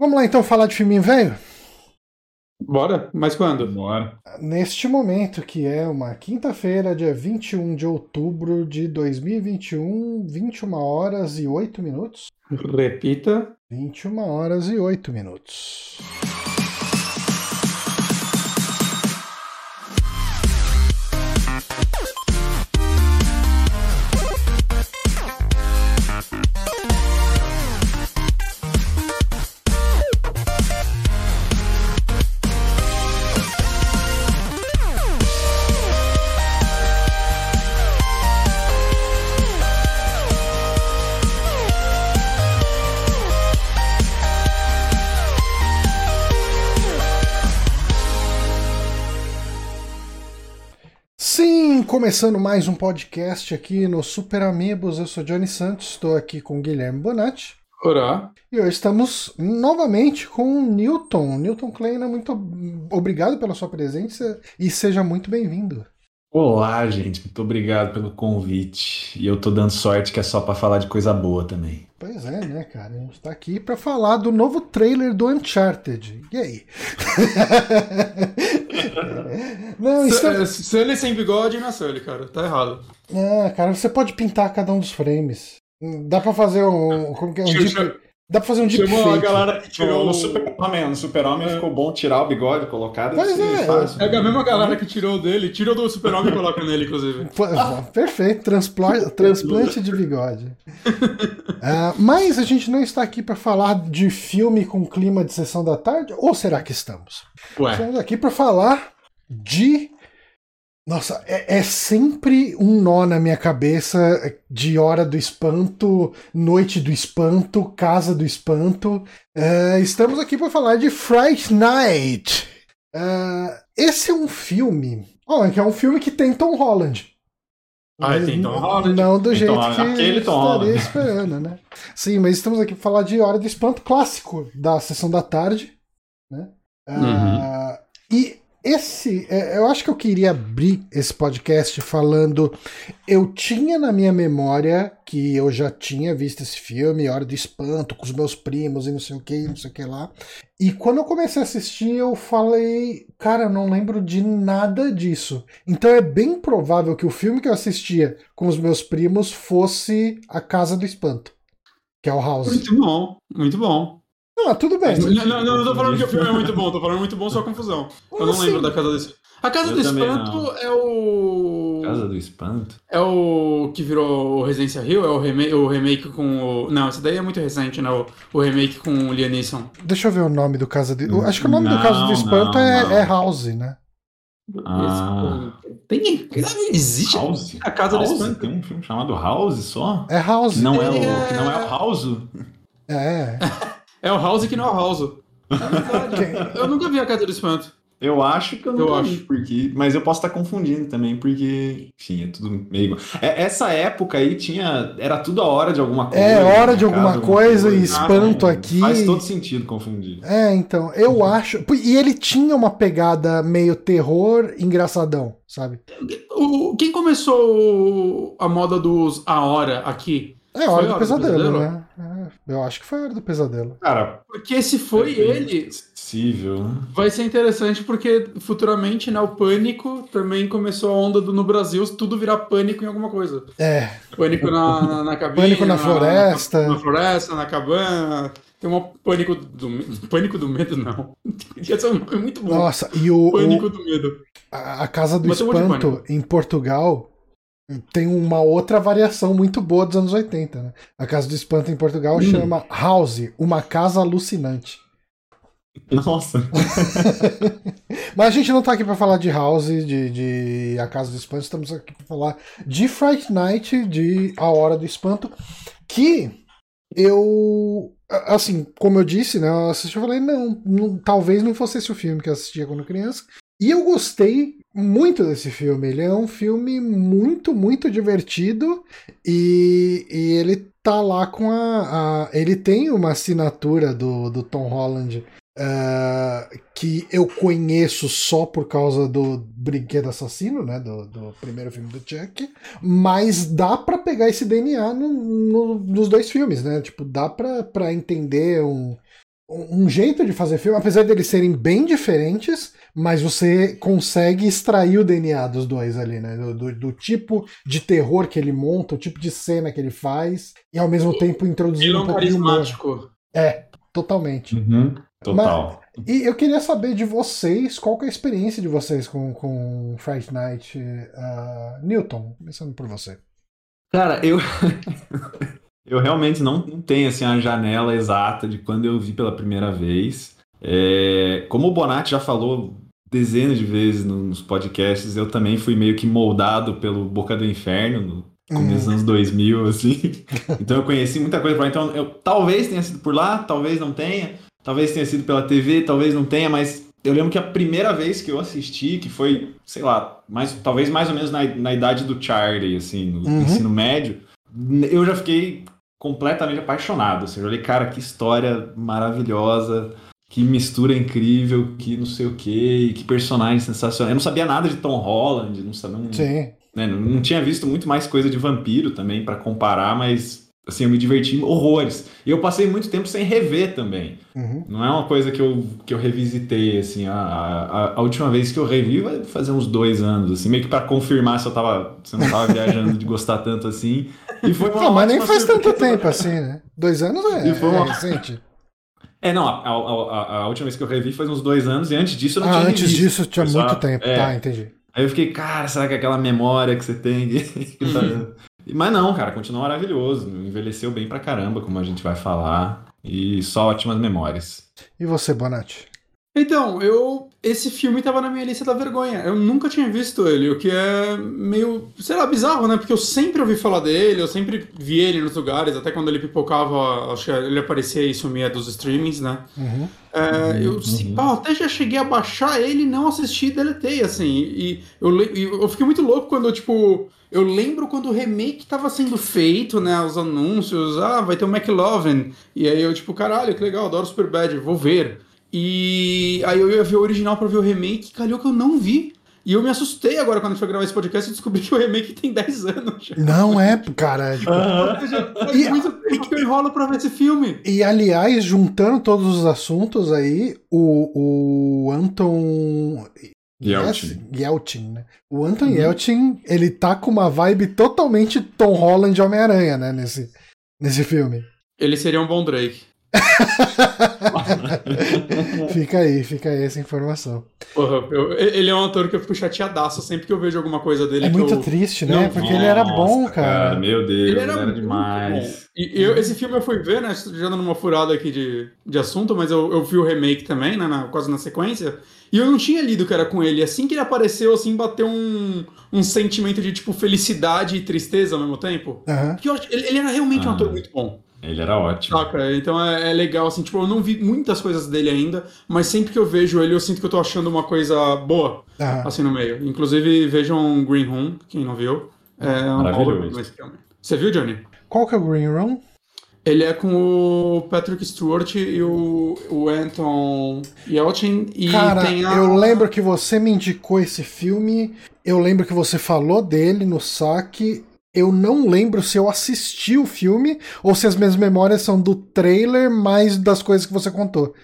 Vamos lá então falar de filminho velho? Bora? Mas quando? Bora. Neste momento, que é uma quinta-feira, dia 21 de outubro de 2021, 21 horas e 8 minutos. Repita. 21 horas e 8 minutos. Começando mais um podcast aqui no Super Amigos. Eu sou Johnny Santos, estou aqui com Guilherme Bonatti. Orá. E hoje estamos novamente com o Newton. Newton Kleina, muito obrigado pela sua presença e seja muito bem-vindo. Olá, gente. Muito obrigado pelo convite. E eu tô dando sorte que é só pra falar de coisa boa também. Pois é, né, cara? A gente tá aqui pra falar do novo trailer do Uncharted. E aí? Não, isso é... Sully sem bigode não é Sully, cara. Tá errado. Ah, cara, você pode pintar cada um dos frames. Dá pra fazer um. Como que é? Um deep, dá pra fazer um deep Chamou fake. a galera que tirou no Super-Homem. No Super-Homem ficou bom tirar o bigode, colocar. Pois ser é. fácil. É a mesma galera que tirou dele, tirou do super-homem e coloca nele, inclusive. Perfeito, transpla- transplante de bigode. Ah, mas a gente não está aqui para falar de filme com clima de sessão da tarde, ou será que estamos? Ué. Estamos aqui para falar de. Nossa, é, é sempre um nó na minha cabeça de Hora do Espanto, Noite do Espanto, Casa do Espanto. Ah, estamos aqui para falar de Fright Night. Ah, esse é um filme. Que é um filme que tem Tom Holland. Ah, Mas tem Tom Holland. Não do jeito Tom que Aquele Tom estaria esperando, né? Sim, mas estamos aqui para falar de Hora do Espanto clássico da sessão da tarde, né? Ah, e esse, é, eu acho que eu queria abrir esse podcast falando. Eu tinha na minha memória que eu já tinha visto esse filme, Hora do Espanto, com os meus primos e não sei o que, não sei o que lá. E quando eu comecei a assistir, eu falei, cara, eu não lembro de nada disso. Então é bem provável que o filme que eu assistia com os meus primos fosse A Casa do Espanto, que é o House. Muito bom, muito bom. Ah, tudo bem. Não, não, não, não tô falando que o filme é muito bom, tô falando muito bom só confusão. Eu não Assim, lembro da Casa do A Casa Eu do Espanto não. é o. Casa do Espanto? É o que virou o Residência Hill? É o remake, o remake com o. Não, esse daí é muito recente, né? O, o remake com o Liam Neeson. Deixa eu ver o nome do Casa do. eu Acho que o nome do Casa do Não, Espanto não, é, não. é House, né? Ah. Tem. Existe House? a Casa House? do Espanto. Tem um filme chamado House só? É House. Que não é, o, É. que não é o House? É. É o House que não é o House. É verdade. Eu nunca vi a Casa do Espanto. Eu acho que eu Eu não acho. vi, porque, mas eu posso estar confundindo também, porque, enfim, é tudo meio igual. É, essa época aí tinha, era tudo a hora de alguma coisa. É, hora de né, alguma caso, coisa e Ah, espanto não, aqui. Faz todo sentido confundir. É, então, eu acho. E ele tinha uma pegada meio terror engraçadão, sabe? O, quem começou a moda dos A Hora aqui? É hora do Hora do pesadelo, Pesadelo? né? É, eu acho que foi hora do pesadelo. Cara, Porque se foi é ele, Possível, né? vai ser interessante porque futuramente, né, o pânico também começou a onda do no Brasil tudo virar pânico em alguma coisa. É, Pânico na, na, na cabine, Pânico na floresta. Na, floresta, na cabana. Tem um pânico do medo. Pânico do medo, não. Esse é um nome muito bom. nossa, e o, Pânico o- do medo. a, a Casa do Mas tem um Espanto em Portugal tem uma outra variação muito boa dos anos 80, né? A Casa do Espanto em Portugal Hum. chama House, uma casa alucinante. Nossa. Mas a gente não tá aqui pra falar de House, de, de A Casa do Espanto, estamos aqui pra falar de Fright Night, de A Hora do Espanto, que eu, assim, como eu disse, né, eu assisti e falei, não, não- talvez não fosse esse o filme que eu assistia quando criança, e eu gostei muito desse filme, ele é um filme muito, muito divertido, e, e ele tá lá com a, a- ele tem uma assinatura do, do Tom Holland ah, que eu conheço só por causa do Brinquedo Assassino, né? Do, do primeiro filme do Chuck. Mas dá pra pegar esse DNA no- no- nos dois filmes, né? Tipo, dá pra, pra entender um, um jeito de fazer filme, apesar deles serem bem diferentes, mas você consegue extrair o DNA dos dois ali, né? Do, do, do tipo de terror que ele monta, o tipo de cena que ele faz, e ao mesmo tempo introduzir é um pouco humor. carismático. É, totalmente. Uhum, total. E eu queria saber de vocês, qual que é a experiência de vocês com, com Fright Night uh, Newton, começando por você. Cara, eu. eu realmente não, não tenho assim, a janela exata de quando eu vi pela primeira vez. É, como o Bonatti já falou dezenas de vezes nos podcasts, eu também fui meio que moldado pelo Boca do Inferno, no começo dos anos 2000, assim. Então eu conheci muita coisa por lá. Então eu talvez tenha sido por lá, talvez não tenha. Talvez tenha sido pela TV, talvez não tenha, mas eu lembro que a primeira vez que eu assisti, que foi, sei lá, mais, talvez mais ou menos na, na idade do Charlie, assim, no Uhum. ensino médio, eu já fiquei completamente apaixonado. Assim, eu falei, cara, que história maravilhosa, que mistura incrível, que não sei o quê, que personagem sensacional. Eu não sabia nada de Tom Holland, não sabia. Não, Sim. né, não, não tinha visto muito mais coisa de vampiro também pra comparar, mas assim, eu me diverti horrores. E eu passei muito tempo sem rever também. Uhum. Não é uma coisa que eu, que eu revisitei, assim, a, a, a última vez que eu revi vai fazer uns dois anos, assim, meio que pra confirmar se eu tava, se eu não tava viajando de gostar tanto assim. E foi uma Não, mas nem faz tanto tempo assim, né? Dois anos é, E foi é uma- recente. É, não, a, a, a, a última vez que eu revi faz uns dois anos, e antes disso eu não Ah, tinha antes revisto. disso tinha Foi só- muito tempo. é. Tá, entendi. Aí eu fiquei, cara, será que é aquela memória que você tem? que tá- Mas não, cara, continua maravilhoso. Envelheceu bem pra caramba, como a gente vai falar. E só ótimas memórias. E você, Bonatti? Então, eu. Esse filme tava na minha lista da vergonha. Eu nunca tinha visto ele, o que é meio, sei lá, bizarro, né? Porque eu sempre ouvi falar dele, eu sempre vi ele nos lugares, até quando ele pipocava, acho que ele aparecia e sumia dos streamings, né? Uhum. É, eu, Uhum. se pá, eu até já cheguei a baixar ele, não assisti e deletei, assim. E eu, eu fiquei muito louco quando, tipo. Eu lembro quando o remake tava sendo feito, né? Os anúncios, ah, vai ter o McLovin. E aí eu, tipo, caralho, que legal, adoro Superbad, vou ver. E aí eu ia ver o original pra ver o remake, calhou que eu não vi. E eu me assustei agora quando a gente foi gravar esse podcast e descobri que o remake tem 10 anos já. Não é, cara. tipo, Ou seja, faz E- muito tempo que eu enrolo pra ver esse filme. E aliás, juntando todos os assuntos aí, o, o Anton Yelchin. Yelchin, né? O Anton Yelchin, ele tá com uma vibe totalmente Tom Holland Homem-Aranha, né? Nesse, nesse filme. Ele seria um bom Drake. fica aí, fica aí essa informação. Porra, eu- ele é um ator que eu fico chateadaço sempre que eu vejo alguma coisa dele. É muito eu... triste, né? Não, Porque ele era Nossa, bom, cara. Meu Deus, Ele ele era, era, demais. bom. E eu, esse filme eu fui ver, né? Já dando uma furada aqui de, de assunto, mas eu, eu vi o remake também, né? na- quase na sequência. E eu não tinha lido que era com ele. Assim que ele apareceu, assim, bateu um, um sentimento de, tipo, felicidade e tristeza ao mesmo tempo. Aham. Que eu acho- ele, ele era realmente um Ah. ator muito bom. Ele era ótimo. Saca? Então é, é legal, assim, tipo, eu não vi muitas coisas dele ainda, mas sempre que eu vejo ele, eu sinto que eu tô achando uma coisa boa, aham. assim, no meio. Inclusive, vejam Green Room, quem não viu. É um Maravilhoso. filme. Você viu, Johnny? Qual que é o Green Room? Ele é com o Patrick Stewart e o, o Anton Yelchin e Cara, tem a... eu lembro que você me indicou esse filme. Eu lembro que você falou dele no saque. Eu não lembro se eu assisti o filme ou se as minhas memórias são do trailer mais das coisas que você contou.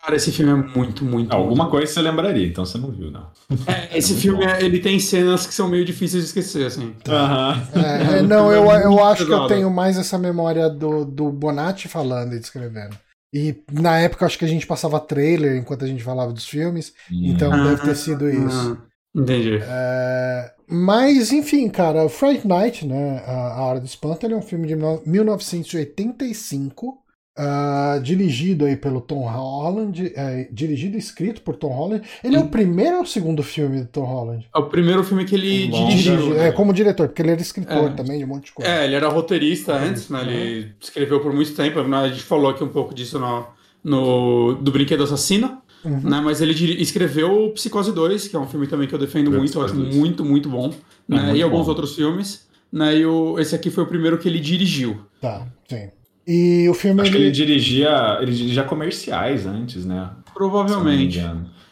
Cara, esse filme é muito, muito... Alguma muito coisa você lembraria, então você não viu, não. É, esse filme, é- ele tem cenas que são meio difíceis de esquecer, assim. Aham. É, é, não, eu, eu muito acho que eu tenho mais essa memória do, do Bonatti falando e descrevendo. E na época acho que a gente passava trailer enquanto a gente falava dos filmes, então Ah, deve ter sido isso. Ah, entendi. É, mas, enfim, cara, Fright Night, né? A a Hora do Espanto, ele é um filme de mil- 1985, ah, dirigido aí pelo Tom Holland, é, dirigido e escrito por Tom Holland. Ele é o primeiro ou o segundo filme do Tom Holland? É o primeiro filme que ele dirigiu. Dirige, né? é, como diretor, porque ele era escritor É. também de um monte de coisa. É, ele era roteirista antes, né? Ele escreveu por muito tempo. A gente falou aqui um pouco disso no, no do Brinquedo Assassino, Uhum. né? Mas ele escreveu Psicose 2, que é um filme também que eu defendo Eu muito, eu acho Psicose 2. muito, muito bom. Né? muito e alguns bom. outros filmes. Né? E o, esse aqui foi o primeiro que ele dirigiu. Tá, sim. E o filme. Acho que ele ele- dirigia, ele dirigia comerciais antes, né? Não Provavelmente.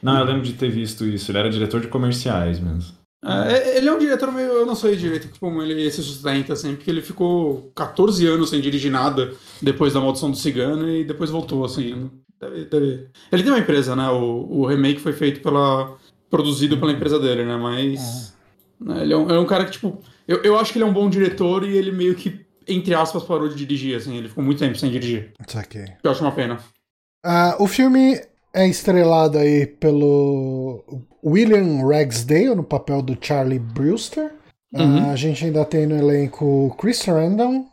Não, eu lembro de ter visto isso. Ele era diretor de comerciais mesmo. É, ele é um diretor meio. Eu não sei direito como ele se sustenta, assim, porque ele ficou 14 anos sem dirigir nada depois da Maldição do Cigano e depois voltou, assim. Deve, deve... Ele tem uma empresa, né? O, o remake foi feito pela. produzido pela empresa dele, né? Mas. Né, ele é um, é um cara que, tipo. Eu, eu acho que ele é um bom diretor e ele meio que, entre aspas, parou de dirigir, assim. Ele ficou muito tempo sem dirigir. Saquei. Eu acho uma pena. Ah, o filme é estrelado aí pelo William Ragsdale no papel do Charlie Brewster. Ah, Uhum. a gente ainda tem no elenco Chris Sarandon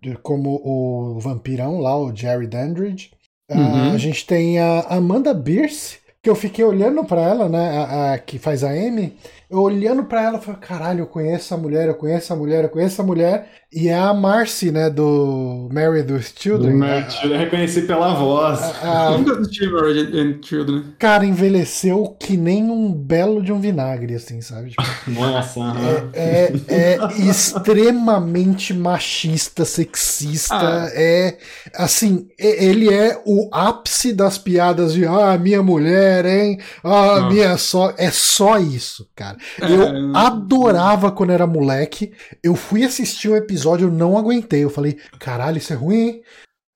de- como o vampirão lá, o Jerry Dandridge. Ah, Uhum. a gente tem a Amanda Bierce, que eu fiquei olhando pra ela, né, a, a que faz a Amy, eu olhando pra ela, eu falei, caralho, eu conheço essa mulher, eu conheço essa mulher, eu conheço essa mulher, e é a Marcy, né, do Married with Children. Matt, eu reconheci pela voz. A- a- Eu nunca assisti Married and Children. cara envelheceu que nem um belo de um vinagre, assim, sabe? Tipo, Nossa, aham. é, é extremamente machista, sexista. Ah. É assim, ele é o ápice das piadas de ah, minha mulher, hein? Ah, Ah. minha só. É só isso, cara. Eu É. adorava quando era moleque. Eu fui assistir um episódio, eu não aguentei. Eu falei, caralho, isso é ruim, hein?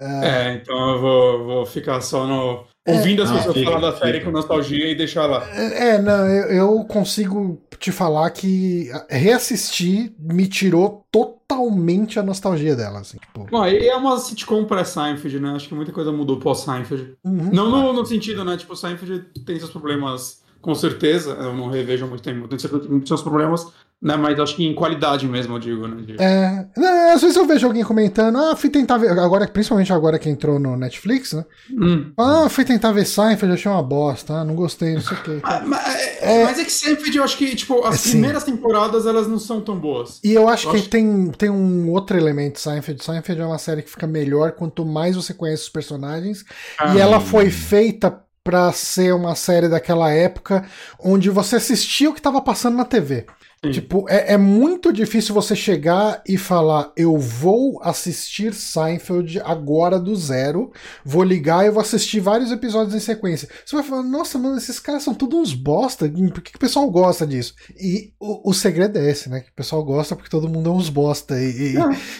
É, então eu vou, vou ficar só no. Ouvindo as Não, pessoas fica, falar da série com nostalgia e deixar lá. É, não, eu, eu consigo te falar que reassistir me tirou totalmente a nostalgia dela, assim, tipo. Bom, e é uma sitcom pré-Seinfeld, né? Acho que muita coisa mudou pós-Seinfeld. uhum. Não no, no sentido, né? Tipo, Seinfeld tem seus problemas, com certeza. Eu não revejo há muito tempo, tem certeza que tem seus problemas, né? Mas acho que em qualidade mesmo, eu digo, né? É, né, às vezes eu vejo alguém comentando, ah, fui tentar ver, agora, principalmente agora que entrou no Netflix, né? Hum. Ah, fui tentar ver Seinfeld, achei uma bosta, ah, não gostei, não sei o quê. Ah, mas, é, mas é que Seinfeld, eu acho que, tipo, as Sim. primeiras temporadas, elas não são tão boas. E eu acho Eu que acho- tem, tem um outro elemento Seinfeld. Seinfeld é uma série que fica melhor quanto mais você conhece os personagens. Ah, e ela foi feita pra ser uma série daquela época onde você assistia o que tava passando na TV. Sim. Tipo, é, é muito difícil você chegar e falar: eu vou assistir Seinfeld agora do zero, vou ligar e vou assistir vários episódios em sequência. Você vai falar: nossa, mano, esses caras são tudo uns bosta, por que, que o pessoal gosta disso? E o, o segredo é esse, né? Que o pessoal gosta porque todo mundo é uns bosta. E, e-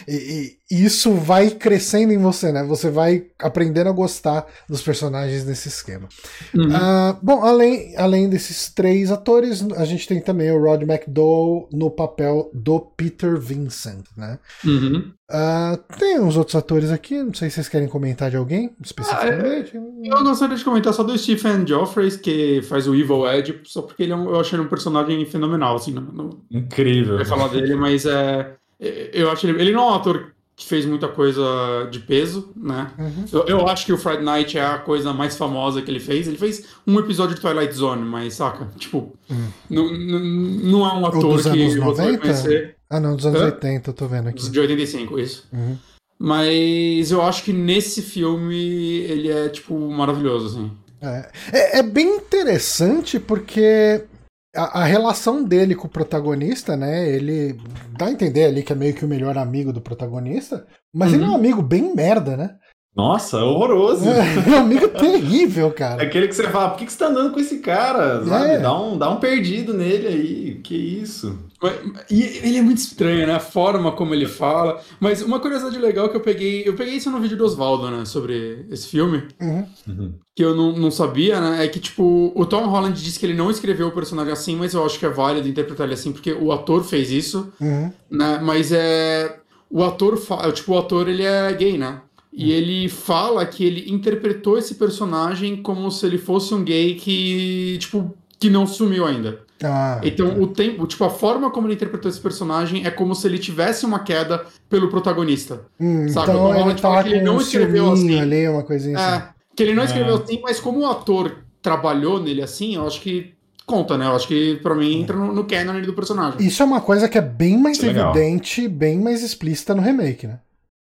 e- e isso vai crescendo em você, né? Você vai aprendendo a gostar dos personagens nesse esquema. Uhum. Ah, bom, além, além desses três atores, a gente tem também o Rod McDowell no papel do Peter Vincent, né? Uhum. Ah, tem uns outros atores aqui, não sei se vocês querem comentar de alguém especificamente. Eu gostaria de comentar só do Stephen Geoffreys, que faz o Evil Ed, só porque ele é um- eu achei ele um personagem fenomenal, assim, não, não Incrível. vai falar dele, mas é, eu acho ele, ele não é um ator que fez muita coisa de peso, né? Uhum. Eu, eu acho que o Friday Night é a coisa mais famosa que ele fez. Ele fez um episódio de Twilight Zone, mas saca? Tipo, não, não, não é um ator dos que anos você vai 90? conhecer. Ah, não, dos anos Hã? 80, eu tô vendo aqui. De 85, isso. Uhum. Mas eu acho que nesse filme ele é, tipo, maravilhoso, assim. É, é, é bem interessante porque a, a relação dele com o protagonista, né? Ele dá a entender ali que é meio que o melhor amigo do protagonista, mas ele é um Uhum. amigo bem merda, né? Nossa, horroroso. É, é um amigo terrível, cara. Aquele que você fala, por que, que você tá andando com esse cara? Sabe? É. Dá, um, dá um perdido nele aí. Que isso? E ele é muito estranho, né? A forma como ele fala. Mas uma curiosidade legal que eu peguei. Eu peguei isso no vídeo do Oswaldo, né? Sobre esse filme. Uhum. Que eu não, não sabia, né? É que, tipo, o Tom Holland disse que ele não escreveu o personagem assim, mas eu acho que é válido interpretar ele assim, porque o ator fez isso, Uhum. né? Mas é. O ator. Fa... Tipo, o ator ele é gay, né? E ele fala que ele interpretou esse personagem como se ele fosse um gay que, tipo, que não sumiu ainda. Ah, Então, o tempo, tipo, a forma como ele interpretou esse personagem é como se ele tivesse uma queda pelo protagonista. hum, o então ele tá fala que ele não um escreveu assim. ali, uma coisinha assim. É, que ele não escreveu É. assim, mas como o ator trabalhou nele assim, eu acho que conta, né? Eu acho que pra mim entra no, no canon ali do personagem. Isso é uma coisa que é bem mais é legal. evidente, bem mais explícita no remake, né?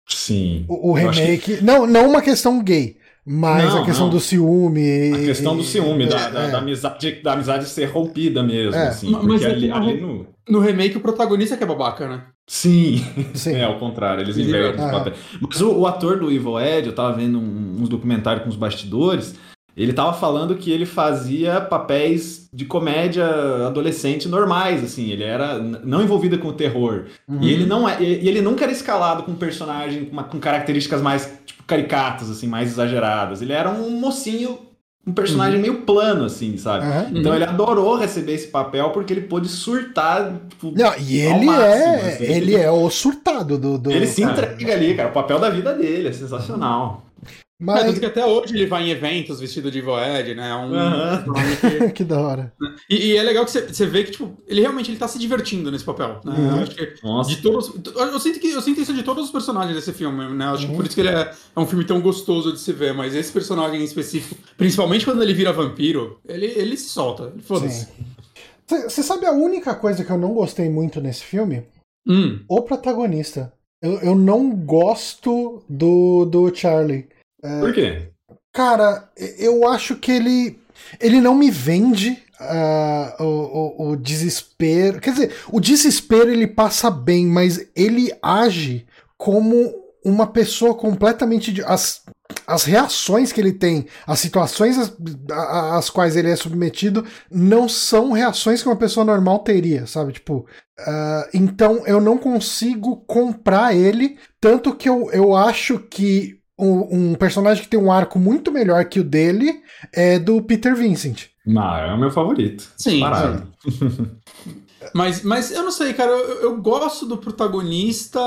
Sim. O, o acho que remake. Não, não uma questão gay, mas Não, a questão não. do ciúme. A questão do ciúme, é, da, da, é. da amizade, da amizade ser rompida mesmo, É. assim. Mas Porque é ali, ali no. No remake, o protagonista que é babaca, né? Sim, Sim. é ao contrário, eles invertem os ah. papéis. Mas o, o ator do Evil Ed, eu tava vendo um- uns documentários com os bastidores, ele tava falando que ele fazia papéis de comédia adolescente normais, assim, ele era não envolvido com o terror. Uhum. E ele não é, e ele nunca era escalado com um personagem com, uma- com características mais tipo, caricatas, assim, mais exageradas. Ele era um mocinho, um personagem meio plano, assim, sabe? Aham. Então ele adorou receber esse papel porque ele pôde surtar, tipo, Não, e ele máximo, é, assim. ele é o surtado do. do ele se entrega ali, cara. O papel da vida dele é sensacional. É, Mas tanto que até hoje ele vai em eventos vestido de Voed, né? É Um, personagem que- que da hora. e, e é legal que você, você vê que, tipo, ele realmente ele tá se divertindo nesse papel, né? Uhum. Acho que Nossa. de todos. Eu sinto, que, eu sinto isso de todos os personagens desse filme, né? Acho que Uhum. por isso que ele é, é um filme tão gostoso de se ver, mas esse personagem em específico, principalmente quando ele vira vampiro, ele, ele se solta. Foda-se. Você sabe a única coisa que eu não gostei muito nesse filme? Hum. O protagonista. Eu, eu não gosto do, do Charlie. Por quê? Cara, eu acho que ele. Ele não me vende ah, o, o, o desespero. Quer dizer, o desespero ele passa bem, mas ele age como uma pessoa completamente. As, as reações que ele tem, as situações às, quais ele é submetido, não são reações que uma pessoa normal teria, sabe? Tipo. ah, então eu não consigo comprar ele, tanto que eu, eu acho que um, um personagem que tem um arco muito melhor que o dele é do Peter Vincent. Não, é o meu favorito. Sim, Parado. Mas, mas eu não sei, cara, eu, eu gosto do protagonista,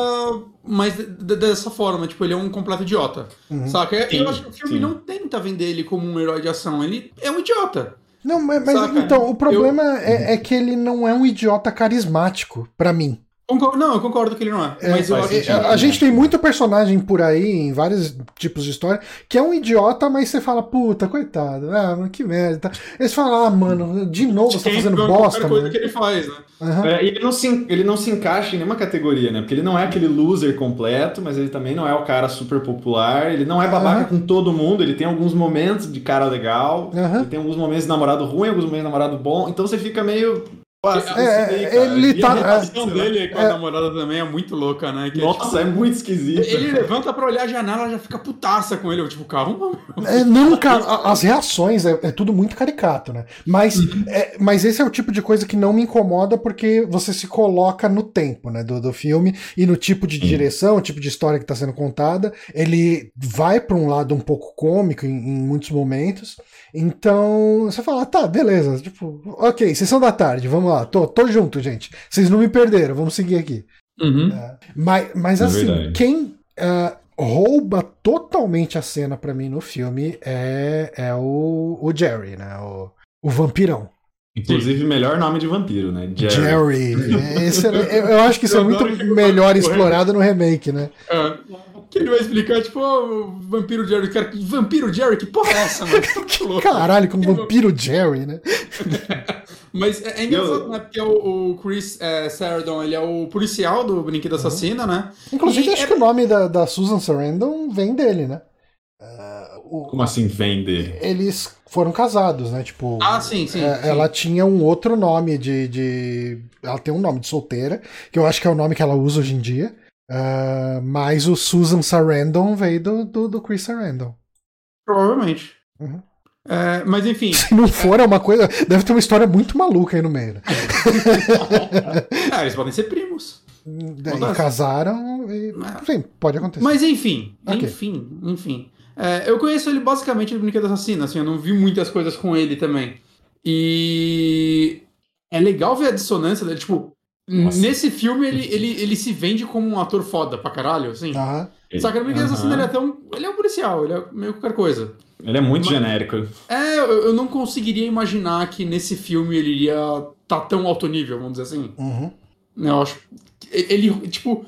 mas de- de- dessa forma, tipo, ele é um completo idiota. Uhum. Saca? Sim, eu acho que o filme sim. não tenta vender ele como um herói de ação, ele é um idiota. Não, mas, mas então, o problema é, é que ele não é um idiota carismático, pra mim. Concordo- não, eu concordo que ele não é. É, mas eu acho que. A, a gente tem muito personagem por aí, em vários tipos de história, que é um idiota, mas você fala, puta, coitado, ah, mano, que merda. Eles falam, ah, mano, de novo você tá fazendo bosta, coisa mano. que ele faz, né? Aham. É, e ele não, se, ele não se encaixa em nenhuma categoria, né? Porque ele não é aquele loser completo, mas ele também não é o cara super popular. Ele não é babaca Aham. com todo mundo. Ele tem alguns momentos de cara legal. Aham. Ele tem alguns momentos de namorado ruim, alguns momentos de namorado bom. Então você fica meio. É, é, ele E tá- a relação relação dele com a É. namorada também é muito louca, né? Que é, Nossa, é muito esquisito. tipo, ele levanta pra olhar a janela e já fica putaça com ele. Eu, tipo, calma. É, não, cara, as reações é, é tudo muito caricato, né? Mas, Uhum. é, mas esse é o tipo de coisa que não me incomoda porque você se coloca no tempo, né, do, do filme e no tipo de direção, o tipo de história que está sendo contada. Ele vai para um lado um pouco cômico em, em muitos momentos. Então, você fala, ah, tá, beleza. Tipo, ok, sessão da tarde, vamos lá, tô, tô junto, gente. Vocês não me perderam, vamos seguir aqui. Uhum. Mas, mas É assim, verdade. quem ah, rouba totalmente a cena pra mim no filme é, é o, o Jerry, né? O, o vampirão. Inclusive, melhor nome de vampiro, né? Jerry. Jerry. Esse é- eu, eu acho que isso é muito melhor explorado no remake, né? É. Que ele vai explicar, tipo, ó, o vampiro Jerry. Cara, que vampiro Jerry? Que porra é essa, mano? Que louco. Caralho, com vampiro Jerry, né? Mas é, é engraçado, Eu- né? Porque o, o Chris é, Sarandon, ele é o policial do Brinquedo Assassina, né? Inclusive, E acho é- que o nome da, da Susan Sarandon vem dele, né? Ah, o- Como assim vende? eles foram casados, né? Tipo, Ah, sim, sim. É, sim. Ela tinha um outro nome de, de. Ela tem um nome de solteira, que eu acho que é o nome que ela usa hoje em dia. Ah, mas o Susan Sarandon veio do, do, do Chris Sarandon. Provavelmente. Uhum. É, mas enfim, Se não for, é uma coisa. Deve ter uma história muito maluca aí no meio. Né? ah, eles podem ser primos. Daí casaram e. Sim, pode acontecer. Mas enfim, Ok. enfim, enfim. É, eu conheço ele basicamente do Brinquedo Assassino, assim, eu não vi muitas coisas com ele também. E é legal ver a dissonância dele, tipo, Nossa. nesse filme ele, ele, ele se vende como um ator foda pra caralho, assim. Aham. Só que no Brinquedo Assassino ele é até um. Ele é um policial, ele é meio qualquer coisa. Ele é muito Mas- genérico. É, eu, eu não conseguiria imaginar que nesse filme ele iria tá tão alto nível, vamos dizer assim. Uhum. Eu acho. Ele, tipo.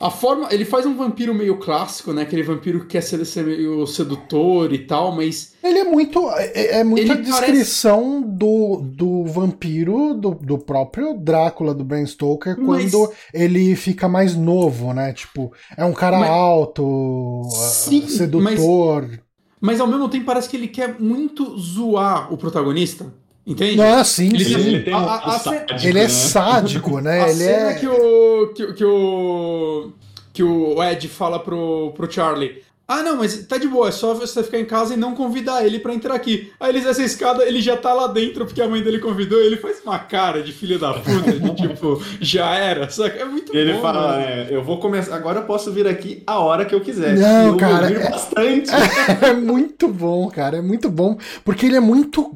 A forma. Ele faz um vampiro meio clássico, né? Aquele vampiro que quer ser, ser meio sedutor e tal, mas. Ele é muito. É, é muita Ele descrição do, do vampiro, do, do próprio Drácula, do Bram Stoker, Mas- quando ele fica mais novo, né? Tipo, é um cara Mas- alto, ah, Sim, sedutor. Mas ao mesmo tempo parece que ele quer muito zoar o protagonista. Entende? Não, é assim, Ele- sim. Ele, Ele, ele tem A- um, a- um a- sádico, é né? sádico, né? A ele cena é. que o. Que, que o. Que o Ed fala pro, pro Charlie. ah, não, mas tá de boa, é só você ficar em casa e não convidar ele pra entrar aqui. Aí eles essa escada, ele já tá lá dentro porque a mãe dele convidou, ele faz uma cara de filho da puta, de tipo, já era. Só que é muito Ele bom. fala, mano. é, eu vou começar, agora eu posso vir aqui a hora que eu quiser. Não, eu cara, é- bastante. É muito bom, cara. É muito bom. Porque ele é muito.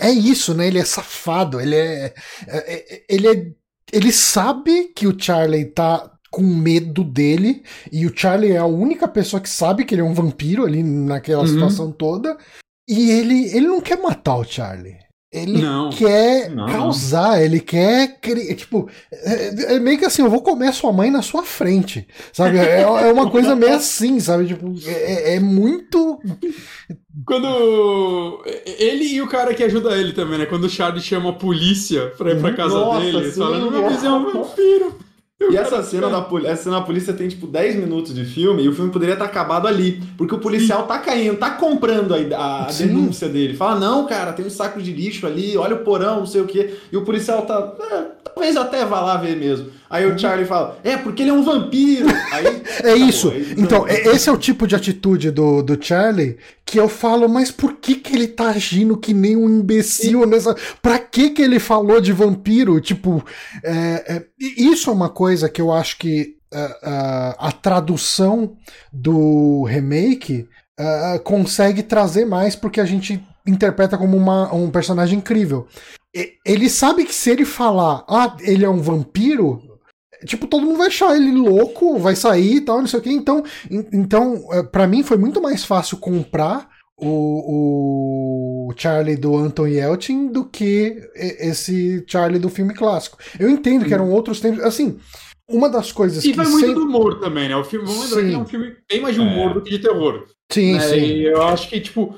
É isso, né? Ele é safado. Ele é. é- é- ele é. Ele sabe que o Charlie tá com medo dele. E o Charlie é a única pessoa que sabe que ele é um vampiro ali naquela Uhum. situação toda. E ele, ele não quer matar o Charlie. Ele Não. quer Não, causar, ele quer criar. Tipo, é, é meio que assim: eu vou comer sua mãe na sua frente. Sabe? É, é uma coisa meio assim, sabe? Tipo, é, é muito. Quando. Ele e o cara que ajuda ele também, né? Quando o Charlie chama a polícia pra ir pra casa Nossa, dele, sim, falando: meu nossa. vizinho é um vampiro. E essa cena, da essa cena da polícia tem tipo 10 minutos de filme e o filme poderia estar acabado ali. Porque o policial tá caindo, tá comprando a, a Sim. denúncia dele. Fala, não, cara, tem um saco de lixo ali, olha o porão, não sei o quê. E o policial tá. "É, talvez até vá lá ver mesmo. Aí o Charlie fala, é, porque ele é um vampiro. Aí, Uhum. É isso. aí- Então, é- esse é o tipo de atitude do, do Charlie que eu falo, mas por que que ele tá agindo que nem um imbecil nessa. Pra que que ele falou de vampiro? Tipo, é, é, isso é uma coisa que eu acho que é, é, a tradução do remake consegue trazer mais porque a gente interpreta como uma- um personagem incrível. E- Ele sabe que se ele falar, ah, ele é um vampiro, tipo, todo mundo vai achar ele louco, vai sair e tal, não sei o quê. Então, en- então é, para mim foi muito mais fácil comprar o, o Charlie do Anton Yelchin do que e- esse Charlie do filme clássico. Eu entendo que eram outros tempos. Assim, uma das coisas E que vai muito sempre- do humor também, né? O filme, vamos lembrar que é um filme bem mais de humor É. do que de terror. Sim, né? sim. E eu acho que, tipo,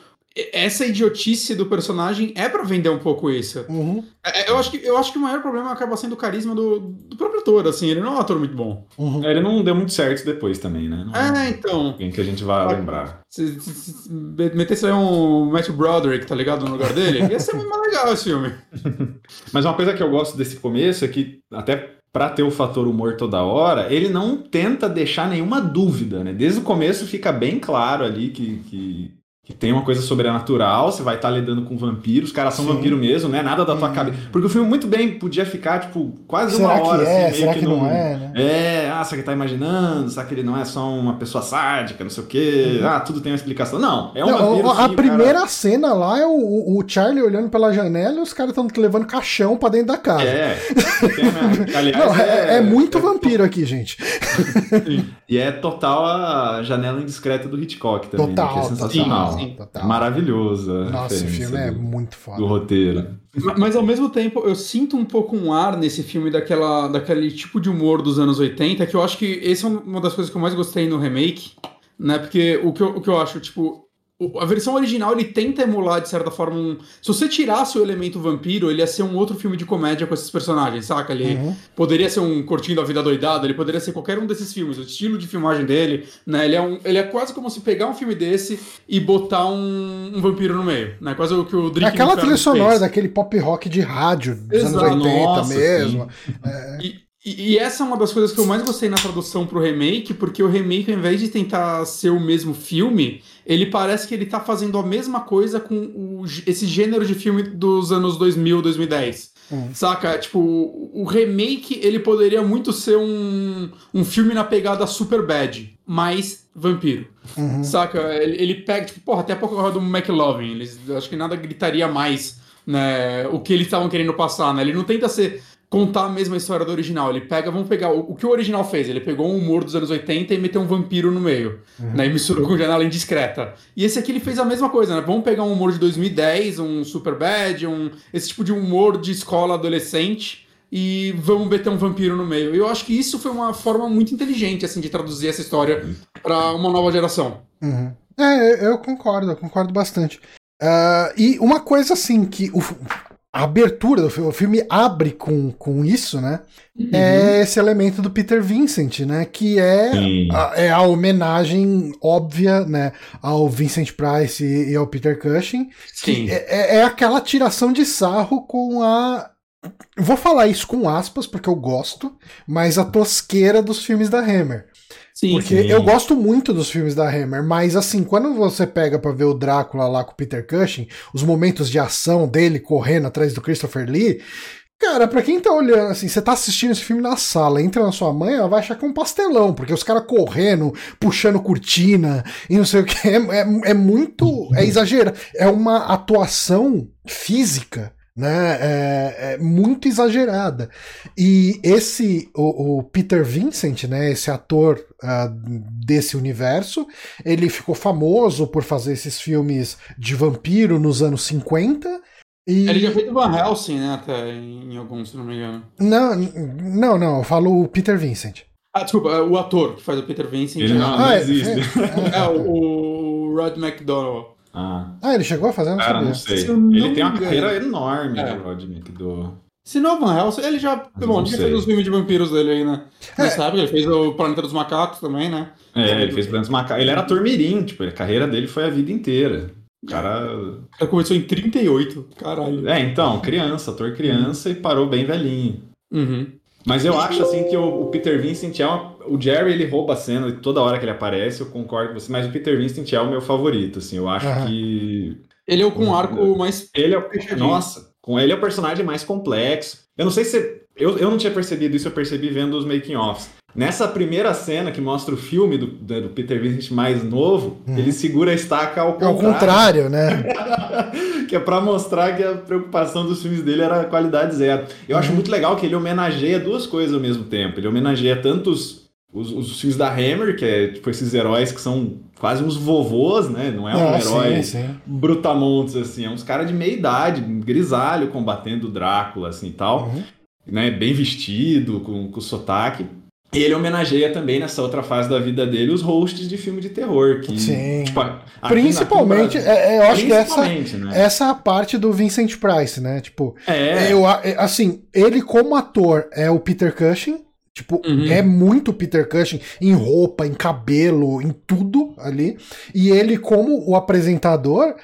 essa idiotice do personagem é pra vender um pouco isso. Uhum, É, Eu acho que, eu acho que o maior problema acaba sendo o carisma do, do próprio ator, assim. Ele não é um ator muito bom. uhum. É, Ele não deu muito certo depois também, né? Não É, então. alguém que a gente vai Ah. lembrar. Se, se, se metesse aí um Matthew Broderick, tá ligado? No lugar dele, ia ser muito mais legal esse filme. Mas uma coisa que eu gosto desse começo é que, até pra ter o fator humor toda hora, ele não tenta deixar nenhuma dúvida, né? Desde o começo fica bem claro ali que, que, que tem uma coisa sobrenatural, você vai estar lidando com vampiros, os caras são Sim. vampiro mesmo, né? Nada da tua cabeça. Porque o filme muito bem podia ficar, tipo, quase Será uma hora, que é? assim, meio Será que que não num- é, né? É, ah, você que tá imaginando, será que ele não é só uma pessoa sádica, não sei o quê, ah, tudo tem uma explicação. Não, é um Uhum. Não, vampiro. a sim, cara- primeira cena lá é o, o- Charlie olhando pela janela e os caras estão levando caixão pra dentro da casa. É, né? aliás, Não, é, é muito é- vampiro aqui, gente. E é total a janela indiscreta do Hitchcock também, né, que é Total, sensacional. total, Sim, total. Maravilhoso. Nossa, esse referência filme é do, muito foda. do roteiro. Ma- Mas ao mesmo tempo, eu sinto um pouco um ar nesse filme daquela, daquele tipo de humor dos anos 80, que eu acho que esse é uma das coisas que eu mais gostei no remake, né? Porque o que eu, o que eu acho, tipo, o- a versão original ele tenta emular, de certa forma, um. Se você tirasse o elemento vampiro, ele ia ser um outro filme de comédia com esses personagens, saca? Ele Uhum. poderia ser um Curtindo a Vida Doidada, ele poderia ser qualquer um desses filmes, o estilo de filmagem dele, né? Ele é, um, ele é quase como se pegar um filme desse e botar um, um vampiro no meio, né? Quase o que o É aquela trilha sonora fez. daquele pop rock de rádio dos Exato. anos 80 Nossa, mesmo. E, e- e essa é uma das coisas que eu mais gostei na tradução pro remake, porque o remake, ao invés de tentar ser o mesmo filme, ele parece que ele tá fazendo a mesma coisa com o esse gênero de filme dos anos 2000, 2010. Hum. Saca? Tipo, o remake, ele poderia muito ser um, um filme na pegada super bad, mas vampiro. Uhum. Saca? Ele, ele pega, tipo, porra, até a pouco do McLovin. Eles, acho que nada gritaria mais, né? O que eles estavam querendo passar, né? Ele não tenta ser. Contar a mesma história do original. Ele pega, vamos pegar. O, o que o original fez? Ele pegou um humor dos anos 80 e meteu um vampiro no meio. Né, e misturou com janela indiscreta. E esse aqui ele fez a mesma coisa, né? Vamos pegar um humor de 2010, um super bad, um, esse tipo de humor de escola adolescente e vamos meter um vampiro no meio. Eu acho que isso foi uma forma muito inteligente, assim, de traduzir essa história pra uma nova geração. Uhum. É, eu concordo, eu concordo bastante. Ah, e uma coisa assim que o, a abertura do filme, o filme abre com, com isso, né? É esse elemento do Peter Vincent, né? Que é a, é a homenagem óbvia, né? Ao Vincent Price e, e ao Peter Cushing. Sim. É, é- é aquela tiração de sarro com a. Vou falar isso com aspas, porque eu gosto, mas a tosqueira dos filmes da Hammer. Sim, Porque sim. eu gosto muito dos filmes da Hammer, mas assim, quando você pega pra ver o Drácula lá com o Peter Cushing, os momentos de ação dele correndo atrás do Christopher Lee, cara, pra quem tá olhando, assim, você tá assistindo esse filme na sala, entra na sua mãe, ela vai achar que é um pastelão, porque os caras correndo, puxando cortina e não sei o que, é, é, é muito, é exagerado, é uma atuação física né? É, é muito exagerada. E esse, o, o, Peter Vincent, né? Esse ator uh, desse universo, ele ficou famoso por fazer esses filmes de vampiro nos anos 50. E... Ele já fez o Van Helsing, né? Até em alguns, se não me engano. Não, não, não. Eu falo o Peter Vincent. Ah, desculpa, o ator que faz o Peter Vincent. Ele não, é, não Ah, é, existe. é, o, o Rod McDonald. Ah, Ah, ele chegou a fazer? Não cara, sabia. não sei. Se não Ele tem uma carreira enorme, É. o Rod McDowell. Se não o Van Helsing, ele já. Mas bom, ele já fez os filmes de vampiros dele aí, né? É. Nessa época, ele fez o Planeta dos Macacos também, né? É, ele fez Planos Macacos. Ele era ator mirim, tipo, a carreira dele foi a vida inteira. O cara. O cara começou em 38. Caralho. É, então, criança, ator criança e parou bem velhinho. Uhum. Mas eu acho assim que o, o Peter Vincent é uma, o Jerry ele rouba a cena toda hora que ele aparece, eu concordo com você, mas o Peter Vincent é o meu favorito, assim, eu acho que Ele é o com arco mais. ele é o nossa, com ele é o personagem mais complexo. Eu não sei se eu, eu não tinha percebido isso, eu percebi vendo os making offs. Nessa primeira cena que mostra o filme do, do Peter Vincent mais novo, Uhum. ele segura a estaca ao É contrário. o contrário, né? que é pra mostrar que a preocupação dos filmes dele era qualidade zero. Eu acho Uhum. muito legal que ele homenageia duas coisas ao mesmo tempo. Ele homenageia tanto os, os, filmes da Hammer, que é tipo esses heróis que são quase uns vovôs, né? Não é um Ah, herói sim, sim. brutamontes, assim. É uns caras de meia idade, grisalho, combatendo o Drácula, assim, e tal. Uhum. Né? Bem vestido, com, com sotaque. E ele homenageia também, nessa outra fase da vida dele, os hosts de filme de terror. Que, Sim. tipo, Principalmente, Brasil- é, é, eu acho que essa, né? essa é a parte do Vincent Price, né? Tipo, É, eu, é, assim, ele como ator é o Peter Cushing. Tipo, Uhum. é muito Peter Cushing em roupa, em cabelo, em tudo ali. E ele, como o apresentador,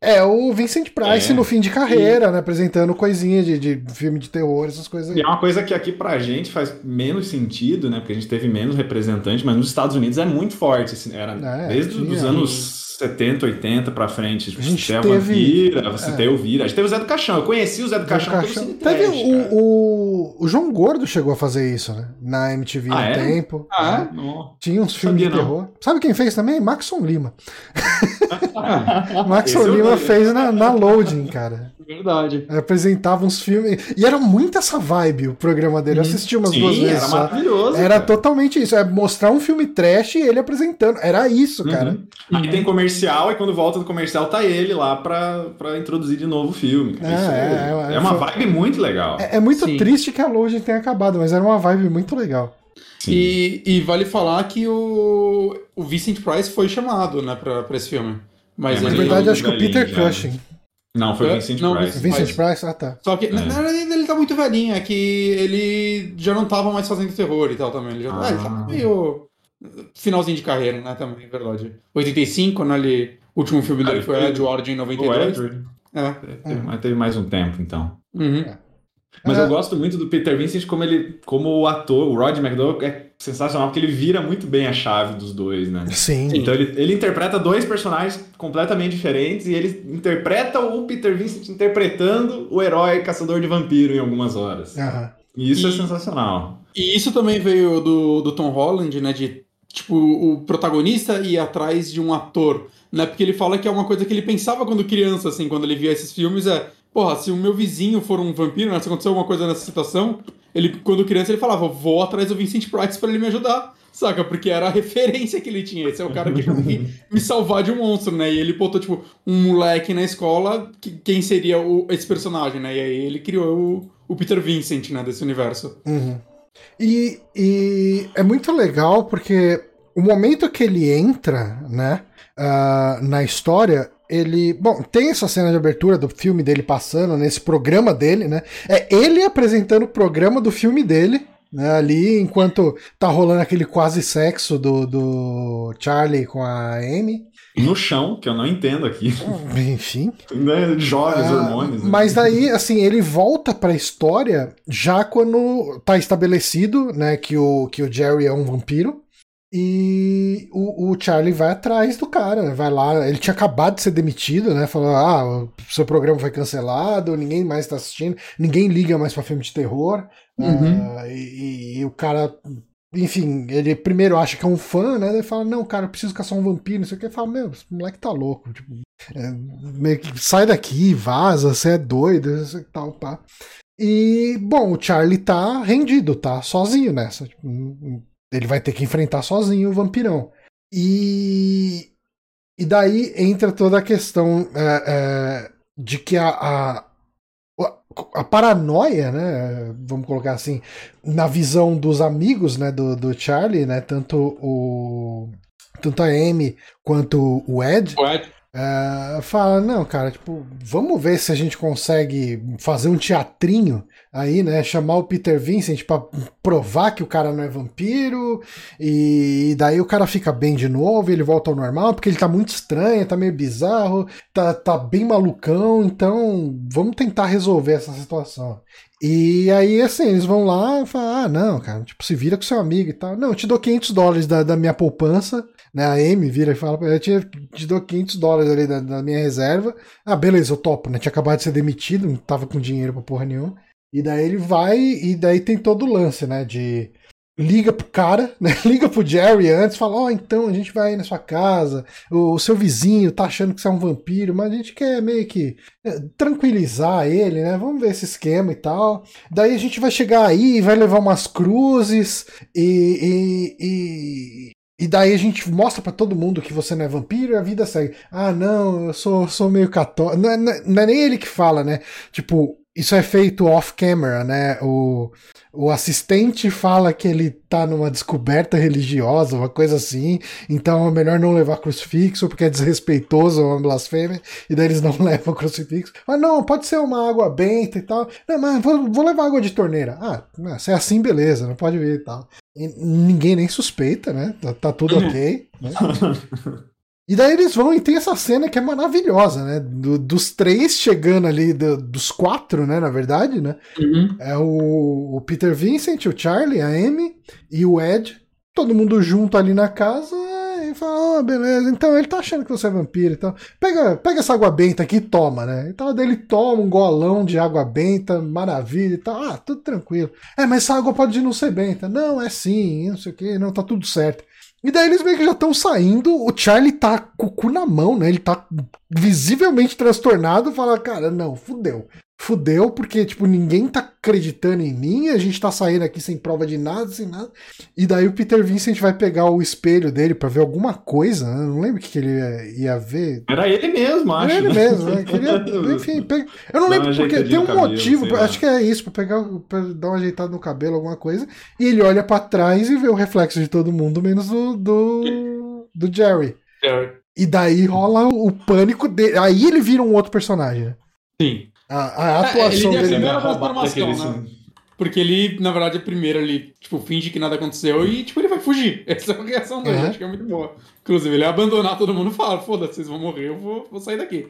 é o Vincent Price É. no fim de carreira, né? Apresentando coisinha de, de filme de terror, essas coisas aí. E é uma coisa que aqui pra gente faz menos sentido, né? Porque a gente teve menos representante, mas nos Estados Unidos é muito forte. assim, Era É, desde os anos 70, 80 pra frente. Tipo, A gente a teve- Vampira, você é. tem o Vira. A gente teve o Zé do Caixão. Eu conheci o Zé do Caixão Caixão. Teve o, o, o João Gordo chegou a fazer isso, né? Na MTV Ah, há um é? tempo. Ah, É. Não. Tinha uns filmes de Sabia, não. terror. Sabe quem fez também? Maxon Lima. Maxon Lima fez na, na Loading, cara. Verdade. Apresentava uns filmes. E era muito essa vibe o programa dele. Eu assisti umas duas Sim, vezes era só. maravilhoso. Era cara. totalmente isso. É mostrar um filme trash e ele apresentando. Era isso, cara. Uhum. Aí tem comercial, e quando volta do comercial tá ele lá pra, pra introduzir de novo o filme. cara. É, Isso é, é, é, uma foi- vibe muito legal. É, é muito Sim. triste que a Loading tenha acabado, mas era uma vibe muito legal. E, e vale falar que o, o Vincent Price foi chamado, né, pra, pra esse filme. Mas, É, Na mas ele, verdade, acho que o Peter já. Cushing. Não, foi o É? Vincent Não, Price. Vincent- Vincent Price? Ah, tá. Só que, É. na verdade, ele tá muito velhinho, é que ele já não tava mais fazendo terror e tal também. Ele já, Ah. é, ele tá meio finalzinho de carreira, né, também, é verdade. 85, né, ele, o último filme Ah, dele ele foi Edward em O 92. Edward. É. Teve, mas teve mais um tempo, então. Uhum. Mas É. eu gosto muito do Peter Vincent como ele, como o ator, o Rod McDowell é sensacional porque ele vira muito bem a chave dos dois, né? Sim. Então ele, ele interpreta dois personagens completamente diferentes e ele interpreta o Peter Vincent interpretando o herói caçador de vampiro em algumas horas. Aham. E isso é E- sensacional. E isso também veio do, do Tom Holland, né? De, tipo, o protagonista ir atrás de um ator, né? Porque ele fala que é uma coisa que ele pensava quando criança, assim, quando ele via esses filmes, é... Porra, se o meu vizinho for um vampiro, né? Se acontecer alguma coisa nessa situação, ele, quando criança, ele falava, vou atrás do Vincent Price pra ele me ajudar. Saca? Porque era a referência que ele tinha. Esse é o cara que me salvar de um monstro, né? E ele botou, tipo, um moleque na escola, que, quem seria o, esse personagem, né? E aí ele criou o, o Peter Vincent, né? Desse universo. Uhum. E, e é muito legal porque o momento que ele entra, né, ah, na história, ele. Bom, tem essa cena de abertura do filme dele passando nesse programa dele, né? É ele apresentando o programa do filme dele. Né, ali, enquanto tá rolando aquele quase sexo do, do Charlie com a Amy. No chão, que eu não entendo aqui. Enfim. né? Joga os Ah, hormônios. né? Mas daí, assim, ele volta pra história já quando tá estabelecido, né, que o, que o Jerry é um vampiro. E o, o, Charlie vai atrás do cara, vai lá. Ele tinha acabado de ser demitido, né? Falou: ah, seu programa foi cancelado, ninguém mais tá assistindo, ninguém liga mais pra filme de terror. Uhum. Uh, e, e, o cara, enfim, ele primeiro acha que é um fã, né? Ele fala: não, cara, eu preciso caçar um vampiro, não sei o que. Ele fala: meu, esse moleque tá louco. Tipo, é, meio que sai daqui, vaza, você é doido, tal, pá. E, bom, o Charlie tá rendido, tá sozinho nessa. Tipo, ele vai ter que enfrentar sozinho o vampirão. E, e daí entra toda a questão é, é, de que a, a, a, paranoia, né, vamos colocar assim, na visão dos amigos né, do, do Charlie, né, tanto, o, tanto a Amy quanto o Ed, o Ed. É, fala, não, cara, tipo, vamos ver se a gente consegue fazer um teatrinho aí, né? Chamar o Peter Vincent para provar que o cara não é vampiro, e daí o cara fica bem de novo, ele volta ao normal, porque ele tá muito estranho, tá meio bizarro, tá, tá bem malucão, então vamos tentar resolver essa situação. E aí, assim, eles vão lá e falam: ah, não, cara, tipo, se vira com seu amigo e tal. Não, eu te dou 500 dólares da, da minha poupança né? A Amy vira e fala, eu tinha, te dou 500 dólares ali da, da, minha reserva. Ah, beleza, eu topo, né? Tinha acabado de ser demitido, não tava com dinheiro pra porra nenhuma. E daí ele vai, e daí tem todo o lance, né? De liga pro cara, né? Liga pro Jerry antes, fala, ó, oh, então a gente vai na sua casa, o, o, seu vizinho tá achando que você é um vampiro, mas a gente quer meio que é, tranquilizar ele, né? Vamos ver esse esquema e tal. Daí a gente vai chegar aí, vai levar umas cruzes e, e, e e daí a gente mostra para todo mundo que você não é vampiro e a vida segue. Ah, não, eu sou, sou meio católico. Não, não, não, é nem ele que fala, né? Tipo, isso é feito off-camera, né? O, o assistente fala que ele tá numa descoberta religiosa, uma coisa assim, então é melhor não levar crucifixo porque é desrespeitoso, é uma blasfêmia, e daí eles não levam crucifixo. Mas não, pode ser uma água benta e tal. Não, mas vou, vou levar água de torneira. Ah, se é assim, beleza, não pode vir e tal. Ninguém nem suspeita, né? Tá, tá tudo ok. Né? E daí eles vão e tem essa cena que é maravilhosa, né? Do, dos três chegando ali, do, dos quatro, né? Na verdade, né? Uhum. É o, o, Peter Vincent, o Charlie, a Amy e o Ed. Todo mundo junto ali na casa fala, ah, beleza, então ele tá achando que você é vampiro e então. tal. Pega, pega essa água benta aqui e toma, né? Então dele toma um golão de água benta, maravilha e tal. Ah, tudo tranquilo. É, mas essa água pode não ser benta. Não, é sim, não sei o que, não, tá tudo certo. E daí eles meio que já estão saindo, o Charlie tá com o cu na mão, né? Ele tá visivelmente transtornado, fala, cara, não, fudeu fudeu, porque, tipo, ninguém tá acreditando em mim, a gente tá saindo aqui sem prova de nada, sem nada. E daí o Peter Vincent vai pegar o espelho dele para ver alguma coisa, né? Não lembro o que, que ele ia, ver. Era ele mesmo, acho. Era ele mesmo, né? Queria, enfim, pega... eu não Dá lembro porque tem um cabelo, motivo, acho que é isso, para pegar, pra dar uma ajeitada no cabelo, alguma coisa. E ele olha para trás e vê o reflexo de todo mundo, menos do, do, do Jerry. Jerry. E daí rola o pânico dele. Aí ele vira um outro personagem, né? Sim. A, a atuação é, ele dele. a transformação, né? Porque ele, na verdade, é primeiro ele, tipo, finge que nada aconteceu e, tipo, ele vai fugir. Essa é a reação dele, uhum. acho que é muito boa. Inclusive, ele abandonar todo mundo e fala, foda-se, vocês vão morrer, eu vou, vou sair daqui.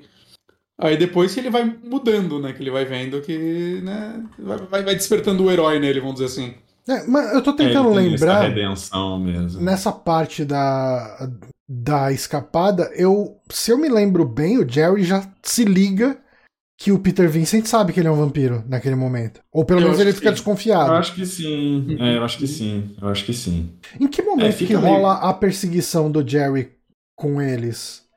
Aí depois que ele vai mudando, né? Que ele vai vendo que, né? Vai, vai despertando o herói nele, vamos dizer assim. É, mas eu tô tentando é, lembrar. redenção mesmo. Nessa parte da, da escapada, eu, se eu me lembro bem, o Jerry já se liga que o Peter Vincent sabe que ele é um vampiro naquele momento. Ou pelo eu menos ele fica sim. desconfiado. Eu acho que sim. É, eu acho que sim. Eu acho que sim. Em que momento é, que rola a perseguição do Jerry com eles?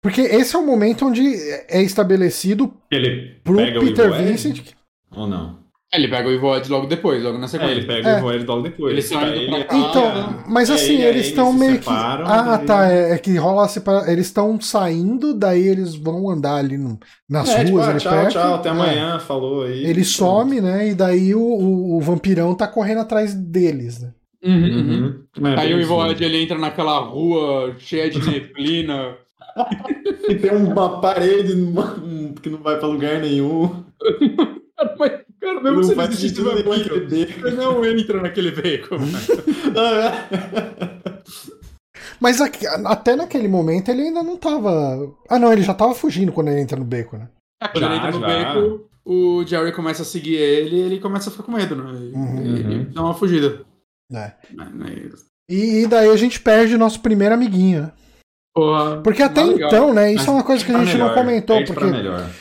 Porque esse é o momento onde é estabelecido ele pro Peter Vincent. Ou não? Ele pega o Ivoed logo depois, logo na sequência. É, ele pega é. o Ivoed logo depois. Eles estão indo pra cá, Então, mas assim, é, eles estão meio que. Ah, tá. É, é, que rola a separação. Eles estão saindo, daí eles vão andar ali no, nas é, ruas tipo, ah, tchau, perto. Tchau, até amanhã, falou aí. Ele some, né? E daí o, o, o, vampirão tá correndo atrás deles, né? Uhum, uhum. uhum. aí o Ivoed ele entra naquela rua cheia de neblina. e tem uma parede que não vai pra lugar nenhum. Mas Cara, mesmo não faz sentido naquele beco. Não entra naquele beco. Mas aqui, até naquele momento ele ainda não tava. Ah, não, ele já tava fugindo quando ele entra no beco, né? É, quando já, ele entra no já. beco, o Jerry começa a seguir ele e ele começa a ficar com medo, né? Uhum, ele, uhum. dá uma fugida. É. E, e daí a gente perde nosso primeiro amiguinho. né? Porque até Ah, legal. então, né? Isso Mas é uma coisa que a pra gente não melhor, comentou. perde pra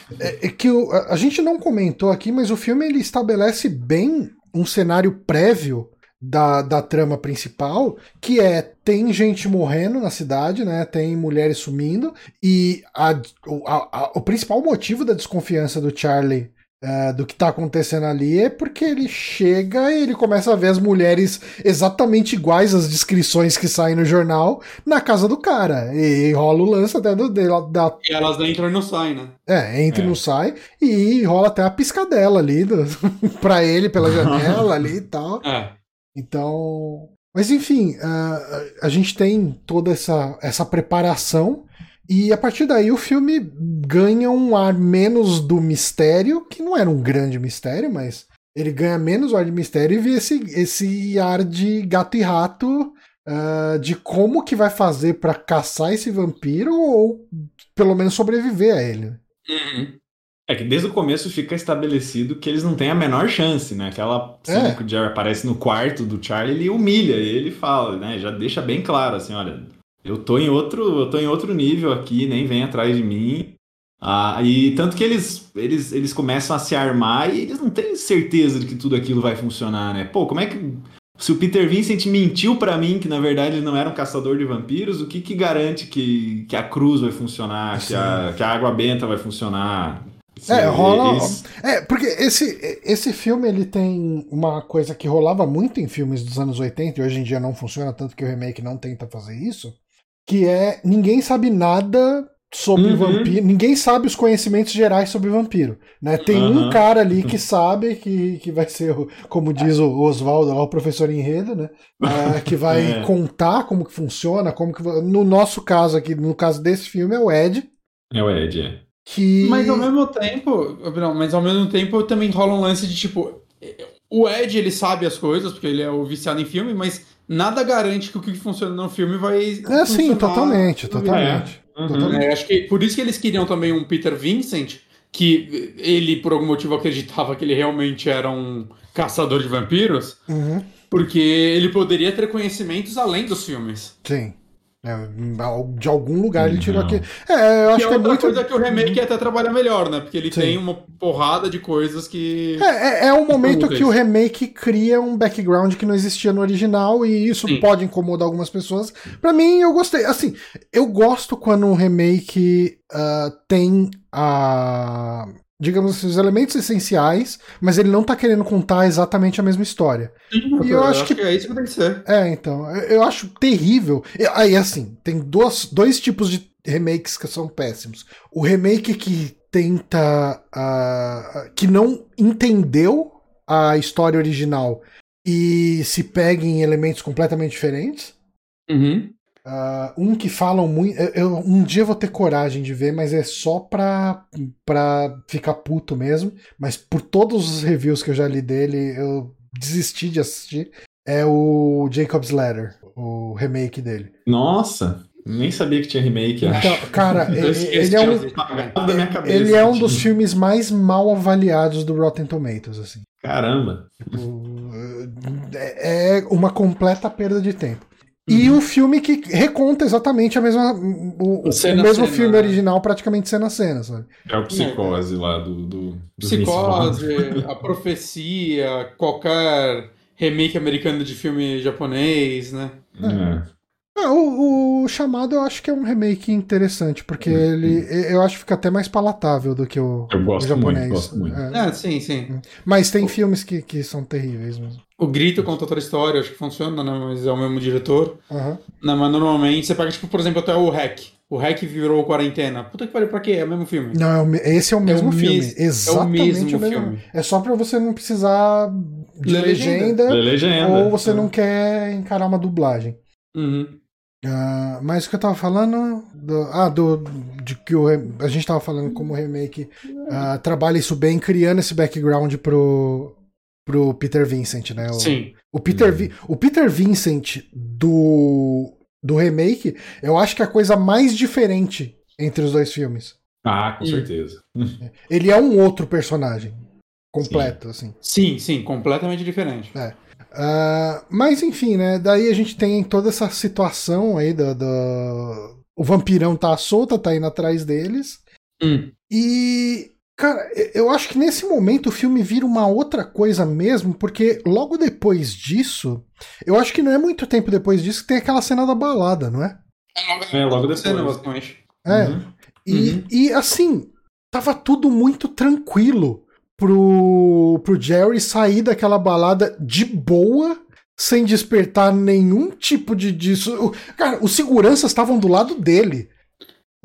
Porque é, é que o- a, gente não comentou aqui, mas o filme ele estabelece bem um cenário prévio da, da trama principal, que é tem gente morrendo na cidade, né? Tem mulheres sumindo e a- a- a- o principal motivo da desconfiança do Charlie eh, do que tá acontecendo ali é porque ele chega e ele começa a ver as mulheres exatamente iguais às descrições que saem no jornal na casa do cara. E, rola o lance até do, da, E elas entram e não saem, né? é, entra e É. não sai. E rola até a piscadela ali do, pra ele pela janela ali e tal. É. Então. Mas enfim, a, a gente tem toda essa, essa preparação. E a partir daí o filme ganha um ar menos do mistério, que não era um grande mistério, mas ele ganha menos o ar de mistério e vê esse, esse ar de gato e rato ah, de como que vai fazer pra caçar esse vampiro ou pelo menos sobreviver a ele. Uhum. É que desde o começo fica estabelecido que eles não têm a menor chance, né? Aquela cena É. que o Jerry aparece no quarto do Charlie, ele humilha, ele fala, né? Já deixa bem claro, assim, olha, eu tô em outro, eu tô em outro nível aqui, nem vem atrás de mim. Ah, e tanto que eles, eles, eles começam a se armar e eles não têm certeza de que tudo aquilo vai funcionar, né? Pô, como é que. Se o Peter Vincent mentiu pra mim que na verdade ele não era um caçador de vampiros, o que, que garante que, que a cruz vai funcionar, que a, que a água benta vai funcionar? É, Se- rola. eles- É, porque esse, esse filme ele tem uma coisa que rolava muito em filmes dos anos 80 e hoje em dia não funciona, tanto que o remake não tenta fazer isso. Que é ninguém sabe nada sobre Uhum. vampiro, ninguém sabe os conhecimentos gerais sobre vampiro. Né? Tem um Aham. cara ali que sabe que, que vai ser, o- como diz o Oswaldo lá, o professor enredo, né? Ah, que vai É. contar como que funciona, como que. No nosso caso aqui, no caso desse filme, é o Ed. É o Ed, é. Que... Mas ao mesmo tempo, não, mas ao mesmo tempo também rola um lance de tipo, o Ed ele sabe as coisas porque ele é o viciado em filme, mas nada garante que o que funciona no filme vai É sim, totalmente, totalmente. Uhum. totalmente. É, acho que por isso que eles queriam também um Peter Vincent, que ele por algum motivo acreditava que ele realmente era um caçador de vampiros, Uhum. porque ele poderia ter conhecimentos além dos filmes. Sim. É, de algum lugar ele tirou aqui. É, eu acho que é que é outra muito. coisa que o remake até trabalha melhor, né? Porque ele Sim. tem uma porrada de coisas que. É, é, é um momento que o remake cria um background que não existia no original e isso Sim. pode incomodar algumas pessoas. Pra mim, eu gostei. Assim, eu gosto quando um remake ah, tem a. Digamos assim, os elementos essenciais, mas ele não tá querendo contar exatamente a mesma história. E eu acho que- é isso que tem que ser. É, então, eu eu acho terrível. Eu- Aí, assim, tem dois, dois tipos de remakes que são péssimos. O remake que tenta. ah, que não entendeu a história original e se pega em elementos completamente diferentes. Uhum. Ah, um que falam muito. Eu, um dia eu vou ter coragem de ver, mas é só pra, pra ficar puto mesmo. Mas por todos os reviews que eu já li dele, eu desisti de assistir. É o Jacob's Ladder, o remake dele. Nossa, nem sabia que tinha remake, acho. Então, cara, ele, ele é um, cabeça. ele é um dos tinha. filmes mais mal avaliados do Rotten Tomatoes, assim. Caramba. Tipo, é é uma completa perda de tempo. E um filme que reconta exatamente a mesma, o, o Cena a mesmo cena, filme né? original, praticamente cena a cena, sabe? É o psicose lá do. do, do Psicose, a profecia, qualquer remake americano de filme japonês, né? É. Ah, o, o Chamado eu acho que é um remake interessante, porque ele eu acho que fica até mais palatável do que o, Eu gosto o japonês. muito, gosto muito. É. É, sim, sim. Mas tem filmes que, que são terríveis mesmo. O Grito conta outra história, acho que funciona, né? Mas é o mesmo diretor. Aham. Não, mas normalmente você pega, tipo, por exemplo, até o Hack. O Hack virou quarentena. Puta que pariu, pra quê? É o mesmo filme. Não, é o esse é o mesmo o filme. mes- Exatamente é o mesmo mesmo filme. É só pra você não precisar de legenda. legenda, ou você não quer encarar uma dublagem. Uhum. Ah, mas o que eu tava falando. do- ah, do, de que o, a gente tava falando como o remake ah, trabalha isso bem, criando esse background pro, pro Peter Vincent, né? O, Sim. o, Peter, Vi- o Peter Vincent do, do remake, eu acho que é a coisa mais diferente entre os dois filmes. Ah, com Hum. certeza. Ele é um outro personagem. Completo, assim. Sim, sim, completamente diferente. Uh, mas enfim, né? Daí a gente tem toda essa situação aí do, do... O vampirão tá solto, tá indo atrás deles. Hum. E. Cara, eu acho que nesse momento o filme vira uma outra coisa mesmo, porque logo depois disso, eu acho que não é muito tempo depois disso que tem aquela cena da balada, não é? É, logo depois. Cena, basicamente. É. Uhum. E, Uhum. e assim, tava tudo muito tranquilo pro, pro Jerry sair daquela balada de boa, sem despertar nenhum tipo de disso. Cara, os seguranças estavam do lado dele.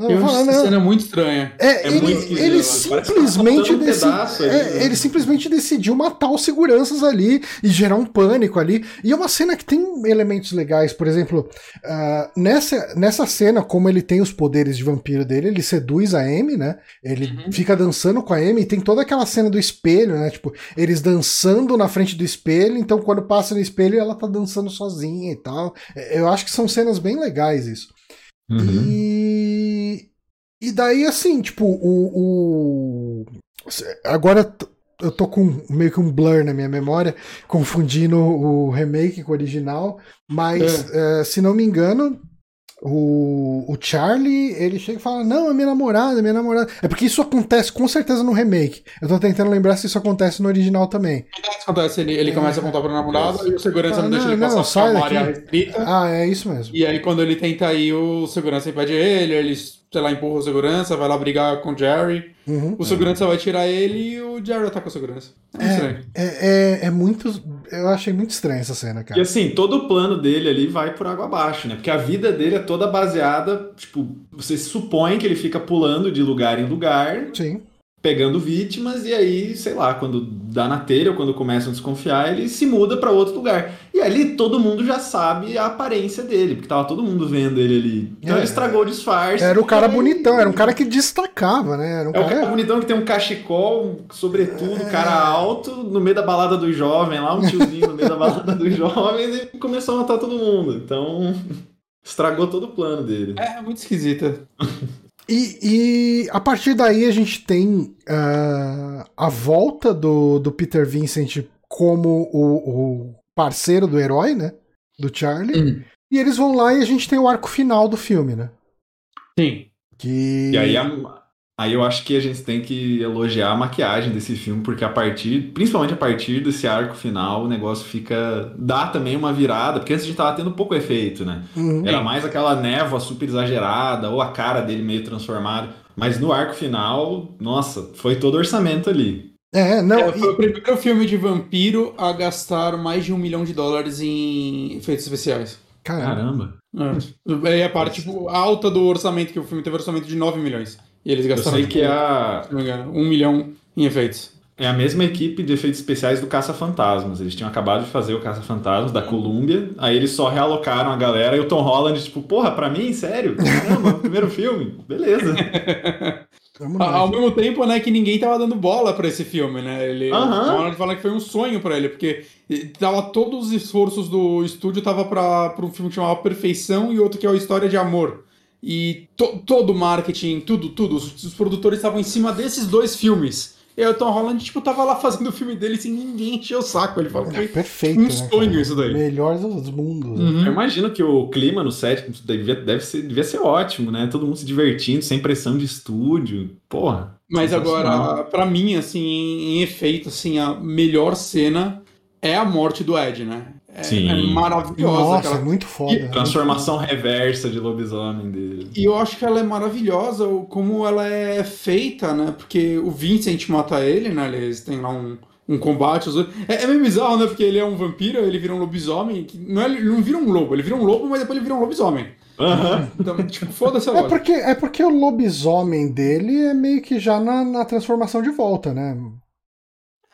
Eu acho Falando, essa cena muito estranha. é, É ele, muito ele tá simplesmente um é, né? ele simplesmente decidiu matar os seguranças ali e gerar um pânico ali. E é uma cena que tem elementos legais, por exemplo, ah, nessa, nessa cena, como ele tem os poderes de vampiro dele, ele seduz a Amy, né? Ele Uhum. fica dançando com a Amy e tem toda aquela cena do espelho, né? Tipo, eles dançando na frente do espelho, então quando passa no espelho ela tá dançando sozinha e tal. É, Eu acho que são cenas bem legais isso. Uhum. E. E daí, assim, tipo, o. o- Agora eu tô com meio que um blur na minha memória, confundindo o remake com o original, mas eh, se não me engano. O, o Charlie, ele chega e fala: Não, é minha namorada, é minha namorada. É porque isso acontece com certeza no remake. Eu tô tentando lembrar se isso acontece no original também. Acontece? Ele, ele começa a apontar pro namorado e o segurança Ah, não deixa não, ele não, passar uma daqui. área restrita. Ah, é isso mesmo. E aí, quando ele tenta ir, o segurança impede ele, ele, sei lá, empurra o segurança, vai lá brigar com o Jerry. Uhum. O segurança vai tirar ele e o Jerry ataca o segurança. É, É, estranho. é, é, é muito. Eu achei muito estranha essa cena, E cara. assim, todo o plano dele ali vai por água abaixo, né? Porque a vida dele é toda baseada, tipo, você supõe que ele fica pulando de lugar em lugar, Sim. Pegando vítimas, e aí, sei lá, quando dá na telha ou quando começam a desconfiar, ele se muda pra outro lugar. E ali todo mundo já sabe a aparência dele, porque tava todo mundo vendo ele ali. Então É. ele estragou o disfarce. Era o cara e aí- bonitão, era um cara que destacava, né? Era um É o cara cara. bonitão que tem um cachecol, sobretudo, cara alto, no meio da balada dos jovens, lá um tiozinho no meio da balada dos jovens, e começou a matar todo mundo. Então, estragou todo o plano dele. É, é muito esquisita. E, e a partir daí a gente tem ah, a volta do, do Peter Vincent como o, o parceiro do herói, né? Do Charlie. Uhum. E eles vão lá e a gente tem o arco final do filme, né? Sim. Que. E aí, a- aí eu acho que a gente tem que elogiar a maquiagem desse filme, porque a partir, principalmente a partir desse arco final, o negócio fica. dá também uma virada, porque antes a gente tava tendo pouco efeito, né? Uhum. Era mais aquela névoa super exagerada, ou a cara dele meio transformada. Mas no arco final, nossa, foi todo orçamento ali. É, não. É, e- foi o primeiro filme de vampiro a gastar mais de um milhão de dólares em efeitos especiais. Caramba. Caramba. É, é a parte tipo, alta do orçamento, que o filme teve orçamento de 9 milhões. E eles Eu gastaram, sei que é a, se não me engano, 1 milhão em efeitos. é a mesma equipe de efeitos especiais do Caça-Fantasmas. Eles tinham acabado de fazer o Caça-Fantasmas da Columbia, aí eles só realocaram a galera e o Tom Holland, tipo, porra, pra mim? Sério? Caramba, primeiro filme? Beleza. A-. Ao mesmo tempo, né, que ninguém tava dando bola pra esse filme, né? Ele, o Ronald fala que foi um sonho pra ele, porque tava todos os esforços do estúdio tava pra, pra um filme que chamava Perfeição e outro que é o História de Amor. E to- todo o marketing, tudo, tudo, os, os produtores estavam em cima desses dois filmes. E aí o Tom Holland, tipo, tava lá fazendo o filme dele sem ninguém encher o saco. Ele falou que É perfeito. um né, sonho cara? isso daí. Melhor dos mundos. né? Uhum. Eu imagino que o clima no set devia, deve ser, devia ser ótimo, né? Todo mundo se divertindo, sem pressão de estúdio. Porra. Mas agora, pra mim, assim, em, em efeito, assim, a melhor cena é a morte do Ed, né? É, Sim. é maravilhosa Nossa, aquela é muito foda. E- né? Transformação reversa de lobisomem dele. E eu acho que ela é maravilhosa, como ela é feita, né? Porque o Vincent mata ele, né? Eles têm lá um, um combate. os dois- É, é meio bizarro, né? Porque ele é um vampiro, ele vira um lobisomem. que Não, é, ele não vira um lobo, ele vira um lobo, mas depois ele vira um lobisomem. Aham. Então, tipo, foda-se a É porque, é porque o lobisomem dele é meio que já na, na transformação de volta, né?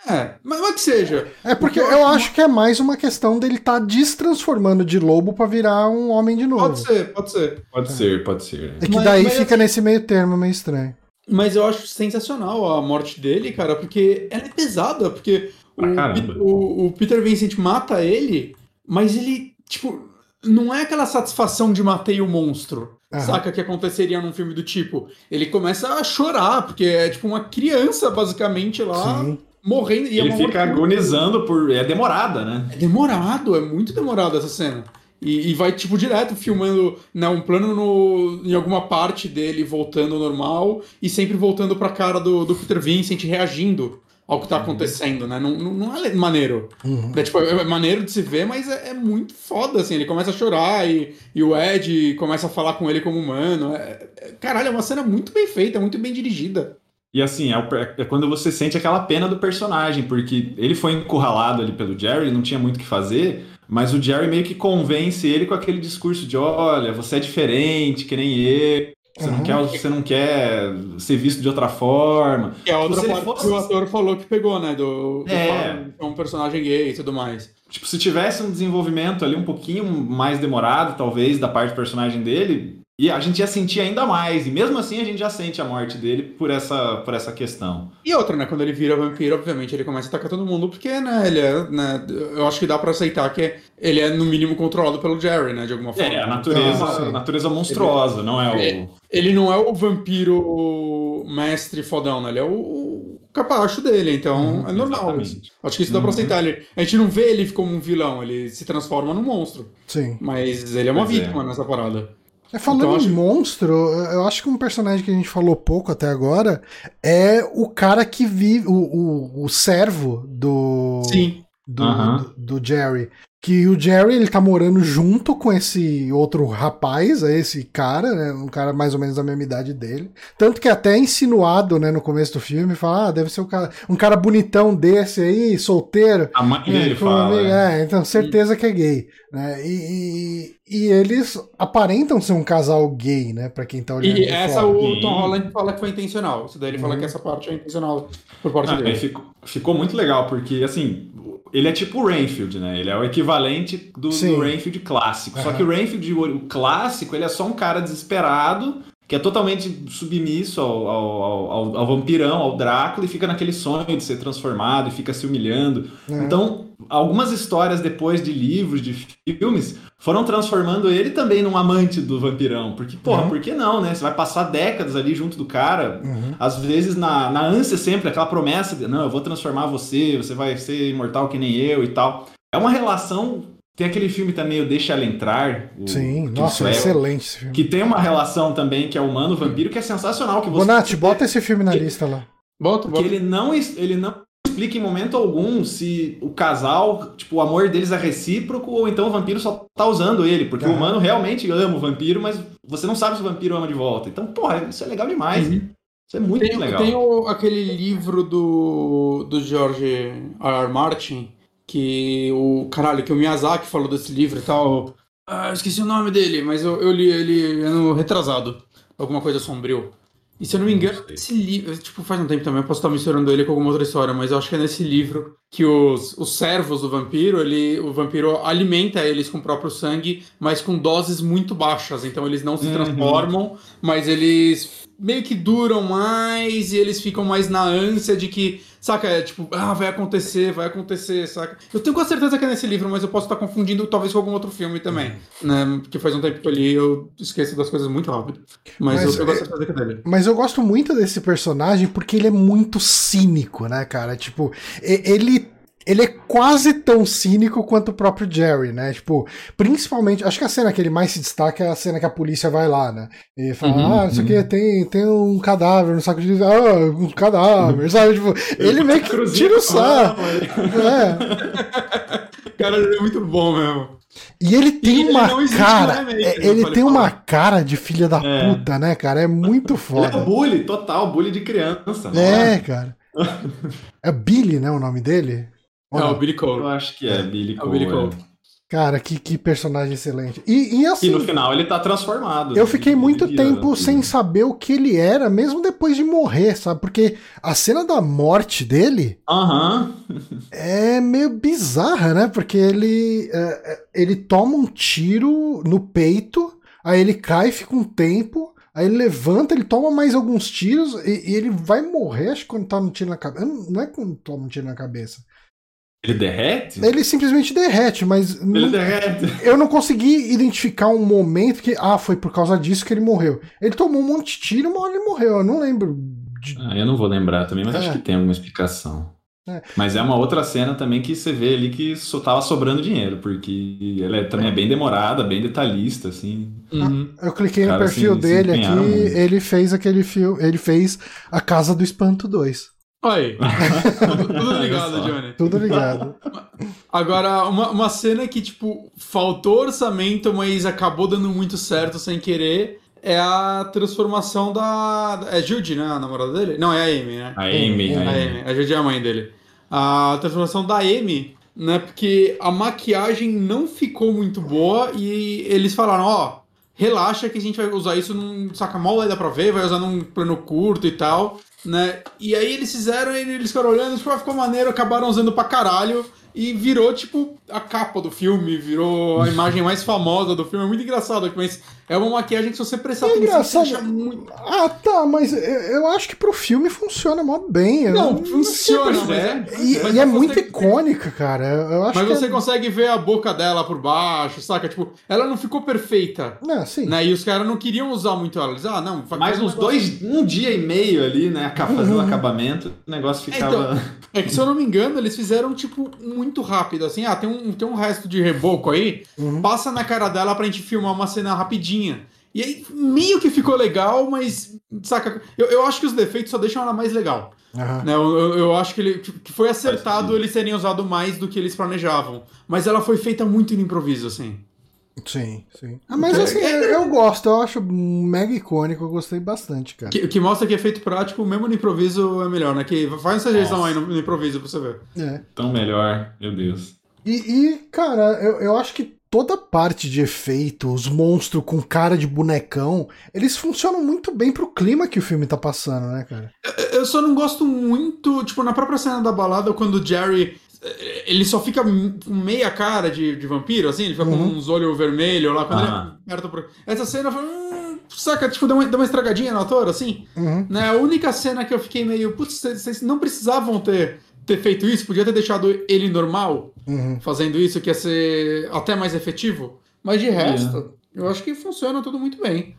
É, mas, mas que seja. É porque Eu eu acho que é mais uma questão dele estar destransformando de lobo pra virar um homem de novo. Pode ser, pode ser. Pode ser, pode ser. É que Mas- daí mas fica assim- nesse meio termo meio estranho. Mas eu acho sensacional a morte dele, cara, porque ela é pesada, porque o, o- o Peter Vincent mata ele, mas ele, tipo, não é aquela satisfação de matei o monstro. Aham. Saca que aconteceria num filme do tipo. Ele começa a chorar, porque é tipo uma criança, basicamente, lá, Sim. Morrendo. E é Ele uma fica agonizando por. É demorada, né? É demorado, é muito demorado essa cena. E, e vai, tipo, direto filmando né, um plano no, em alguma parte dele voltando ao normal e sempre voltando pra cara do, do Peter Vincent reagindo ao que tá acontecendo, né? Não, não, não é maneiro. Uhum. É, tipo, é maneiro de se ver, mas é, é muito foda, assim. Ele começa a chorar e, e o Ed começa a falar com ele como humano. É, é- caralho, é uma cena muito bem feita, muito bem dirigida. E assim, é, é quando você sente aquela pena do personagem, porque ele foi encurralado ali pelo Jerry, não tinha muito o que fazer, mas o Jerry meio que convence ele com aquele discurso de: olha, você é diferente, que nem eu, você, Uhum. não, quer, você não quer ser visto de outra forma. Que é a outra Se ele parte fosse- que o ator falou que pegou, né? Do, do É. é um personagem gay e tudo mais. Tipo, se tivesse um desenvolvimento ali um pouquinho mais demorado, talvez, da parte do personagem dele, e a gente ia sentir ainda mais. E mesmo assim a gente já sente a morte dele por essa, por essa questão. E outra, né? Quando ele vira vampiro, obviamente ele começa a atacar todo mundo, porque, né, ele é. Né, eu acho que dá pra aceitar que ele é, no mínimo, controlado pelo Jerry, né? De alguma forma. É, a natureza, sim. a natureza monstruosa, não é o. Ele não é o vampiro mestre fodão, né? Ele é o, o capacho dele, então Uhum, é normal. exatamente. Acho que isso dá pra Uhum. aceitar. Ele, a gente não vê ele como um vilão, ele se transforma num monstro. Sim. Mas ele é uma Pois é. vítima nessa parada. É, Falando Então, em monstro, eu acho que um personagem que a gente falou pouco até agora é o cara que vive, o, o, o servo do, Sim. do, do, do Jerry. Que o Jerry ele tá morando junto com esse outro rapaz, é esse cara, né? Um cara mais ou menos da mesma idade dele. Tanto que até é insinuado, né, no começo do filme, fala, ah, deve ser um cara, um cara bonitão desse aí, solteiro. A mãe dele com fala. amigo, é. é, então certeza que é gay. Né? E, e, e eles aparentam ser um casal gay, né? Pra quem tá olhando. E essa fora. o. Tom Holland fala que foi intencional. Isso daí ele fala Uhum. que essa parte é intencional por parte Ah, dele. ficou, ficou muito legal, porque assim, ele é tipo o Rainfield, né? Ele é o equivalente do, do Rainfield clássico. Só Aham. que o Rainfield, o clássico, ele é só um cara desesperado, que é totalmente submisso ao, ao, ao- ao- vampirão, ao Drácula, e fica naquele sonho de ser transformado e fica se humilhando. Uhum. Então, algumas histórias depois de livros, de filmes, foram transformando ele também num amante do vampirão. Porque, porra, Uhum. por que não, né? Você vai passar décadas ali junto do cara, Uhum. às vezes na, na ânsia sempre, aquela promessa de, não, eu vou transformar você, você vai ser imortal que nem eu e tal. É uma relação. Tem aquele filme também, o Deixa Ela Entrar. O, Sim, que nossa, isso é- excelente esse filme. Que tem uma relação também que é humano-vampiro, que é sensacional. Que você, Bonatti, bota esse filme na lista lá. Bota, bota. ele não, ele não explica em momento algum se o casal, tipo, o amor deles é recíproco ou então o vampiro só tá usando ele. Porque o Aham. humano realmente ama o vampiro, mas você não sabe se o vampiro ama de volta. Então, porra, isso é legal demais. Uhum. Isso é muito Tem, legal. tem o- aquele livro do, do George R. R. Martin, que o. Caralho, que o Miyazaki falou desse livro e tal. Ah, eu esqueci o nome dele, mas eu, eu li ele ano retrasado. Alguma coisa sombrio. E se eu não me engano, sei. esse livro. Tipo, faz um tempo também, eu posso estar misturando ele com alguma outra história, mas eu acho que é nesse livro que os, os servos do vampiro, ele, o vampiro alimenta eles com o próprio sangue, mas com doses muito baixas. Então eles não se Uhum. transformam, mas eles meio que duram mais e eles ficam mais na ânsia de que, saca, é tipo, ah, vai acontecer, vai acontecer, saca? Eu tenho quase certeza que é nesse livro, mas eu posso estar confundindo talvez com algum outro filme também, né? Porque faz um tempo que eu li eu esqueço das coisas muito rápido. Mas, Mas eu quase é- certeza que é dele. Mas eu gosto muito desse personagem porque ele é muito cínico, né, cara? Tipo, ele. Ele é quase tão cínico quanto o próprio Jerry, né? Tipo, principalmente. Acho que a cena que ele mais se destaca é a cena que a polícia vai lá, né? E fala, Uhum, ah, isso aqui uhum. tem, tem um cadáver no saco de. Ah, um cadáver, sabe? Tipo, ele meio que Cruzinho tira o sarro. É. Cara, ele é muito bom mesmo. E ele tem ele uma não cara. remake, é, né, ele tem uma falar. cara de filha da É. puta, né, cara? É muito Ele é foda. bully, total, bully de criança. não É, cara. É Billy, né, o nome dele? Ou É não? o Billy Cole. Eu acho que é, Billy É o Billy Cole. Cole. Cara, que, que personagem excelente. E, e E assim, no final ele tá transformado. eu fiquei Ele muito vira tempo sem saber o que ele era, mesmo depois de morrer, sabe? Porque a cena da morte dele Aham. é meio bizarra, né? Porque ele, é, é, ele toma um tiro no peito, aí ele cai, fica um tempo, aí ele levanta, ele toma mais alguns tiros e, e ele vai morrer, acho que quando tá um tiro na cabeça. Não é quando toma um tiro na cabeça. Ele derrete? Ele simplesmente derrete, mas Ele não- derrete. eu não consegui identificar um momento que, ah, foi por causa disso que ele morreu. Ele tomou um monte de tiro, uma hora ele morreu. Eu não lembro. de- Ah, eu não vou lembrar também, mas É. acho que tem alguma explicação. É. Mas é uma outra cena também que você vê ali que só tava sobrando dinheiro, porque ela é, também é bem demorada, bem detalhista, assim. Uhum. Eu cliquei no Cara, perfil se- se dele aqui, empenharam muito. ele fez aquele filme, ele fez A Casa do Espanto 2. Aí. tudo, tudo ligado. Johnny. Tudo ligado. Agora, uma, uma cena que, tipo, faltou orçamento, mas acabou dando muito certo sem querer, é a transformação da. É Judy, né? A namorada dele? Não, é a Amy, né? A Amy, É, a A Amy. A Judy é a mãe dele. A transformação da Amy, né? Porque a maquiagem não ficou muito boa e eles falaram: ó, relaxa que a gente vai usar isso num. Saca mal, vai dar pra ver, vai usar num plano curto e tal, né? E aí eles fizeram, e eles ficaram olhando, tipo, ah, ficou maneiro, acabaram usando pra caralho. E virou, tipo, a capa do filme, virou a imagem mais famosa do filme. É muito engraçado, mas é uma maquiagem que se você prestar É atenção, você engraçado. acha muito. Ah, tá, mas eu, acho que pro filme funciona mó bem. Não, sei funciona, por- mas é. E, e é muito consegue- icônica, cara. Eu, acho Mas que você é... consegue ver a boca dela por baixo, saca? Tipo, ela não ficou perfeita. Não, sim. Né? E os caras não queriam usar muito ela. Eles, ah, não, Mais uns dois, um dia e meio ali, né? aca- Fazendo o acabamento, o negócio É, então, ficava. É que se eu não me engano, eles fizeram, tipo, muito rápido. Assim, ah, tem um, tem um resto de reboco aí, Uhum. passa na cara dela pra gente filmar uma cena E aí, meio que ficou legal, mas, saca? Eu, eu acho que os defeitos só deixam ela mais legal. Aham. Né? Eu, eu- eu acho que, ele, que foi acertado eles terem usado mais do que eles planejavam. Mas ela foi feita muito no improviso, assim. Sim, sim. Ah, mas É- assim, eu, eu gosto, eu acho mega icônico, eu gostei bastante, cara. Que, que mostra que efeito prático, mesmo no improviso, é melhor, né? Que faz essa gestão aí no, no improviso pra você ver. É. Tão melhor, meu Deus. E, e, cara, eu, eu acho que toda parte de efeito, os monstros com cara de bonecão, eles funcionam muito bem pro clima que o filme tá passando, né, cara? Eu só não gosto muito, tipo, na própria cena da balada, quando o Jerry. eh, Ele só fica com meia cara de, de vampiro, assim, ele fica com Uhum. uns olhos vermelhos lá. Quando Ah. ele aperta pro... Essa cena foi. Hum, saca, tipo, deu uma, deu uma estragadinha no ator, assim. Uhum. Né? A única cena que eu fiquei meio. Putz, vocês não precisavam ter, ter feito isso, podia ter deixado ele normal Uhum. fazendo isso, que ia ser até mais efetivo. Mas de resto, eu acho que funciona tudo muito bem.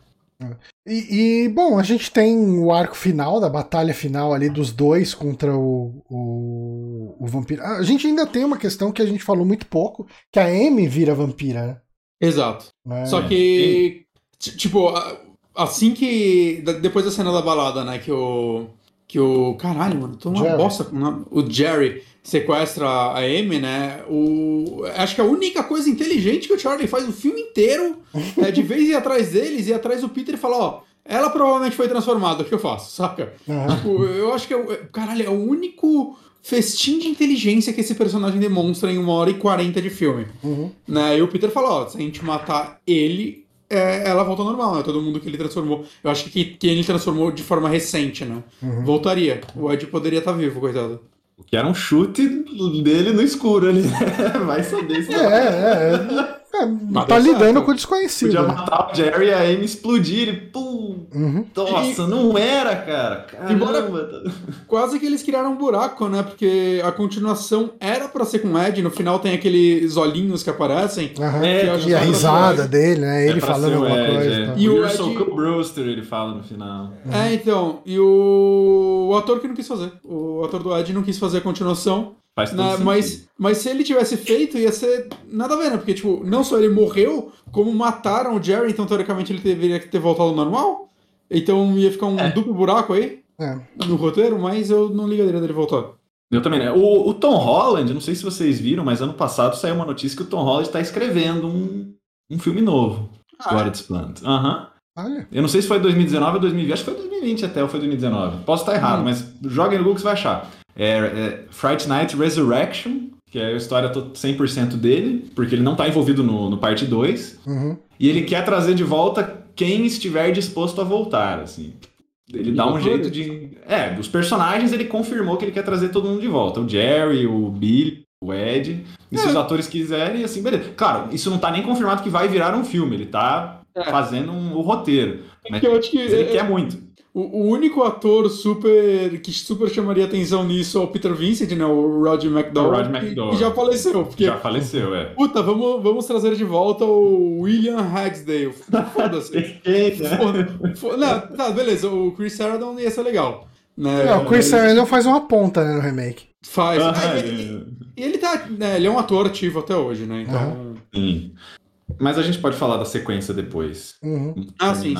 E, e, bom, a gente tem o arco final, da batalha final ali dos dois contra o, o, o vampiro. A gente ainda tem uma questão que a gente falou muito pouco, que a Amy vira vampira, Exato. né? Só que, ti- tipo, a- assim que. da- Depois da cena da balada, né? Que o. Que o. Caralho, mano, tô uma Jerry. bosta. o Jerry sequestra a Amy, né? O. Acho que a única coisa inteligente que o Charlie faz o filme inteiro é de vez ir atrás deles, ir atrás do Peter e falar, ó. Ela provavelmente foi transformada, o que eu faço, saca? Aham. Tipo, eu acho que é, o- é- caralho, é o único festim de inteligência que esse personagem demonstra em uma hora e quarenta de filme. Uhum. Né? E o Peter fala, ó, se a gente matar ele, é, ela volta ao normal, né? Todo mundo que ele transformou. Eu acho que que ele transformou de forma recente, né? Uhum. Voltaria. O Ed poderia estar vivo, coitado. O que era um chute dele no escuro ali. Vai saber se É, é, é. É, tá lidando certo. com o desconhecido. podia né? matar o Jerry e a Amy explodir. E, pum, Uhum. nossa, não era, cara. Caramba. Quase que eles criaram um buraco, né? Porque a continuação era pra ser com o Ed, no final tem aqueles olhinhos que aparecem. Aham. É, que acho E a risada dele, né? Ele É falando alguma Ed, coisa. é. tá? E o Ed- cool, Brewster, ele fala no final. É, então. E o... o ator que não quis fazer. O ator do Ed não quis fazer a continuação. Faz todo sentido. mas, mas se ele tivesse feito, ia ser nada a ver, né? Porque, tipo, não só ele morreu, como mataram o Jerry, então teoricamente ele deveria ter voltado ao normal. Então ia ficar um É. duplo buraco aí É. no roteiro, mas eu não ligaria dele voltar. Eu também, né? O, o Tom Holland, não sei se vocês viram, mas ano passado saiu uma notícia que o Tom Holland está escrevendo um, um filme novo. Ah, Agora Plant. Aham. Olha. Eu não sei se foi 2019 ou 2020, acho que foi 2020 até, ou foi 2019. Posso estar errado, Hum. mas joga no Google que você vai achar. É, é Fright Night Resurrection, que é a história to- 100% dele, porque ele não está envolvido no, no parte 2. Uhum. E ele quer trazer de volta quem estiver disposto a voltar, assim. Ele dá um jeito de. É, dos personagens ele confirmou que ele quer trazer todo mundo de volta. O Jerry, o Billy, o Ed. E se É. os atores quiserem, assim, beleza. Claro, isso não tá nem confirmado que vai virar um filme. Ele tá É. fazendo um- o roteiro. Mas, que eu acho que ele é- quer muito. O, o único ator super que super chamaria atenção nisso é o Peter Vincent, né? O Roger McDowell. O que- McDowell. Que já faleceu. Porque, Já faleceu, é. puta, vamos, vamos trazer de volta o William Hagsdale. Foda-se. Foda- fo- Não, tá, beleza. O Chris Sarandon ia ser legal. Né? É, o Chris Mas- Sarandon faz uma ponta né, no remake. Faz. Ah, Ah, ele- ele tá. né, ele é um ator ativo até hoje, né? Então. Sim. Mas a gente pode falar da sequência depois. Uhum. Ah, sim,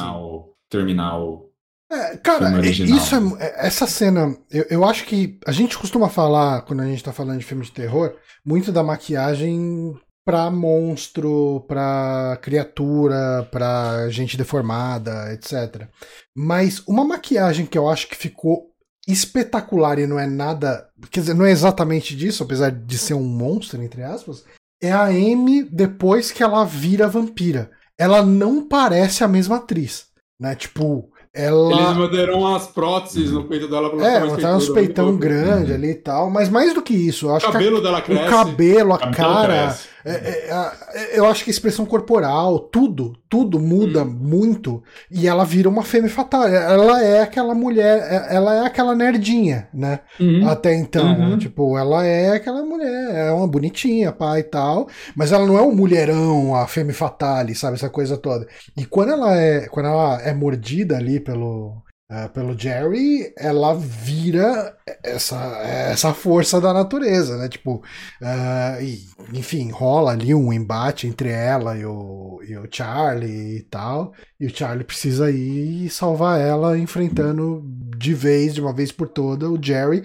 Terminar o. É, cara, é- isso é, é- essa cena, eu, eu acho que a gente costuma falar, quando a gente tá falando de filme de terror, muito da maquiagem pra monstro, pra criatura, pra gente deformada, etc. Mas uma maquiagem que eu acho que ficou espetacular e não é nada, quer dizer, não é exatamente disso, apesar de ser um monstro, entre aspas, é a Amy depois que ela vira vampira. Ela não parece a mesma atriz, né? Tipo, ela Eles mandaram as próteses no peito dela pra ela é, ficar mais botar uns peituda, peitão grande ali e tal, mas mais do que isso, eu O acho que a- cabelo dela cresce. o cabelo, a Cabelo cara, cresce. É, é, é, eu acho que a expressão corporal, tudo, tudo muda Hum. muito e ela vira uma fêmea fatal. Ela é aquela mulher, é- ela é aquela nerdinha, né? Uhum. Até então, Uhum. tipo, ela é aquela mulher, é uma bonitinha, pá e tal, mas ela não é um mulherão, a femme fatale, sabe, essa coisa toda. E quando ela é, quando ela é mordida ali pelo ah, pelo Jerry, ela vira essa, essa força da natureza, né? Tipo, ah, e, enfim, rola ali um embate entre ela e o, e o Charlie e tal. E o Charlie precisa ir salvar ela, enfrentando de vez, de uma vez por toda, o Jerry.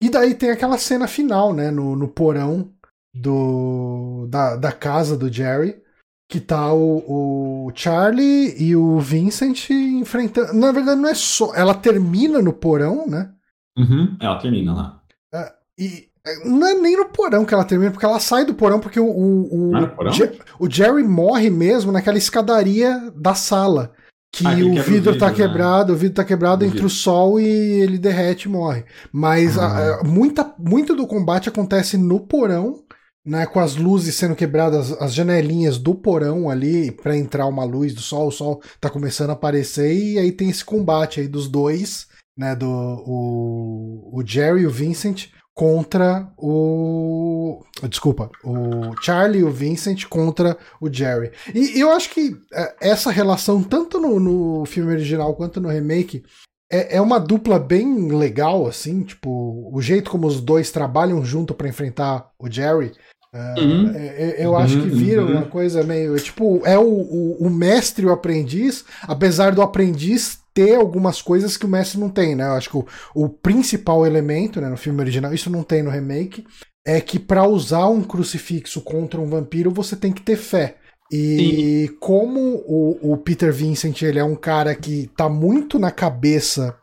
E daí tem aquela cena final, né? No, no porão do, da, da casa do Jerry. Que tá o, o Charlie e o Vincent enfrentando. Na verdade, não é só. Ela termina no porão, né? Uhum. Ela termina lá. E é, não é nem no porão que ela termina, porque ela sai do porão porque o, o, o, Ah, o Jerry morre mesmo naquela escadaria da sala. Que Ah, o vidro tá vidro, né? quebrado, o vidro tá quebrado O entre vidro. o sol e ele derrete e morre. Mas a- Ah. a- muita, muito do combate acontece no porão, né? Com as luzes sendo quebradas, as janelinhas do porão ali pra entrar uma luz do sol, o sol tá começando a aparecer, e aí tem esse combate aí dos dois, né? Do o, o Jerry e o Vincent contra o. Desculpa, o Charlie e o Vincent contra o Jerry. E eu acho que é, essa relação, tanto no, no filme original quanto no remake, é, é uma dupla bem legal, assim, tipo, o jeito como os dois trabalham junto pra enfrentar o Jerry. é, Uhum. é, é, eu acho que Uhum, vira uhum. uma coisa meio. Tipo, é o, o, o mestre e o aprendiz, apesar do aprendiz ter algumas coisas que o mestre não tem, né? Eu acho que o, o principal elemento né, no filme original, isso não tem no remake, é que pra usar um crucifixo contra um vampiro você tem que ter fé. E como o, o Peter Vincent ele é um cara que tá muito na cabeça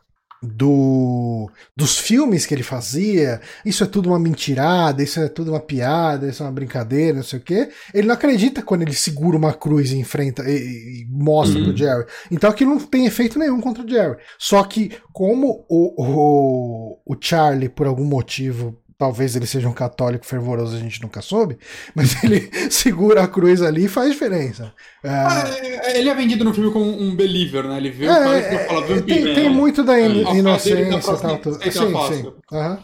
do dos filmes que ele fazia, isso é tudo uma mentirada, isso é tudo uma piada, isso é uma brincadeira, não sei o quê. Ele não acredita quando ele segura uma cruz e enfrenta e, e mostra Uhum. pro Jerry. Então aquilo não tem efeito nenhum contra o Jerry. Só que como o, o, o Charlie, por algum motivo, talvez ele seja um católico fervoroso, a gente nunca soube, mas ele segura a cruz ali e faz diferença. Ah, É, é, ele é vendido no filme como um believer, né? Ele vê o é, cara e é, fala tem, vampiro. tem né? muito da in- tá inocência e tal. Tudo. Sim, sim. Aham.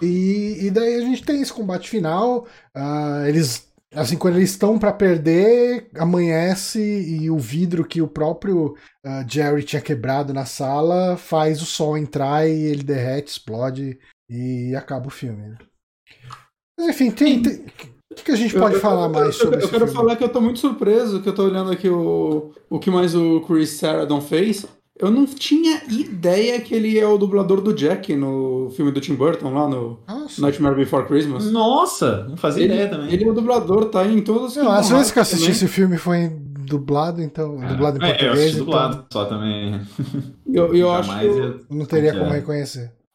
E, e daí a gente tem esse combate final. ah, eles, assim, quando eles estão pra perder, amanhece e o vidro que o próprio ah, Jerry tinha quebrado na sala faz o sol entrar e ele derrete, explode e acaba o filme. né? Mas enfim, tem. tem- o que, que a gente pode Eu- eu- falar eu- mais eu, sobre eu, esse quero filme? falar que eu tô muito surpreso, que eu tô olhando aqui o, o que mais o Chris Sarandon fez. Eu não tinha ideia que ele é o dublador do Jack no filme do Tim Burton, lá no Nossa. Nightmare Before Christmas. Nossa, não fazia Ele, ideia também. ele é o dublador, tá em todos os Kingdom às vezes que eu assisti também. esse filme foi dublado, então. dublado em É, eu português, assisti então dublado só também. Eu, eu, acho que, eu, não teria Como como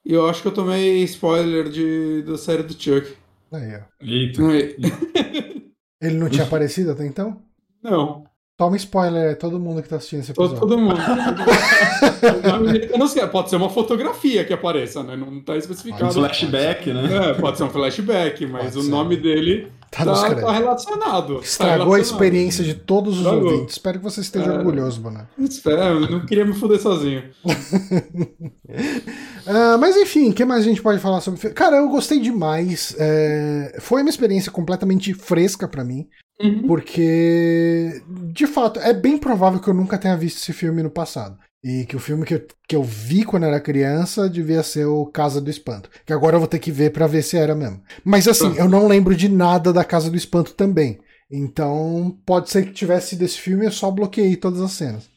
é? reconhecer. eu acho que eu tomei spoiler de, da série do Chuck. Aí, ó. Eita. Ele não tinha aparecido até então? Não, Toma spoiler, é todo mundo que tá assistindo esse episódio. todo mundo. Eu não sei, pode ser uma fotografia que apareça, né? Não tá Um especificado. flashback, né? É, pode ser um flashback, mas Pode o ser. nome dele Tá tá, tá relacionado. Tá Estragou a relacionado. experiência de todos os Estragou. ouvintes. Espero que você esteja É. orgulhoso, Boné. Espera, eu não queria me fuder sozinho. Ah, mas enfim, o que mais a gente pode falar sobre o filme? Cara, eu gostei demais. É, Foi uma experiência completamente fresca pra mim. Uhum. Porque, de fato, é bem provável que eu nunca tenha visto esse filme no passado. E que o filme que eu, que eu vi quando era criança devia ser o Casa do Espanto. Que agora eu vou ter que ver pra ver se era mesmo. Mas assim, eu não lembro de nada da Casa do Espanto também. Então, pode ser que tivesse desse filme eu só bloqueei todas as cenas.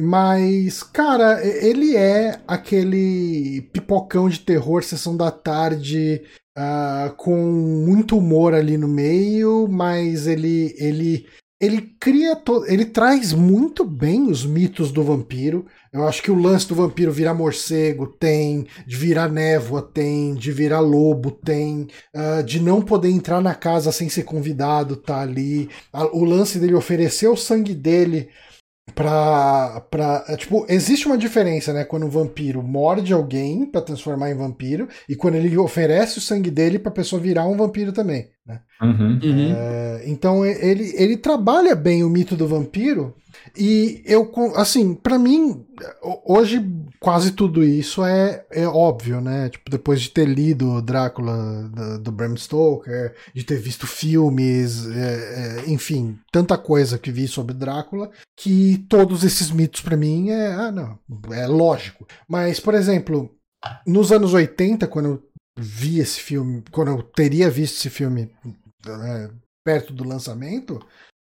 Mas, cara, ele é aquele pipocão de terror, sessão da tarde, uh, com muito humor ali no meio, mas ele ele ele cria ele traz muito bem os mitos do vampiro. Eu acho que o lance do vampiro virar morcego tem, de virar névoa tem, de virar lobo tem, uh, de não poder entrar na casa sem ser convidado tá ali. O lance dele oferecer o sangue dele pra, pra. É, tipo, existe uma diferença, né? Quando um vampiro morde alguém para transformar em vampiro e quando ele oferece o sangue dele pra pessoa virar um vampiro também, né? Uhum. Uhum. É, então ele, ele trabalha bem o mito do vampiro e eu, assim, para mim, hoje quase tudo isso é, é óbvio, né? Tipo, depois de ter lido Drácula do, do Bram Stoker, de ter visto filmes, é, é, enfim, tanta coisa que vi sobre Drácula, que todos esses mitos para mim é, ah, não, é lógico. Mas, por exemplo, nos anos 80, quando eu vi esse filme, quando eu teria visto esse filme né, perto do lançamento,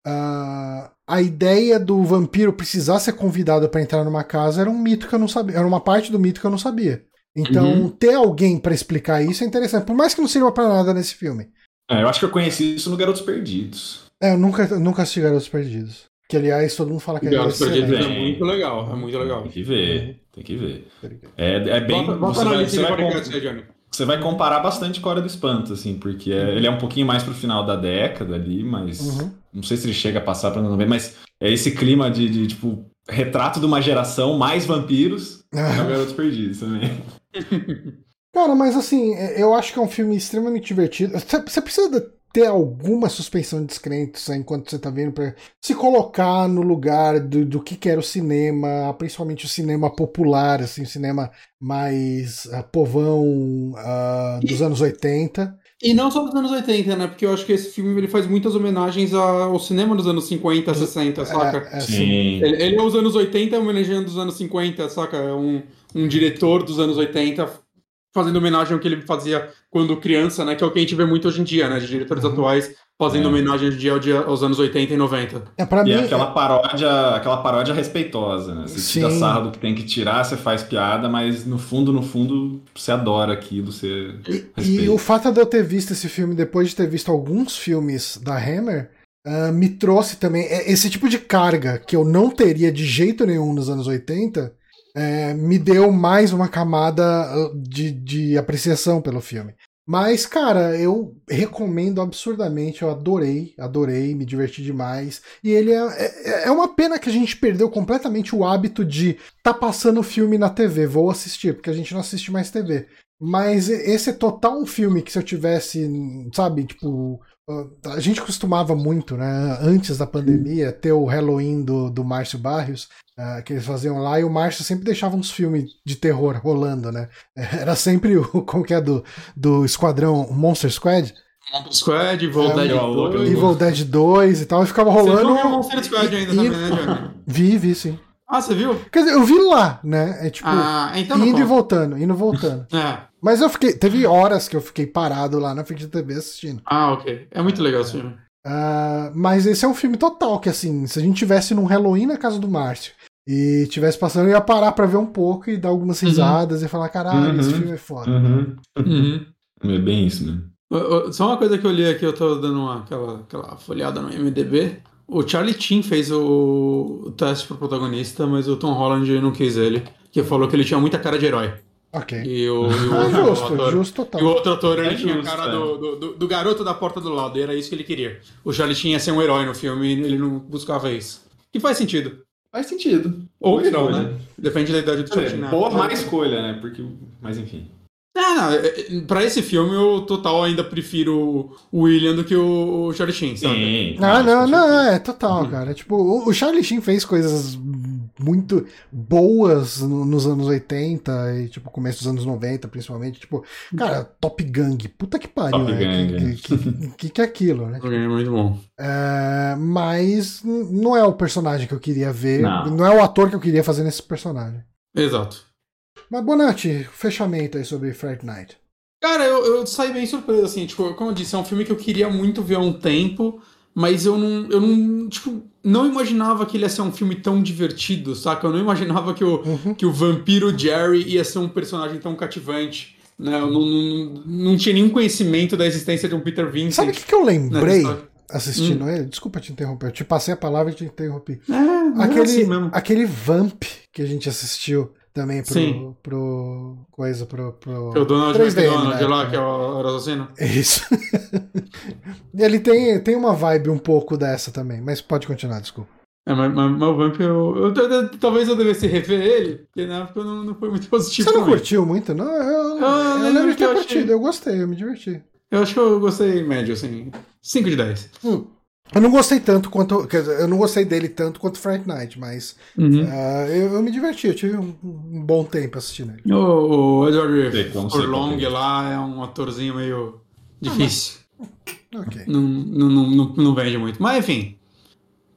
Uh, a ideia do vampiro precisar ser convidado para entrar numa casa era um mito que eu não sabia, era uma parte do mito que eu não sabia. Então, uhum. ter alguém para explicar isso é interessante, por mais que não sirva para nada nesse filme. É, eu acho que eu conheci isso no Garotos Perdidos. É, eu nunca, nunca assisti Garotos Perdidos. Que, aliás, todo mundo fala que Garotos é Perdidos é muito legal, é muito legal. Tem que ver, tem que ver. É, é bem... Bota, bota na lista de podcast aí, Johnny você vai comparar bastante com a Hora do Espanto, assim, porque é, ele é um pouquinho mais pro final da década ali, mas uhum. não sei se ele chega a passar pra não ver, mas é esse clima de, de tipo, retrato de uma geração mais vampiros é o também. Cara, mas assim, é, eu acho que é um filme extremamente divertido. Você precisa ter alguma suspensão de descrença enquanto você tá vendo para se colocar no lugar do, do que, que era o cinema, principalmente o cinema popular, assim, o cinema mais uh, povão uh, dos e, anos 80. E não só dos anos 80, né? Porque eu acho que esse filme ele faz muitas homenagens ao cinema dos anos 50, 60, é, saca? É, Sim. Ele, ele é os anos 80 homenageando dos anos 50, saca? É um, um diretor dos anos 80 fazendo homenagem ao que ele fazia quando criança, né? Que é o que a gente vê muito hoje em dia, né? De diretores uhum. atuais fazendo é. homenagem de dia, dia aos anos 80 e 90. É, pra e mim, é aquela paródia, aquela paródia respeitosa, né? Você Sim. tira sarro do que tem que tirar, você faz piada, mas no fundo, no fundo, você adora aquilo, você e, e o fato de eu ter visto esse filme depois de ter visto alguns filmes da Hammer, uh, me trouxe também esse tipo de carga que eu não teria de jeito nenhum nos anos 80 é, me deu mais uma camada ah, de, de apreciação pelo filme. Mas, cara, eu recomendo absurdamente, eu adorei, adorei, me diverti demais. E ele é, é, é uma pena que a gente perdeu completamente o hábito de tá passando filme na TV, vou assistir, porque a gente não assiste mais TV. Mas esse é total um filme que se eu tivesse, sabe, tipo, a gente costumava muito, né, antes da pandemia, ter o Halloween do, do Márcio Barrios, uh, que eles faziam lá, e o Márcio sempre deixava uns filmes de terror rolando, né? Era sempre o, como que é, do, do esquadrão Monster Squad. Monster Squad, Evil é, Dead 2. Evil Dead 2 e tal, e ficava rolando. Você viu Monster Squad ainda e, também, né? Vi, vi, sim. Ah, você viu? Quer dizer, eu vi lá, né? É tipo, ah, então indo e voltando, indo e voltando. é. Mas eu fiquei. Teve horas que eu fiquei parado lá na frente da TV assistindo. Ah, ok. É muito legal esse filme. Uh, mas esse é um filme total, que assim, se a gente tivesse num Halloween na casa do Márcio e tivesse passando, eu ia parar pra ver um pouco e dar algumas uhum. risadas uhum. e falar, caralho, uhum. esse filme é foda. Uhum. uhum. É bem isso, né? Só uma coisa que eu li aqui, eu tô dando uma, aquela, aquela folhada no MDB. O Charlie Chin fez o, o teste pro protagonista, mas o Tom Holland não quis ele, que falou que ele tinha muita cara de herói. Ok. E o, e o, ah, justo, ator, justo total. E o outro ator, ele é tinha a cara é. do, do, do, garoto da porta do lado, era isso que ele queria. O Charlie Chin ia ser um herói no filme e ele não buscava isso. Que faz sentido. Faz sentido. Ou não, né? Depende da idade do Charlie Chin. Boa má escolha, né? Porque, mas enfim. Ah, não, é, é, pra esse filme eu total ainda prefiro o William do que o Charlie Sheen, sabe? Sim, não, não, não, é total, uhum. cara. Tipo, o Charlie Sheen fez coisas muito boas no- nos anos 80 e, tipo, começo dos anos 90, principalmente. Tipo, cara, Top Gang, puta que pariu, Top né? Gang, Que, que, que, que, que é aquilo, né? É muito bom. É, mas não é o personagem que eu queria ver, Não. não é o ator que eu queria fazer nesse personagem. Exato. Mas, Bonatti, fechamento aí sobre Fright Night. Cara, eu, eu saí bem surpreso, assim, tipo, como eu disse, é um filme que eu queria muito ver há um tempo, mas eu não, eu não, tipo, não imaginava que ele ia ser um filme tão divertido, saca? Eu não imaginava que o, Uhum. que o vampiro Jerry ia ser um personagem tão cativante, né? Eu não, não, não tinha nenhum conhecimento da existência de um Peter Vincent. Sabe o que, que eu lembrei história. assistindo ele? Desculpa te interromper, eu te passei a palavra e te interrompi. É, é Aquele, assim mesmo. aquele Vamp que a gente assistiu também pro, Sim. pro coisa pro, pro Que é o Donald 3DM, McDonald né? lá, que é o o assassino. Isso. Ele tem, tem uma vibe um pouco dessa também, mas pode continuar, desculpa. É, mas, mas, mas o Vamp, eu, eu- eu- talvez eu devesse rever ele, porque na época não, não foi muito positivo Você não curtiu muito? Não, eu, eu, Ah, lembro lembro de ter eu curtido, achei- eu gostei, eu me diverti. Eu acho que eu gostei médio, assim. 5 de 10. Hum. Eu não gostei tanto quanto. Quer dizer, eu não gostei dele tanto quanto Fright Night, mas Uhum. ah, eu, eu me diverti, eu tive um, um bom tempo assistindo ele. O, o Edward Furlong lá é um atorzinho meio difícil. Ok. não, não, não, não, não vende muito. Mas enfim.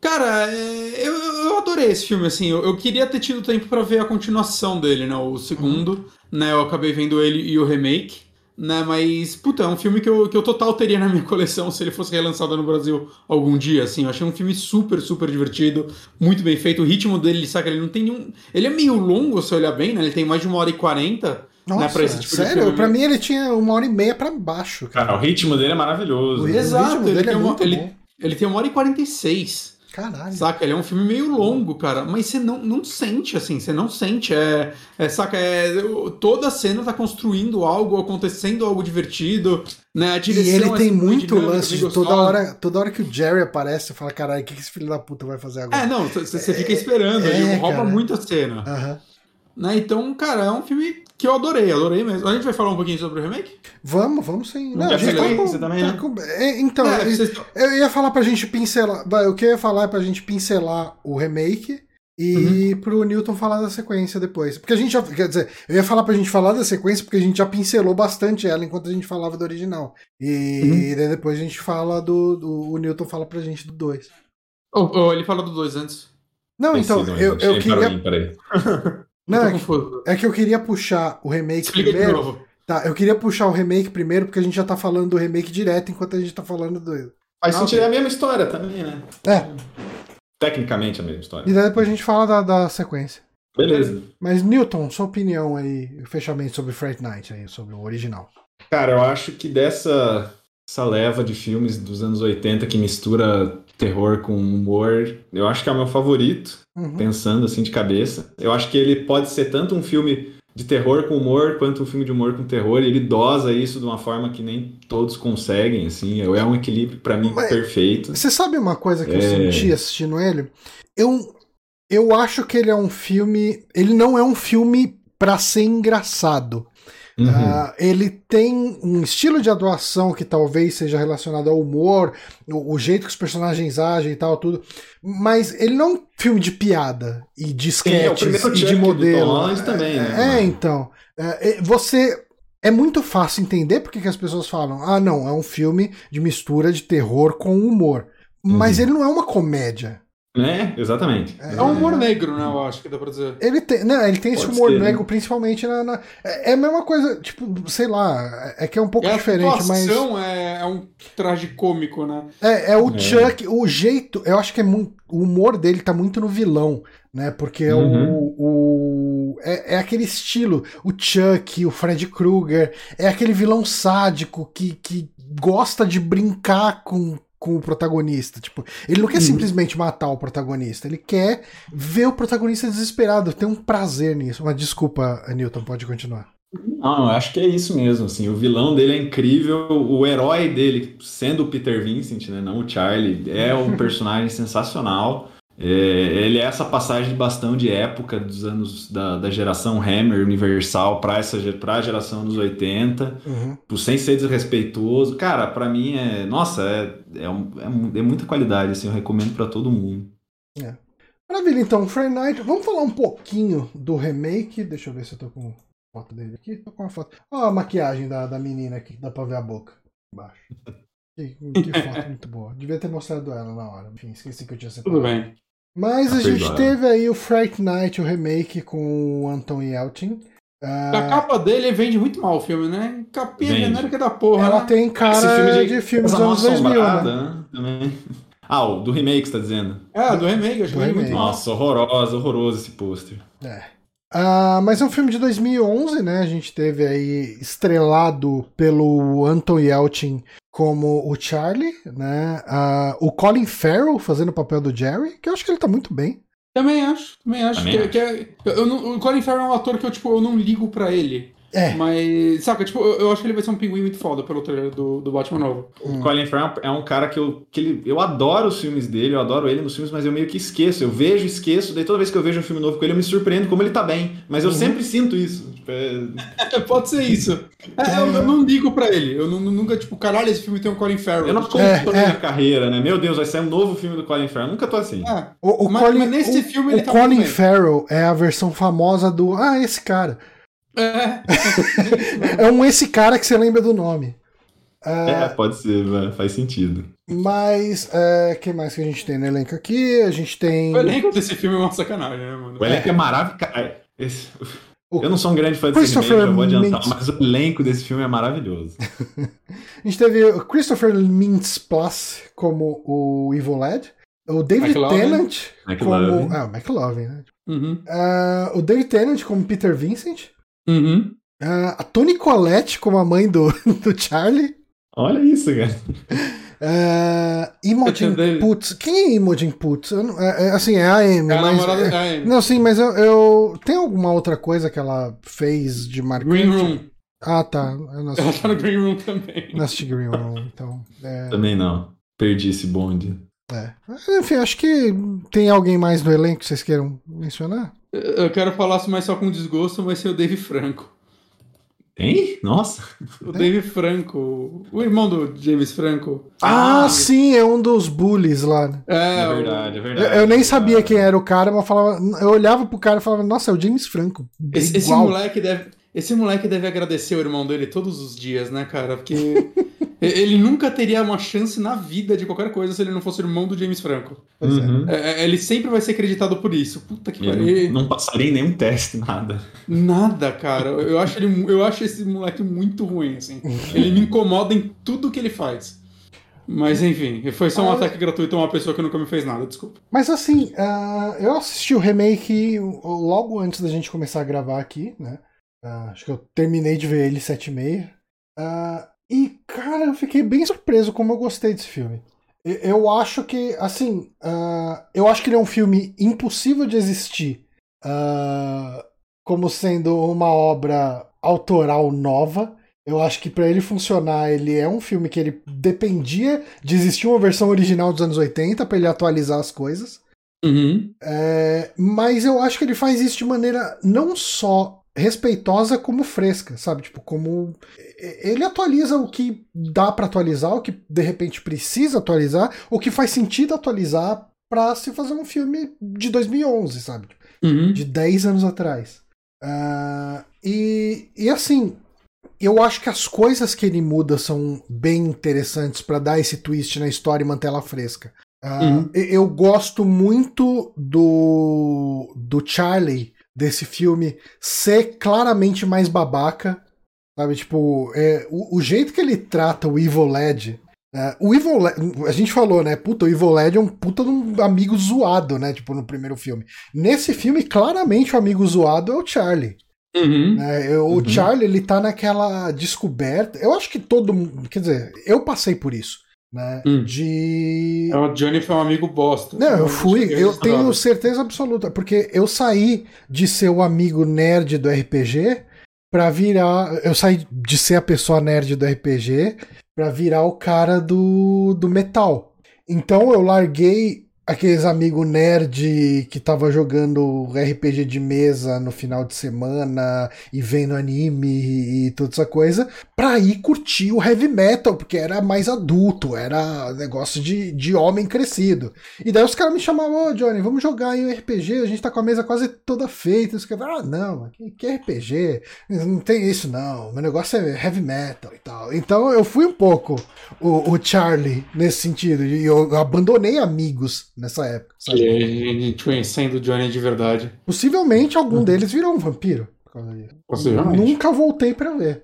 Cara, é, eu, eu adorei esse filme, assim. Eu, eu queria ter tido tempo pra ver a continuação dele, né? O segundo, né? Eu acabei vendo ele e o remake, né? Mas, puta, é um filme que eu, que eu total teria na minha coleção se ele fosse relançado no Brasil algum dia, assim. Eu achei um filme super, super divertido, muito bem feito. O ritmo dele, saca? Ele não tem nenhum. Ele é meio longo, se olhar bem, né? Ele tem mais de uma hora e quarenta. Nossa, né, pra esse tipo de sério? filme. Pra mim ele tinha uma hora e meia pra baixo, cara. Cara, o ritmo dele é maravilhoso. O né? Exato, ritmo ele dele é tem uma- muito ele- bom. Ele tem uma hora e quarenta e seis. Caralho. Saca? Ele é um filme meio longo, cara, mas você não, não sente, assim, você não sente. É, é, saca? É, toda a cena tá construindo algo, acontecendo algo divertido, né? A E direção ele é tem sempre muito dinâmica, lance de toda hora, toda hora que o Jerry aparece, você fala, caralho, o que esse filho da puta vai fazer agora? É, não, você fica esperando, é, ele rouba cara. muito a cena. Aham. Né? Então, cara, é um filme que eu adorei, adorei mesmo. A gente vai falar um pouquinho sobre o remake? Vamos, vamos sim. Não quer sequência também, né? com- é, então, É, eu- vocês- eu ia falar pra gente pincelar. O que eu ia falar é pra gente pincelar o remake e Uhum. pro Newton falar da sequência depois. Porque a gente já. Quer dizer, eu ia falar pra gente falar da sequência porque a gente já pincelou bastante ela enquanto a gente falava do original. E Uhum. daí depois a gente fala do, do. O Newton fala pra gente do 2. Oh, oh, ele falou do dois antes. Não, então, Esqueci, eu, gente. eu queria. Peraí, peraí. Não, é que, é que eu queria puxar o remake Explica primeiro. Tá, eu queria puxar o remake primeiro, porque a gente já tá falando do remake direto enquanto a gente tá falando do. Faz Ah, sentido, é a mesma história também, né? É, Tecnicamente a mesma história. e daí depois a gente fala da, da sequência. Beleza. Mas, Newton, sua opinião aí, fechamento sobre Fright Night aí, sobre o original. Cara, eu acho que dessa essa leva de filmes dos anos 80 que mistura terror com humor, eu acho que é o meu favorito, Uhum. pensando assim de cabeça. Eu acho que ele pode ser tanto um filme de terror com humor, quanto um filme de humor com terror, e ele dosa isso de uma forma que nem todos conseguem, assim, é um equilíbrio pra mim Mas- perfeito. Você sabe uma coisa que eu É. senti assistindo ele? Eu, eu acho que ele é um filme. Ele não é um filme pra ser engraçado. Uhum. Ah, ele tem um estilo de atuação que talvez seja relacionado ao humor, o, o jeito que os personagens agem e tal, tudo. Mas ele não é um filme de piada e de é sketches primeiro e de do modelo. Tom Holland também, né, É, então. É, é, você. É muito fácil entender porque que as pessoas falam: ah, não, é um filme de mistura de terror com humor. Mas Uhum. ele não é uma comédia. Né? Exatamente. É um humor negro, né? Eu acho que dá pra dizer. Ele tem, não, ele tem esse humor ser, né? negro, principalmente na. na- é é a mesma coisa, tipo, sei lá, é que é um pouco É, a diferente, mas. é, é um traje cômico, né? É, é o É. Chuck, o jeito, eu acho que é muito, o humor dele tá muito no vilão, né? Porque é Uhum. o, o é, é aquele estilo, o Chuck, o Fred Krueger, é aquele vilão sádico que, que gosta de brincar com, com o protagonista, tipo, ele não quer Uhum. simplesmente matar o protagonista, ele quer ver o protagonista desesperado, tem um prazer nisso. Mas desculpa, Newton, pode continuar. Não, eu acho que é isso mesmo, assim, o vilão dele é incrível, o herói dele, sendo o Peter Vincent, né, não o Charlie, é um personagem sensacional. É, ele é essa passagem de bastão de época dos anos da, da geração Hammer Universal para essa pra geração dos 80, Uhum. por- sem ser desrespeitoso. Cara, pra mim é, nossa, é, é, um- é é muita qualidade, assim, eu recomendo pra todo mundo. Maravilha, então, Friday Night. Vamos falar um pouquinho do remake. Deixa eu ver se eu tô com foto dele aqui. Tô com uma foto. Olha a maquiagem da, da menina aqui, dá pra ver a boca embaixo. Que, que foto muito boa. Devia ter mostrado ela na hora. Enfim, esqueci que eu tinha separado. Tudo bem. Mas a gente perdoado. teve aí o Fright Night, o remake com o Anton Yelchin. A Ah, capa dele vende muito mal o filme, né? Capinha genérica da porra. ela né? tem cara de, filmes dos anos 2000, né? Né? Também. Ah, o do remake, você tá dizendo? É, do remake, acho Do que vende muito remake. mal. Nossa, horroroso, horroroso esse pôster. É. Ah, mas é um filme de 2011, né? A gente teve aí estrelado pelo Anton Yelchin como o Charlie, né? Ah, o Colin Farrell fazendo o papel do Jerry, que eu acho que ele tá muito bem. Também acho, também acho. Também que, acho. que é- eu não- o Colin Farrell é um ator que eu, tipo, eu não ligo pra ele. É. Mas, saca, tipo, eu, eu acho que ele vai ser um pinguim muito foda pelo trailer do, do Batman novo. Hum. O Colin Farrell é um cara que eu, que ele, eu adoro os filmes dele, eu adoro ele nos filmes, mas eu meio que esqueço. Eu vejo, esqueço, daí toda vez que eu vejo um filme novo com ele, eu me surpreendo como ele tá bem. Mas eu Uhum. sempre sinto isso. Tipo, é- Pode ser isso. É, eu, eu não ligo pra ele. Eu nu- nunca, tipo, caralho, esse filme tem um Colin Farrell. eu não É, conto é. a minha carreira, né? Meu Deus, vai sair um novo filme do Colin Farrell. Nunca tô assim. é. O, o Mas- Colin, mas nesse o- filme o ele tá Colin. Farrell é a versão famosa do Ah, esse cara. É. É um esse cara que você lembra do nome. Ah, É, pode ser, faz sentido. Mas, o que mais que a gente tem no elenco aqui? A gente tem. O elenco desse filme é uma sacanagem, né, mano? O elenco é, maravilhoso. Esse- O Eu não sou um grande fã desse Christopher remake, já vou adiantar, Mintz. mas o elenco desse filme é maravilhoso. A gente teve o Christopher Mintz Plus como o Evil Lad. O David McLovin. Tennant McLovin. como. Ah, o McLovin, né? Uhum. Ah, o David Tennant como Peter Vincent. Uhum. Ah, a Toni Collette como a mãe do, do Charlie. Olha isso, cara. Ah, Imogen. Putz. Quem é Imogen Putz? Não- é- é- assim, é a Amy, É a mas. namorada é- da Amy. não, sim, mas eu, eu- Tem alguma outra coisa que ela fez de marcante? Green Room. Ah, tá. Eu não Ela assisti, tá no Green Room também. não assisti Green Room, então. é, Também não. Perdi esse bonde. é. Enfim, acho que tem alguém mais no elenco que vocês queiram mencionar? Eu quero falar mais só com desgosto, vai ser o Dave Franco. Tem? Nossa. O Dave Franco, o irmão do James Franco. Ah, Ah, sim, é um dos bullies lá. né? É, É verdade, é Eu, verdade. eu nem sabia quem era o cara, mas falava, eu olhava pro cara e falava, nossa, é o James Franco. Esse, esse moleque deve, esse moleque deve agradecer o irmão dele todos os dias, né, cara? Porque ele nunca teria uma chance na vida de qualquer coisa se ele não fosse irmão do James Franco. Pois é. Uhum. É, é, ele sempre vai ser acreditado por isso. Puta que pariu. Não, não passaria em nenhum teste, nada. Nada, cara. Eu acho, ele, eu acho esse moleque muito ruim, assim. Ele me incomoda em tudo que ele faz. Mas enfim, foi só um Ah, ataque gratuito a uma pessoa que nunca me fez nada, desculpa. Mas assim, ah, eu assisti o remake logo antes da gente começar a gravar aqui, né? Ah, acho que eu terminei de ver ele sete e meia. Ah, e, cara, eu fiquei bem surpreso como eu gostei desse filme. Eu acho que, assim, ah, eu acho que ele é um filme impossível de existir como sendo uma obra autoral nova. Eu acho que pra ele funcionar, ele é um filme que ele dependia de existir uma versão original dos anos 80 pra ele atualizar as coisas. Uhum. É, mas eu acho que ele faz isso de maneira não só respeitosa como fresca, sabe? Tipo, como ele atualiza o que dá pra atualizar, o que de repente precisa atualizar, o que faz sentido atualizar pra se fazer um filme de 2011, sabe? Uhum. de 10 anos atrás. Ah, e, e assim, eu acho que as coisas que ele muda são bem interessantes pra dar esse twist na história e manter ela fresca. Ah, Uhum. Eu gosto muito do, do Charlie desse filme ser claramente mais babaca. Sabe, tipo, é, o, o jeito que ele trata o Evil Lad. é, o Evil Lad, a gente falou, né? Puta, o Evil Lad é um puta de um amigo zoado, né? Tipo, no primeiro filme. Nesse filme, claramente o amigo zoado é o Charlie. Uhum. Eu- O Uhum. Charlie, ele tá naquela descoberta. Eu acho que todo mundo. Quer dizer, eu passei por isso. Né? Hum. De. O Johnny foi um amigo bosta. Não, eu fui, eu tenho certeza absoluta, porque eu saí de ser o amigo nerd do RPG pra virar. Eu saí de ser a pessoa nerd do RPG pra virar o cara do, do metal. Então eu larguei aqueles amigos nerd que tava jogando RPG de mesa no final de semana e vendo anime e toda essa coisa, pra ir curtir o heavy metal, porque era mais adulto, era negócio de, de homem crescido. E daí os caras me chamavam, ô Johnny, vamos jogar aí um RPG, a gente tá com a mesa quase toda feita. Caras, ah, não, que, que RPG? Não tem isso não, meu negócio é heavy metal e tal. Então eu fui um pouco o, o Charlie nesse sentido, e eu abandonei amigos nessa época. Sabe? E a gente conhecendo o Johnny de verdade. Possivelmente algum deles virou um vampiro. por causa disso. Possivelmente. Nunca voltei pra ver.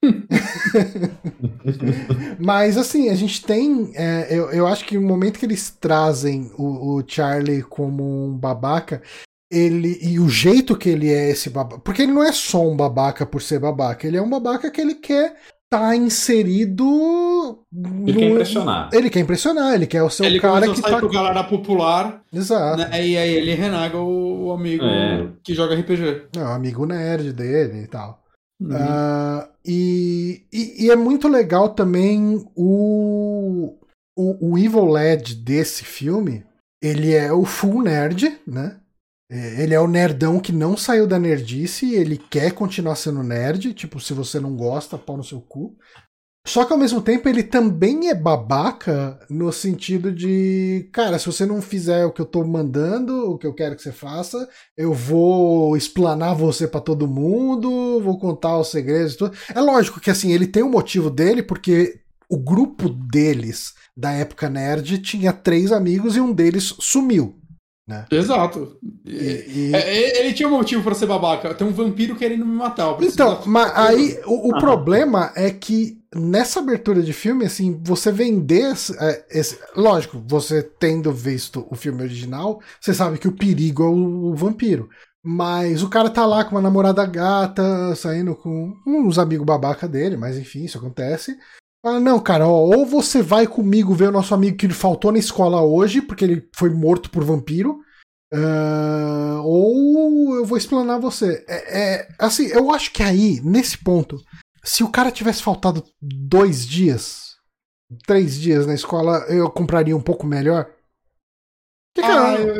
Mas assim, a gente tem. é, eu, eu acho que o momento que eles trazem o, o Charlie como um babaca, ele. E o jeito que ele é esse babaca. Porque ele não é só um babaca por ser babaca, ele é um babaca que ele quer tá inserido. Ele quer no- impressionar. Ele quer impressionar, ele quer o seu ele cara que tá. pro galera popular, Exato. né? E aí ele renaga o, o amigo É. que joga RPG. É um amigo nerd dele e tal. Uhum. Ah, e, e, e é muito legal também o, o, o Evil Lad desse filme. Ele é o full nerd, né? É, Ele é o nerdão que não saiu da nerdice, ele quer continuar sendo nerd, tipo, se você não gosta, pau no seu cu. Só que ao mesmo tempo ele também é babaca no sentido de, cara, se você não fizer o que eu tô mandando, o que eu quero que você faça, eu vou explanar você pra todo mundo, vou contar os segredos e tudo. É lógico que assim, ele tem um motivo dele, porque o grupo deles da época nerd tinha três amigos e um deles sumiu. Exato. E- e- É, é, ele tinha um motivo pra ser babaca. Tem um vampiro querendo me matar. Então, mas aí o, o problema é que nessa abertura de filme, assim, você vender esse, é, esse- Lógico, você tendo visto o filme original, você sabe que o perigo é o, o vampiro. Mas o cara tá lá com uma namorada gata, saindo com uns amigos babaca dele, mas enfim, isso acontece. Ah, não, cara, ó, ou você vai comigo ver o nosso amigo que faltou na escola hoje, porque ele foi morto por vampiro, ah, ou eu vou explanar você. É, é, assim, eu acho que aí, nesse ponto, se o cara tivesse faltado dois dias, três dias na escola, eu compraria um pouco melhor. Que, cara, Ah, eu,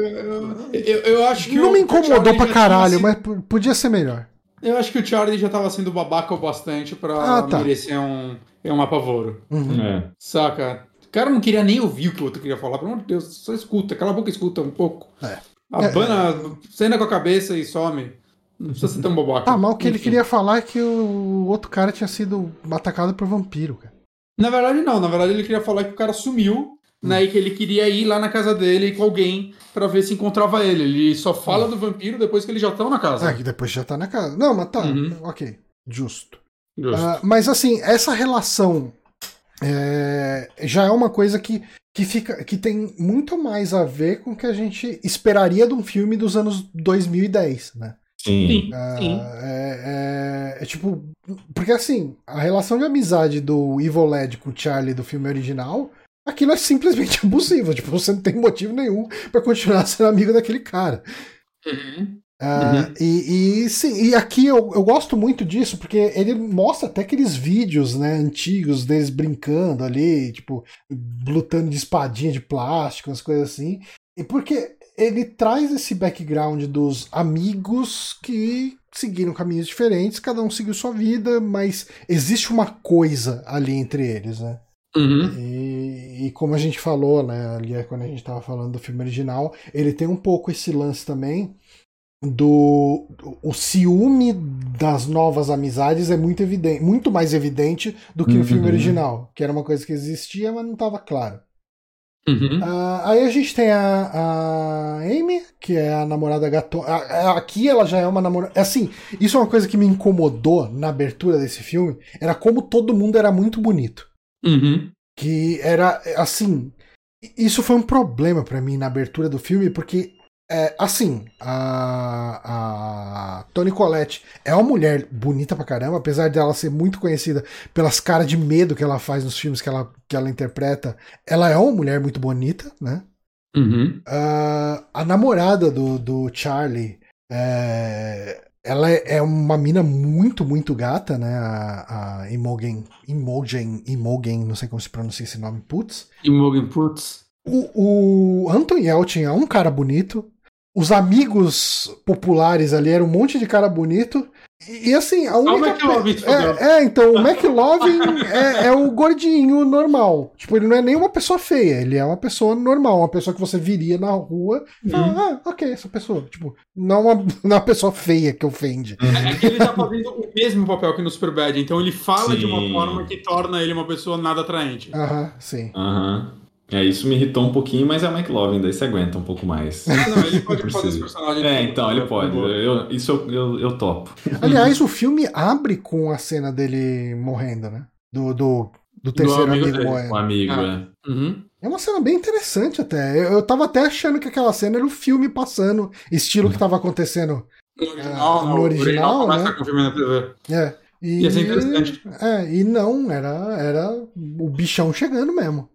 eu, eu- acho que não o- me incomodou pra caralho, mas podia ser melhor. Eu acho que o Charlie já tava sendo babaca o bastante pra Ah, tá. merecer um, um apavoro. Uhum. É. Saca? O cara não queria nem ouvir o que o outro queria falar. Pelo amor de Deus, só escuta. Cala a boca e escuta um pouco. É. Abana, cena com a cabeça e some. Não precisa ser tão babaca. Tá, mas o que ele Enfim. queria falar é que o outro cara tinha sido atacado por vampiro, cara. Na verdade, não. Na verdade, ele queria falar que o cara sumiu, Hum. né? E que ele queria ir lá na casa dele com alguém pra ver se encontrava ele. Ele só fala Hum. do vampiro depois que eles já estão na casa. Ah, que depois já tá na casa. Não, mas tá, Uhum. ok, justo. Ah, mas assim, essa relação é, já é uma coisa que, que, fica, que tem muito mais a ver com o que a gente esperaria de um filme dos anos 2010, né? Sim. Ah, sim. é, é- é tipo. Porque assim, a relação de amizade do Evil Lad com o Charlie do filme original, aquilo é simplesmente abusivo. Tipo, você não tem motivo nenhum pra continuar sendo amigo daquele cara. Uhum. Ah, e, e sim, e aqui eu, eu gosto muito disso, porque ele mostra até aqueles vídeos né, antigos deles brincando ali, tipo, lutando de espadinha de plástico, umas coisas assim. E porque ele traz esse background dos amigos que seguiram caminhos diferentes, cada um seguiu sua vida, mas existe uma coisa ali entre eles, né? Uhum. E, e como a gente falou, né, ali é quando a gente tava falando do filme original, ele tem um pouco esse lance também do, o ciúme das novas amizades é muito evidente, muito mais evidente do que no filme Uhum. original, que era uma coisa que existia, mas não estava claro. Uhum. Ah, aí a gente tem a, a Amy, que é a namorada gatona. Aqui ela já é uma namorada. Assim, isso é uma coisa que me incomodou na abertura desse filme. Era como todo mundo era muito bonito Uhum. que era assim isso foi um problema pra mim na abertura do filme porque é, assim a, a Toni Collette é uma mulher bonita pra caramba apesar dela ser muito conhecida pelas caras de medo que ela faz nos filmes que ela, que ela interpreta ela é uma mulher muito bonita né Uhum. Ah, a namorada do, do Charlie é, ela é é uma mina muito, muito gata, né? A, a Imogen, Imogen, Imogen, não sei como se pronuncia esse nome, putz. Imogen Putz. O, o Anton Yelchin é um cara bonito. Os amigos populares ali eram um monte de cara bonito. E, e assim, a única. McLovin, pe- é, é, então, o McLovin é, é o gordinho normal. Tipo, ele não é nem uma pessoa feia, ele é uma pessoa normal, uma pessoa que você viria na rua e fala, ah, ok, essa pessoa. Tipo, não uma, não é uma pessoa feia que ofende. É que ele tá fazendo o mesmo papel que no Superbad, então ele fala de uma Sim. forma que torna ele uma pessoa nada atraente. Aham, sim. Aham. É, isso me irritou um pouquinho, mas é o McLovin, daí você aguenta um pouco mais. Não, ele pode fazer esse personagem. É, então, ele pode. Eu- isso eu, eu, eu topo. Aliás, o filme abre com a cena dele morrendo, né? Do, do, do terceiro amigo amigo, dele, morrendo. O amigo, Ah. é. Uhum. É uma cena bem interessante até. Eu, eu tava até achando que aquela cena era o filme passando, estilo que tava acontecendo. No original, não, no o original, começa né? com o filme na TV. É. E, Ia ser interessante. É, e não, era, era o bichão chegando mesmo.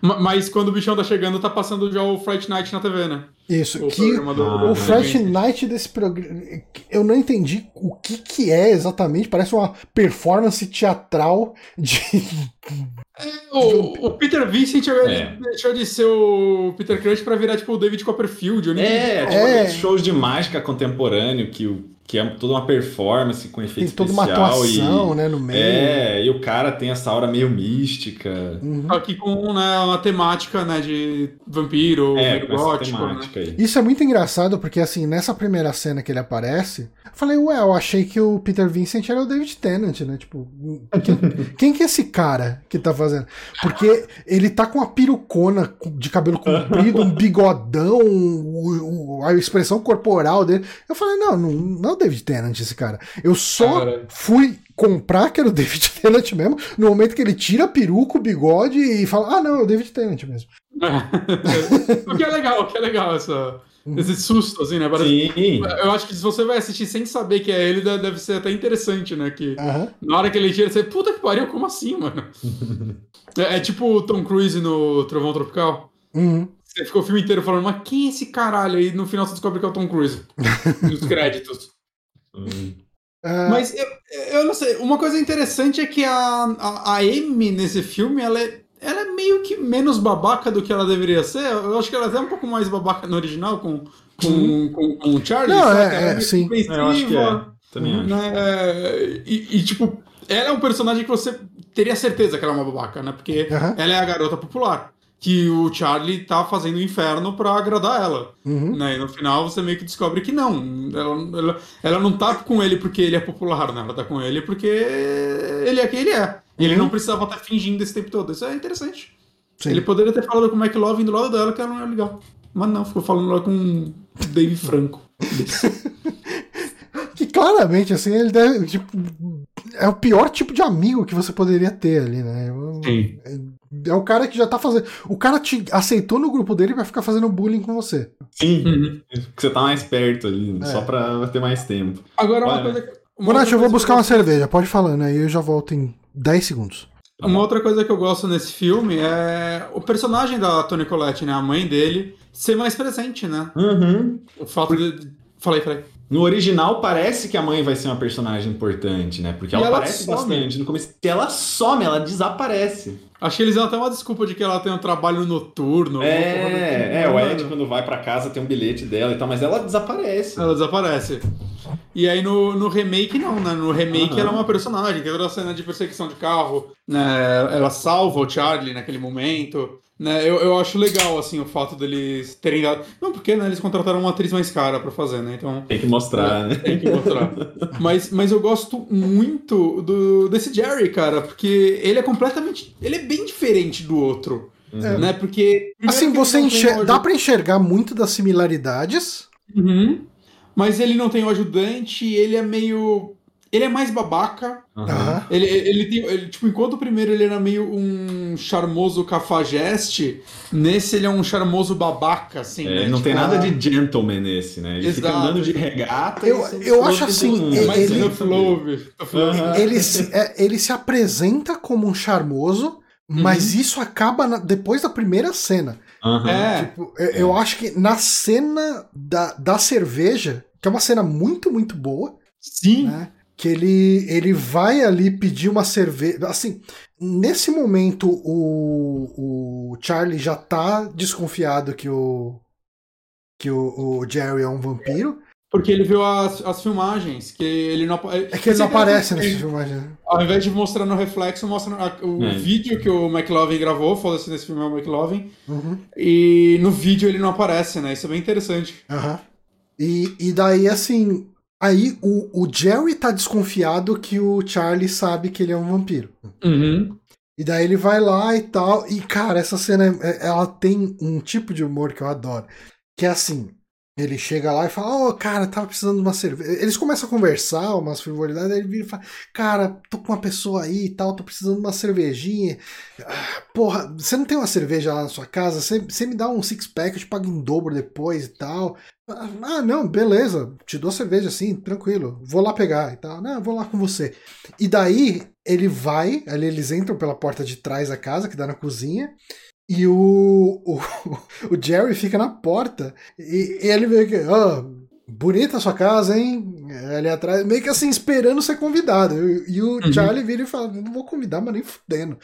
Ma- Mas quando o bichão tá chegando, tá passando já o Fright Night na TV, né? Isso, O que Ah, o evento. Night desse programa. Eu não entendi o que que é exatamente. Parece uma performance teatral de. O, o Peter Vincent É. deixou de ser o Peter Crush pra virar tipo o David Copperfield. Eu nem É, tipo É. aqueles shows de mágica contemporâneo que, o- que é toda uma performance com Tem efeito toda uma especial atuação, e, né, no meio. É, e o cara tem essa aura meio mística. Uhum. Só que com né, uma temática né, de vampiro, É, gótico, né? Isso é muito engraçado porque, assim, nessa primeira cena que ele aparece, eu falei, ué, eu achei que o Peter Vincent era o David Tennant, né? Tipo, quem, quem que é esse cara que tá fazendo? Porque ele tá com uma perucona de cabelo comprido, um bigodão, o- o- a expressão corporal dele. Eu falei, não, não, não é o David Tennant esse cara. Eu só fui comprar que era o David Tennant mesmo, no momento que ele tira a peruca, o bigode e fala, ah, não, é o David Tennant mesmo. O que é legal, o que é legal essa, esse susto, assim, né? Parece- Sim. Eu acho que se você vai assistir sem saber que é ele, deve ser até interessante, né? Que Aham. na hora que ele tira, você, puta que pariu, como assim, mano? é, é tipo o Tom Cruise no Trovão Tropical. Uhum. Você ficou o filme inteiro falando, mas quem é esse caralho? Aí no final você descobre que é o Tom Cruise. Nos créditos. Ah, Mas eu, eu não sei, uma coisa interessante é que a, a, a Amy nesse filme, ela é, ela é meio que menos babaca do que ela deveria ser. Eu acho que ela é até um pouco mais babaca no original com, com, com, com o Charlie. Não, é- Ela é, meio sim. É, eu acho que é. Também acho. né? E, e, tipo, ela é um personagem que você teria certeza que ela é uma babaca, né? Porque ela é a garota popular. Que o Charlie tá fazendo o inferno pra agradar ela. uhum. Né? E no final você meio que descobre que não. Ela, ela, ela não tá com ele porque ele é popular, né? Ela tá com ele porque ele é quem ele é. E ele Uhum. não precisava estar fingindo esse tempo todo. Isso é interessante. Sim. Ele poderia ter falado com o McLovin do lado dela, que ela não é legal. Mas não, ficou falando lá com o Dave Franco. Que claramente, assim, ele deve. Tipo, é o pior tipo de amigo que você poderia ter ali, né? Sim. É o cara que já tá fazendo. O cara te aceitou no grupo dele pra ficar fazendo bullying com você. Sim. Uhum. Porque você tá mais perto ali, É. só pra ter mais tempo. Agora, uma coisa. que- outra eu vou buscar uma cerveja. Pode falando aí, eu já volto em 10 segundos. Uma outra coisa que eu gosto nesse filme é o personagem da Toni Collette, né? A mãe dele, ser mais presente, né? Uhum. O fato de. Falei, falei. No original parece que a mãe vai ser uma personagem importante, né? Porque E ela, ela aparece some. bastante no começo. E ela some, ela desaparece. Acho que eles dão até uma desculpa de que ela tem um trabalho noturno. tipo, É, é, o né? Ed quando vai pra casa tem um bilhete dela e tal, mas ela desaparece. Ela desaparece. E aí no, no remake não, né? No remake Aham. ela é uma personagem, tem toda a cena de perseguição de carro, né? Ela salva o Charlie naquele momento. Né? Eu, eu acho legal, assim, o fato deles terem dado. Não, porque né, eles contrataram uma atriz mais cara pra fazer, né? Então. Tem que mostrar, né? Tem que mostrar. mas, mas eu gosto muito do, desse Jerry, cara, porque ele é completamente. Ele é bem diferente do outro. Uhum. Né? Porque. Assim, você enxer... dá pra enxergar muito das similaridades. Uhum. Mas ele não tem o ajudante, ele é meio. Ele é mais babaca. Uhum. Ele, ele tem. Ele, tipo, enquanto o primeiro ele era meio um charmoso cafajeste, nesse ele é um charmoso babaca, assim. É, né? não tem Tipo, nada ah. de gentleman nesse, né? Ele fica Exato. andando de regata. Eu- e eu acho tem assim, ele- mais ele-. Aham. Ele se, é, ele se apresenta como um charmoso, mas isso acaba na- depois da primeira cena. Aham. É. Tipo, eu, eu acho que na cena da, da cerveja, que é uma cena muito, muito boa, Sim. né? Que ele, ele vai ali pedir uma cerveja. Assim, nesse momento o, o Charlie já tá desconfiado que o que o, o Jerry é um vampiro. Porque ele viu as, as filmagens, que ele não É que ele não aparece nessas filmagens. né? Ao invés de mostrar no reflexo, mostra a- o É. vídeo que o McLovin gravou, foda-se nesse filme é o McLovin, Uhum. e no vídeo ele não aparece, né? Isso é bem interessante. Aham. E, e daí, assim. Aí o, o Jerry tá desconfiado que o Charlie sabe que ele é um vampiro. Uhum. E daí ele vai lá e tal. E, cara, essa cena é- ela tem um tipo de humor que eu adoro. Que é assim. Ele chega lá e fala, ô, cara, tava precisando de uma cerveja. Eles começam a conversar, umas frivolidades, ele vira e fala, cara, tô com uma pessoa aí e tal, tô precisando de uma cervejinha. Ah, Porra, você não tem uma cerveja lá na sua casa? Você, me dá um six-pack, eu te pago em dobro depois e tal. Ah, não, beleza, te dou cerveja assim, tranquilo, vou lá pegar e tal. Não, vou lá com você. E daí ele vai, ali eles entram pela porta de trás da casa, que dá na cozinha, e o, o, o Jerry fica na porta e, e ele meio que, ó, bonita a sua casa, hein? Ali atrás, meio que assim, esperando ser convidado. E, e o Uhum. Charlie vira e fala: Não vou convidar, mas nem fudendo.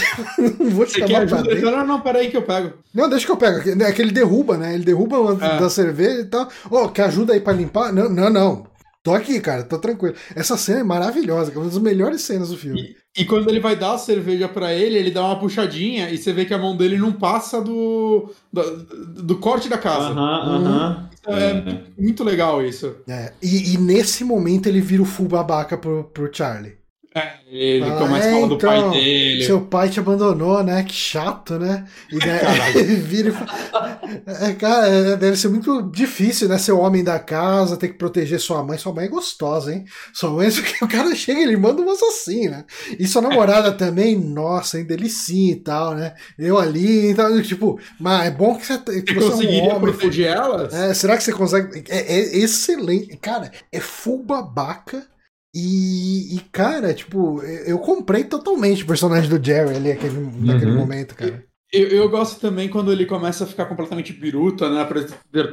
não vou te Você chamar pra dentro. Não, não, peraí que eu pego. Não, deixa que eu pego. É que ele derruba, né? Ele derruba É. da cerveja e tal. Ô, quer ajuda aí pra limpar? Não, não, não. Tô aqui, cara, tô tranquilo. Essa cena é maravilhosa, é uma das melhores cenas do filme. E quando ele vai dar a cerveja pra ele, ele dá uma puxadinha e você vê que a mão dele não passa do, do, do corte da casa. Aham, aham. É muito legal isso. É, e, e nesse momento ele vira o full babaca pro, pro Charlie. É, ele Fala, começa a "É, falar do pai então, dele. Seu pai te abandonou, né? Que chato, né? E daí ele vira e fala. É, cara, é, deve ser muito difícil, né? Ser o homem da casa, ter que proteger sua mãe. Sua mãe é gostosa, hein? Sua mãe, o cara chega ele manda umas assim, né? E sua namorada também, nossa, hein? Delicinha e tal, né? Eu ali, então, tipo, mas é bom que você, que Você você é um conseguiria homem. proteger elas? É, será que você consegue? É, é excelente. Cara, é full babaca. E, e, cara, tipo, eu comprei totalmente o personagem do Jerry ali aquele, naquele Uhum. momento, cara. Eu, eu gosto também quando ele começa a ficar completamente biruta, né,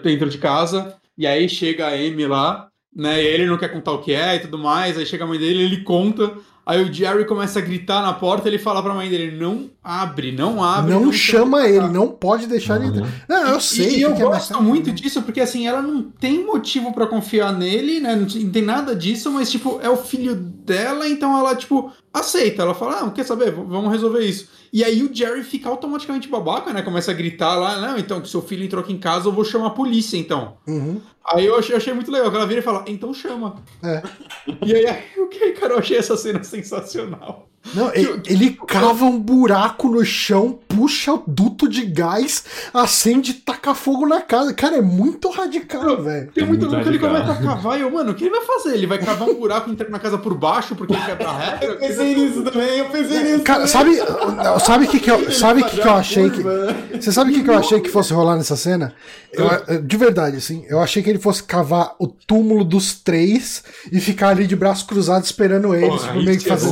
dentro de casa, e aí chega a Amy lá, né, e ele não quer contar o que é e tudo mais, aí chega a mãe dele, ele conta, aí o Jerry começa a gritar na porta, ele fala pra mãe dele, não abre, não abre. não, não chama ele, não pode deixar ele entrar. Não, eu sei. E, que eu é gosto mais- muito disso, porque assim, ela não tem motivo pra confiar nele, né? Não tem nada disso, mas, tipo, é o filho dela, então ela, tipo, aceita. Ela fala, ah, quer saber? Vamos resolver isso. E aí o Jerry fica automaticamente babaca, né? Começa a gritar lá, não, então, que seu filho entrou aqui em casa, eu vou chamar a polícia, então. Uhum. Aí eu achei, achei muito legal, ela vira e fala, então chama. É. E aí, aí, ok, cara, eu achei essa cena sensacional. Não, ele, ele cava um buraco no chão, puxa o duto de gás, acende e taca fogo na casa. Cara, é muito radical, velho. Tem É muito louco, ele começa a cavar e eu, mano, o que ele vai fazer? Ele vai cavar um buraco e entrar na casa por baixo porque ele quebra a regra? Eu pensei nisso também, eu pensei nisso. Cara, também. sabe, sabe o que, que eu, sabe que, que eu achei que. Você sabe o que, que eu achei que fosse rolar nessa cena? Eu- de verdade, assim, eu achei que ele fosse cavar o túmulo dos três e ficar ali de braço cruzado esperando eles, Porra, tipo, meio que isso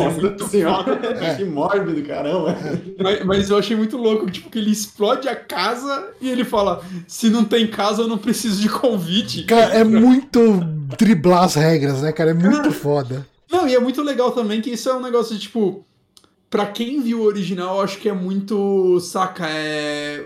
é. Que mórbido, caramba. Mas, mas eu achei muito louco, tipo, que ele explode a casa e ele fala: se não tem casa, eu não preciso de convite. Cara, é muito driblar as regras, né, cara? É muito foda. Não, e é muito legal também que isso é um negócio de, tipo. Pra quem viu o original, eu acho que é muito. Saca? É...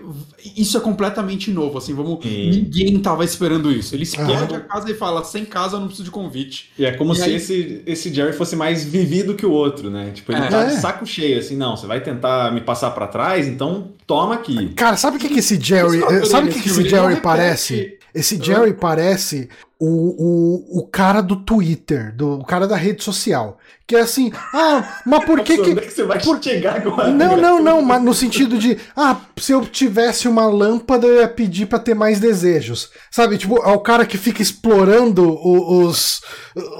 Isso é completamente novo, assim. Vamos... Sim. Ninguém tava esperando isso. Ele explode Aham. a casa e fala: sem casa, eu não preciso de convite. E é como E se aí- esse, esse Jerry fosse mais vivido que o outro, né? Tipo, ele É. tá de É. saco cheio, assim, não, você vai tentar me passar pra trás, então toma aqui. Cara, sabe o que, que esse Jerry. É Sabe o que, que esse não Jerry parece? Esse Jerry parece o, o, o cara do Twitter, do o cara da rede social. Que é assim, ah, mas por que que. onde é que você vai por- chegar agora? Não, não, não, mas no sentido de, ah, se eu tivesse uma lâmpada, eu ia pedir pra ter mais desejos. Sabe, tipo, é o cara que fica explorando os,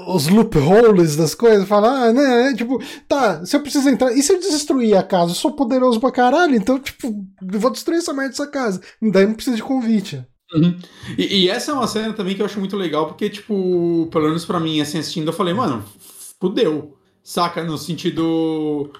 os loopholes das coisas, fala, ah, né, tipo, tá, se eu preciso entrar, e se eu destruir a casa? Eu sou poderoso pra caralho, então, tipo, eu vou destruir essa merda dessa casa. Daí não precisa de convite. Uhum. E, e essa é uma cena também que eu acho muito legal, porque, tipo, pelo menos pra mim, assim, assistindo, eu falei, mano, fudeu. Saca? No sentido.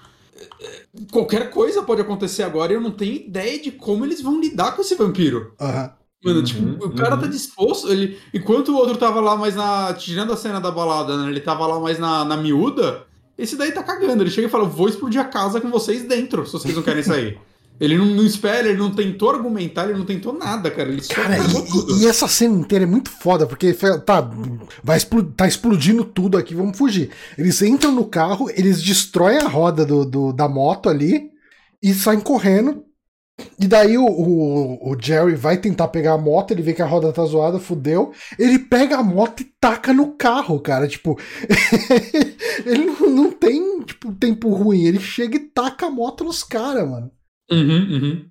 eh, Qualquer coisa pode acontecer agora e eu não tenho ideia de como eles vão lidar com esse vampiro. Aham. Mano, tipo, Uhum, o cara uhum. tá disposto. Ele, enquanto o outro tava lá mais na. Tirando a cena da balada, né? Ele tava lá mais na, na miúda. Esse daí tá cagando. Ele chega e fala: Vou explodir a casa com vocês dentro, se vocês não querem sair. ele não, não espera, ele não tentou argumentar, ele não tentou nada, cara. Ele só Cara, e- e, essa cena inteira é muito foda, porque tá, vai tá explodindo tudo aqui, vamos fugir. Eles entram no carro, eles destroem a roda do, do- da moto ali e saem correndo. E daí o, o, o Jerry vai tentar pegar a moto, ele vê que a roda tá zoada, fudeu. Ele pega a moto e taca no carro, cara. Tipo, ele não, não tem tipo, tempo ruim, ele chega e taca a moto nos caras, mano. Uhum, uhum.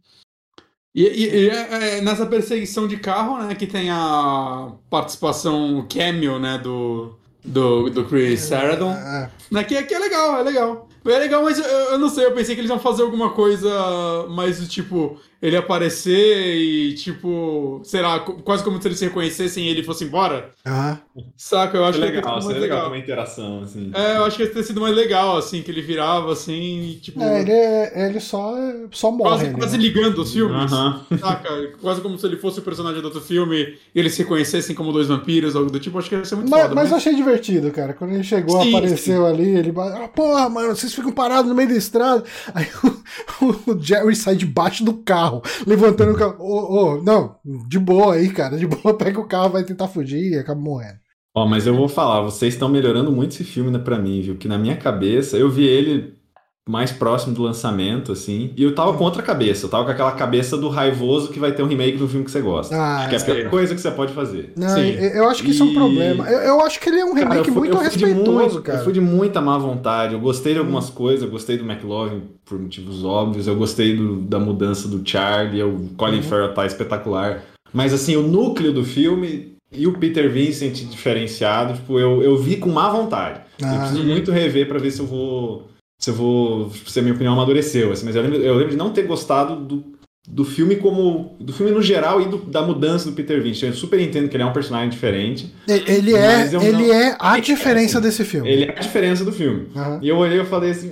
E, e- e é, é nessa perseguição de carro, né, que tem a participação cameo, né, do, do, do Chris Sarandon. É. Né, que, é- que é legal, é legal. É legal, mas eu, eu não sei, eu pensei que eles iam fazer alguma coisa mais do tipo, ele aparecer e tipo, sei lá, quase como se eles se reconhecessem e ele fosse embora. Ah. Saca, eu acho que ter legal, mais seria legal legal. uma interação, assim. É, eu acho que ia ter sido mais legal, assim, que ele virava assim e tipo. É, ele, é- ele só, só morre. Quase, ali, quase né? ligando os filmes. Aham. Saca? Quase como se ele fosse o personagem do outro filme e eles se conhecessem como dois vampiros, algo do tipo. Acho que ia ser muito Mas, foda. mas eu achei divertido, cara. Quando ele chegou, Sim, apareceu ali, ele. Ah, porra, mano, vocês ficam parados no meio da estrada. Aí o, o Jerry sai debaixo do carro, levantando o carro. Ô, ô, não, de boa aí, cara. De boa, pega o carro, vai tentar fugir e acaba morrendo. Ó, mas eu vou falar, vocês estão melhorando muito esse filme né, pra mim, viu? Que na minha cabeça, eu vi ele mais próximo do lançamento, assim, e eu tava com outra cabeça. Eu tava com aquela cabeça do raivoso que vai ter um remake do filme que você gosta. Ah, Acho que é a pior coisa que você pode fazer. Não, Sim. eu, eu acho que isso é um problema. Eu, eu acho que ele é um Cara, remake eu fui- muito eu respeitoso, muito- cara. Hum. Eu fui de muita má vontade. Eu gostei de algumas coisas, eu gostei do McLovin por motivos óbvios, eu gostei do- da mudança do Charlie, o Colin Uhum. Farrell tá espetacular. Mas assim, o núcleo do filme e o Peter Vincent diferenciado, tipo, eu, eu vi com má vontade. Eu Ah. preciso muito rever pra ver se eu vou. Se eu vou. Se a minha opinião amadureceu. assim, mas eu lembro, eu lembro de não ter gostado do, do filme como. Do filme no geral e do- da mudança do Peter Vincent. Eu super entendo que ele é um personagem diferente. Ele é, ele não- é a É, diferença assim, desse filme. Ele é a diferença do filme. Aham. E eu olhei e falei assim.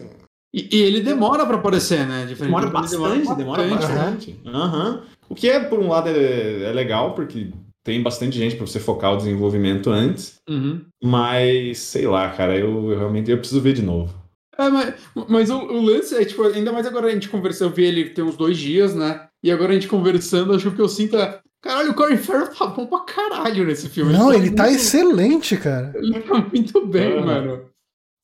E, e ele demora pra aparecer, né? Diferente Demora bastante, demora bastante. Aham. O que é, por um lado, é, é legal, porque tem bastante gente pra você focar o desenvolvimento antes. Uhum. Mas, sei lá, cara, eu, eu realmente eu preciso ver de novo. É, mas, mas o, o lance é, tipo, ainda mais agora a gente conversou, eu vi ele tem uns dois dias, né? E agora a gente conversando, acho que o que eu sinto é. Caralho, o Colin Farrell tá bom pra caralho nesse filme. Não, ele tá muito- excelente, cara. Ele tá muito bem, mano.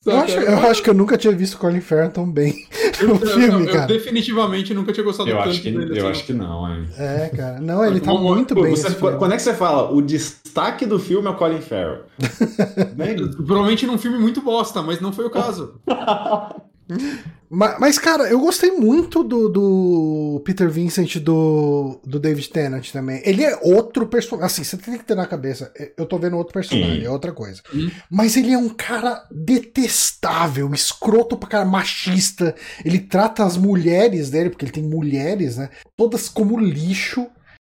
Eu acho, eu acho que eu nunca tinha visto Colin Farrell tão bem no Eu- filme, eu, cara. Eu definitivamente nunca tinha gostado Eu tanto acho que, dele. eu assim. acho que não, é. É, cara. Não, ele tá muito Pô, bem. você- quando é que você fala? O destaque do filme é o Colin Farrell. Né? Provavelmente num filme muito bosta, mas não foi o caso. Ma- Mas, cara, eu gostei muito do, do Peter Vincent do, do David Tennant também. Ele é outro personagem. Assim, você tem que ter na cabeça. Eu tô vendo outro personagem, é outra coisa. Hum. Mas ele é um cara detestável, escroto pra cara, machista. Ele trata as mulheres dele, porque ele tem mulheres, né? Todas como lixo.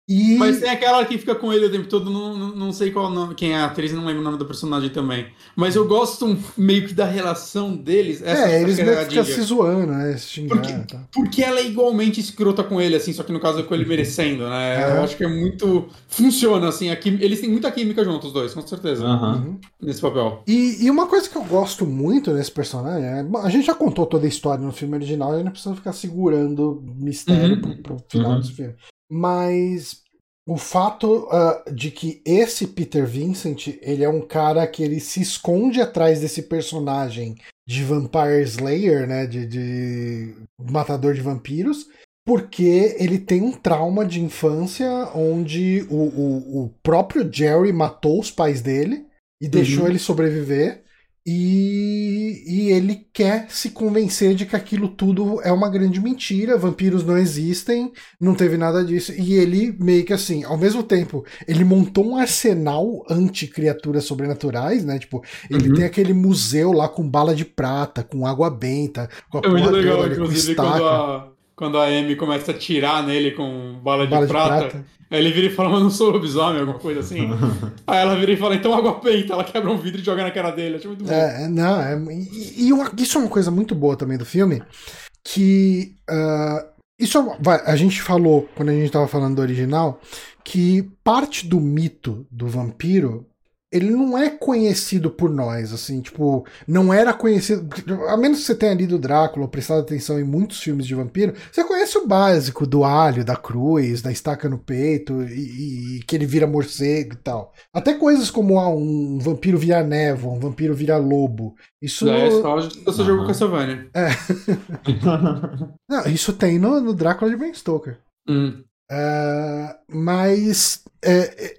E. Mas tem aquela que fica com ele o tempo todo, não, não, não sei qual o nome, quem é a atriz, não lembro o nome do personagem também. Mas eu gosto um- meio que da relação deles. Essa é, eles meio a que se zoando, né? Se xingando. Porque- tal. Porque ela é igualmente escrota com ele, assim, só que no caso é com ele merecendo, né? É. Eu acho que é muito. Funciona, assim. A quim- Eles têm muita química juntos, os dois, com certeza. Uhum. nesse papel. E, e uma coisa que eu gosto muito nesse personagem é. A gente já contou toda a história no filme original e não precisa ficar segurando mistério Uhum. pro, pro final Uhum. desse filme. Mas o fato ah, de que esse Peter Vincent ele é um cara que ele se esconde atrás desse personagem de Vampire Slayer, né? De, de matador de vampiros. Porque ele tem um trauma de infância onde o, o, o próprio Jerry matou os pais dele e deixou Uhum. ele sobreviver. E, e ele quer se convencer de que aquilo tudo é uma grande mentira, vampiros não existem, não teve nada disso. E ele meio que assim, ao mesmo tempo, ele montou um arsenal anti-criaturas sobrenaturais, né? Tipo, ele Uhum. tem aquele museu lá com bala de prata, com água benta, com a É porra legal, toda, com estaca, quando a, Amy começa a tirar nele com bala de, bala de prata, prata. Aí ele vira e fala, mas não sou lobisomem, alguma coisa assim. Aí ela vira e fala, então água penta. Ela quebra um vidro e joga na cara dele. Acho muito bom. É, é, não, é, e, e uma- isso é uma coisa muito boa também do filme, que ah, Isso vai, a gente falou, quando a gente tava falando do original, que parte do mito do vampiro ele não é conhecido por nós, assim, tipo, não era conhecido. A menos que você tenha lido Drácula ou prestado atenção em muitos filmes de vampiro, você conhece o básico do alho, da cruz, da estaca no peito e, e que ele vira morcego e tal. Até coisas como ah, um vampiro vira névoa, um vampiro vira lobo. Isso. É, só você jogou Castlevania. É. não, isso tem no, no Drácula de Ben Stoker. Hum. Uh, mas é,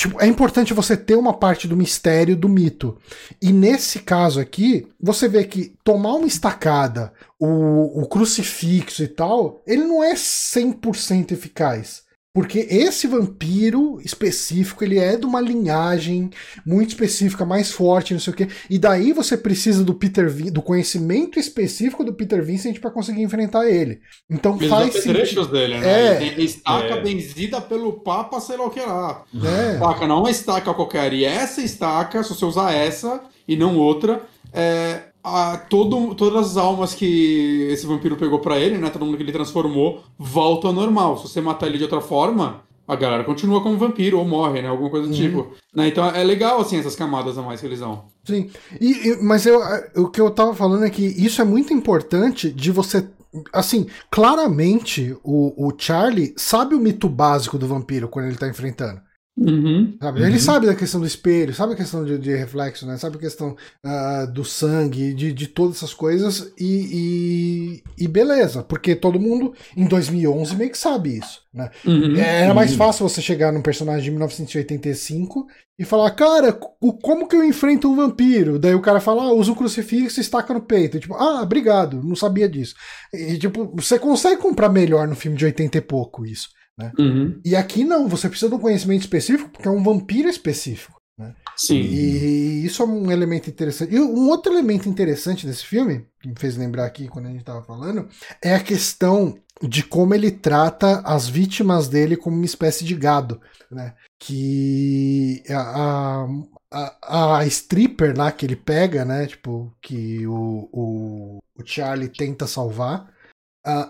Tipo, é importante você ter uma parte do mistério do mito. E nesse caso aqui, você vê que tomar uma estacada, o, o crucifixo e tal, ele não é 100% eficaz. Porque esse vampiro específico, ele é de uma linhagem muito específica, mais forte, não sei o quê. E daí você precisa do Peter Vin do conhecimento específico do Peter Vincent para conseguir enfrentar ele. Então Eles faz sentido. dele, né? É, ele tem estaca é. benzida pelo Papa, sei lá o que lá. É. Estaca não é uma estaca qualquer. E essa estaca, se você usar essa e não outra, é, a, todo, todas as almas que esse vampiro pegou para ele, né? Todo mundo que ele transformou, volta ao normal. Se você matar ele de outra forma, a galera continua como vampiro ou morre, né? Alguma coisa do uhum. tipo. Né? Então é legal, assim, essas camadas a mais que eles dão. Sim. E, mas eu, o que eu tava falando é que isso é muito importante de você. Assim, claramente o, o Charlie sabe o mito básico do vampiro quando ele tá enfrentando. Uhum? Ele uhum. sabe da questão do espelho, sabe a questão de, de reflexo, né? sabe a questão uh, do sangue, de, de todas essas coisas e, e, e, beleza, porque todo mundo em 2011 meio que sabe isso. Né? Uhum, Era mais fácil você chegar num personagem de 1985 e falar, cara, como que eu enfrento um vampiro? Daí o cara fala, ah, usa um crucifixo e estaca no peito. E, tipo, ah, obrigado, não sabia disso. E tipo, você consegue comprar melhor no filme de 80 e pouco isso. Né? Uhum. E aqui não, você precisa de um conhecimento específico, porque é um vampiro específico. Né? Sim. E isso é um elemento interessante. E um outro elemento interessante desse filme, que me fez lembrar aqui quando a gente estava falando, é a questão de como ele trata as vítimas dele como uma espécie de gado. Né? Que a, a, a stripper lá que ele pega, né? Tipo, que o, o, o Charlie tenta salvar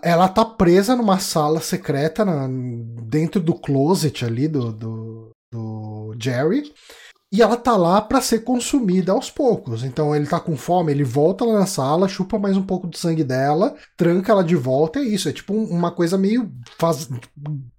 ela tá presa numa sala secreta na, dentro do closet ali do, do, do Jerry. E ela tá lá para ser consumida aos poucos. Então ele tá com fome, ele volta lá na sala, chupa mais um pouco do sangue dela, tranca ela de volta, é isso. É tipo uma coisa meio faz...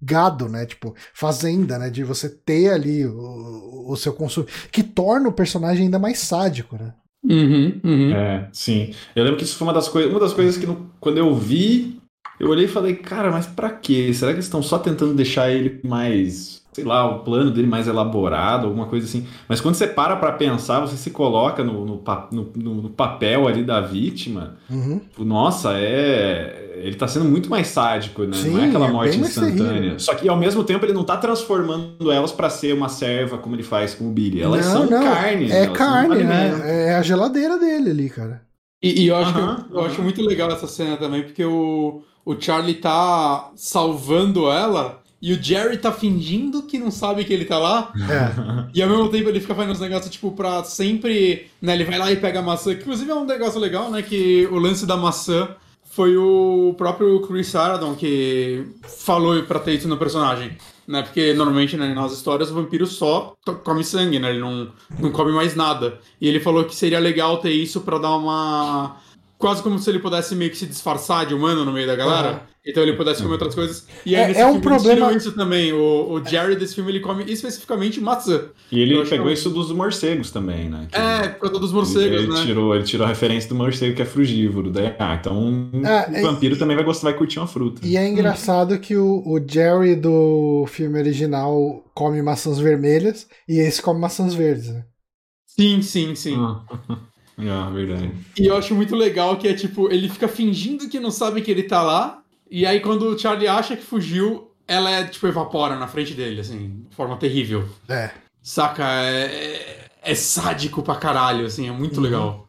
gado, né? Tipo, fazenda, né? De você ter ali o, o seu consumo. Que torna o personagem ainda mais sádico, né? Uhum, uhum. É, sim. Eu lembro que isso foi uma das, coi uma das coisas que no, quando eu vi, eu olhei e falei, cara, mas pra quê? Será que eles estão só tentando deixar ele mais sei lá, o plano dele mais elaborado, alguma coisa assim. Mas quando você para para pensar, você se coloca no, no, no, no papel ali da vítima, uhum. Tipo, nossa, é. Ele tá sendo muito mais sádico, né? Sim, não é aquela é morte instantânea. Só que ao mesmo tempo ele não tá transformando elas para ser uma serva como ele faz com o Billy. Elas não, são não. carne. É carne, né? É a geladeira dele ali, cara. E, e eu, acho, uhum, eu, eu acho muito legal essa cena também, porque o, o Charlie tá salvando ela e o Jerry tá fingindo que não sabe que ele tá lá. É. E ao mesmo tempo ele fica fazendo uns negócios, tipo, pra sempre. Né, ele vai lá e pega a maçã. Que inclusive é um negócio legal, né? Que o lance da maçã foi o próprio Chris Sarandon que falou pra ter isso no personagem. Né? Porque normalmente né, nas histórias o vampiro só come sangue, né? Ele não, não come mais nada. E ele falou que seria legal ter isso pra dar uma. Quase como se ele pudesse meio que se disfarçar de humano no meio da galera. Uhum. Então ele pudesse comer outras coisas. E aí, é, é um problema isso também. O, o Jerry desse filme ele come especificamente maçã. E ele pegou isso dos morcegos também, né? Que é, por causa dos morcegos, ele, ele né? Tirou, ele tirou a referência do morcego que é frugívoro. Daí, ah, então é, o vampiro também vai gostar, vai curtir uma fruta. E é engraçado que o, o Jerry do filme original come maçãs vermelhas e esse come maçãs verdes, né? Sim, sim, sim. Ah. Ah, verdade. E eu acho muito legal que é tipo, ele fica fingindo que não sabe que ele tá lá, e aí, quando o Charlie acha que fugiu, ela é, tipo, evapora na frente dele, assim, de forma terrível. É. Saca? É, é, é sádico pra caralho, assim, é muito uhum. legal.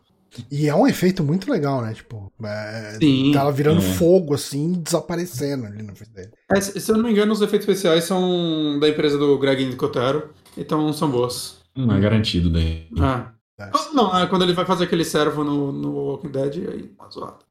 E é um efeito muito legal, né? Tipo, é, Sim. tá ela virando é. fogo, assim, desaparecendo ali na frente dele. É, se eu não me engano, os efeitos especiais são da empresa do Greg Nicotero, então são boas. Não é garantido daí. Ah. Não, é quando ele vai fazer aquele servo no, no Walking Dead, aí tá zoado.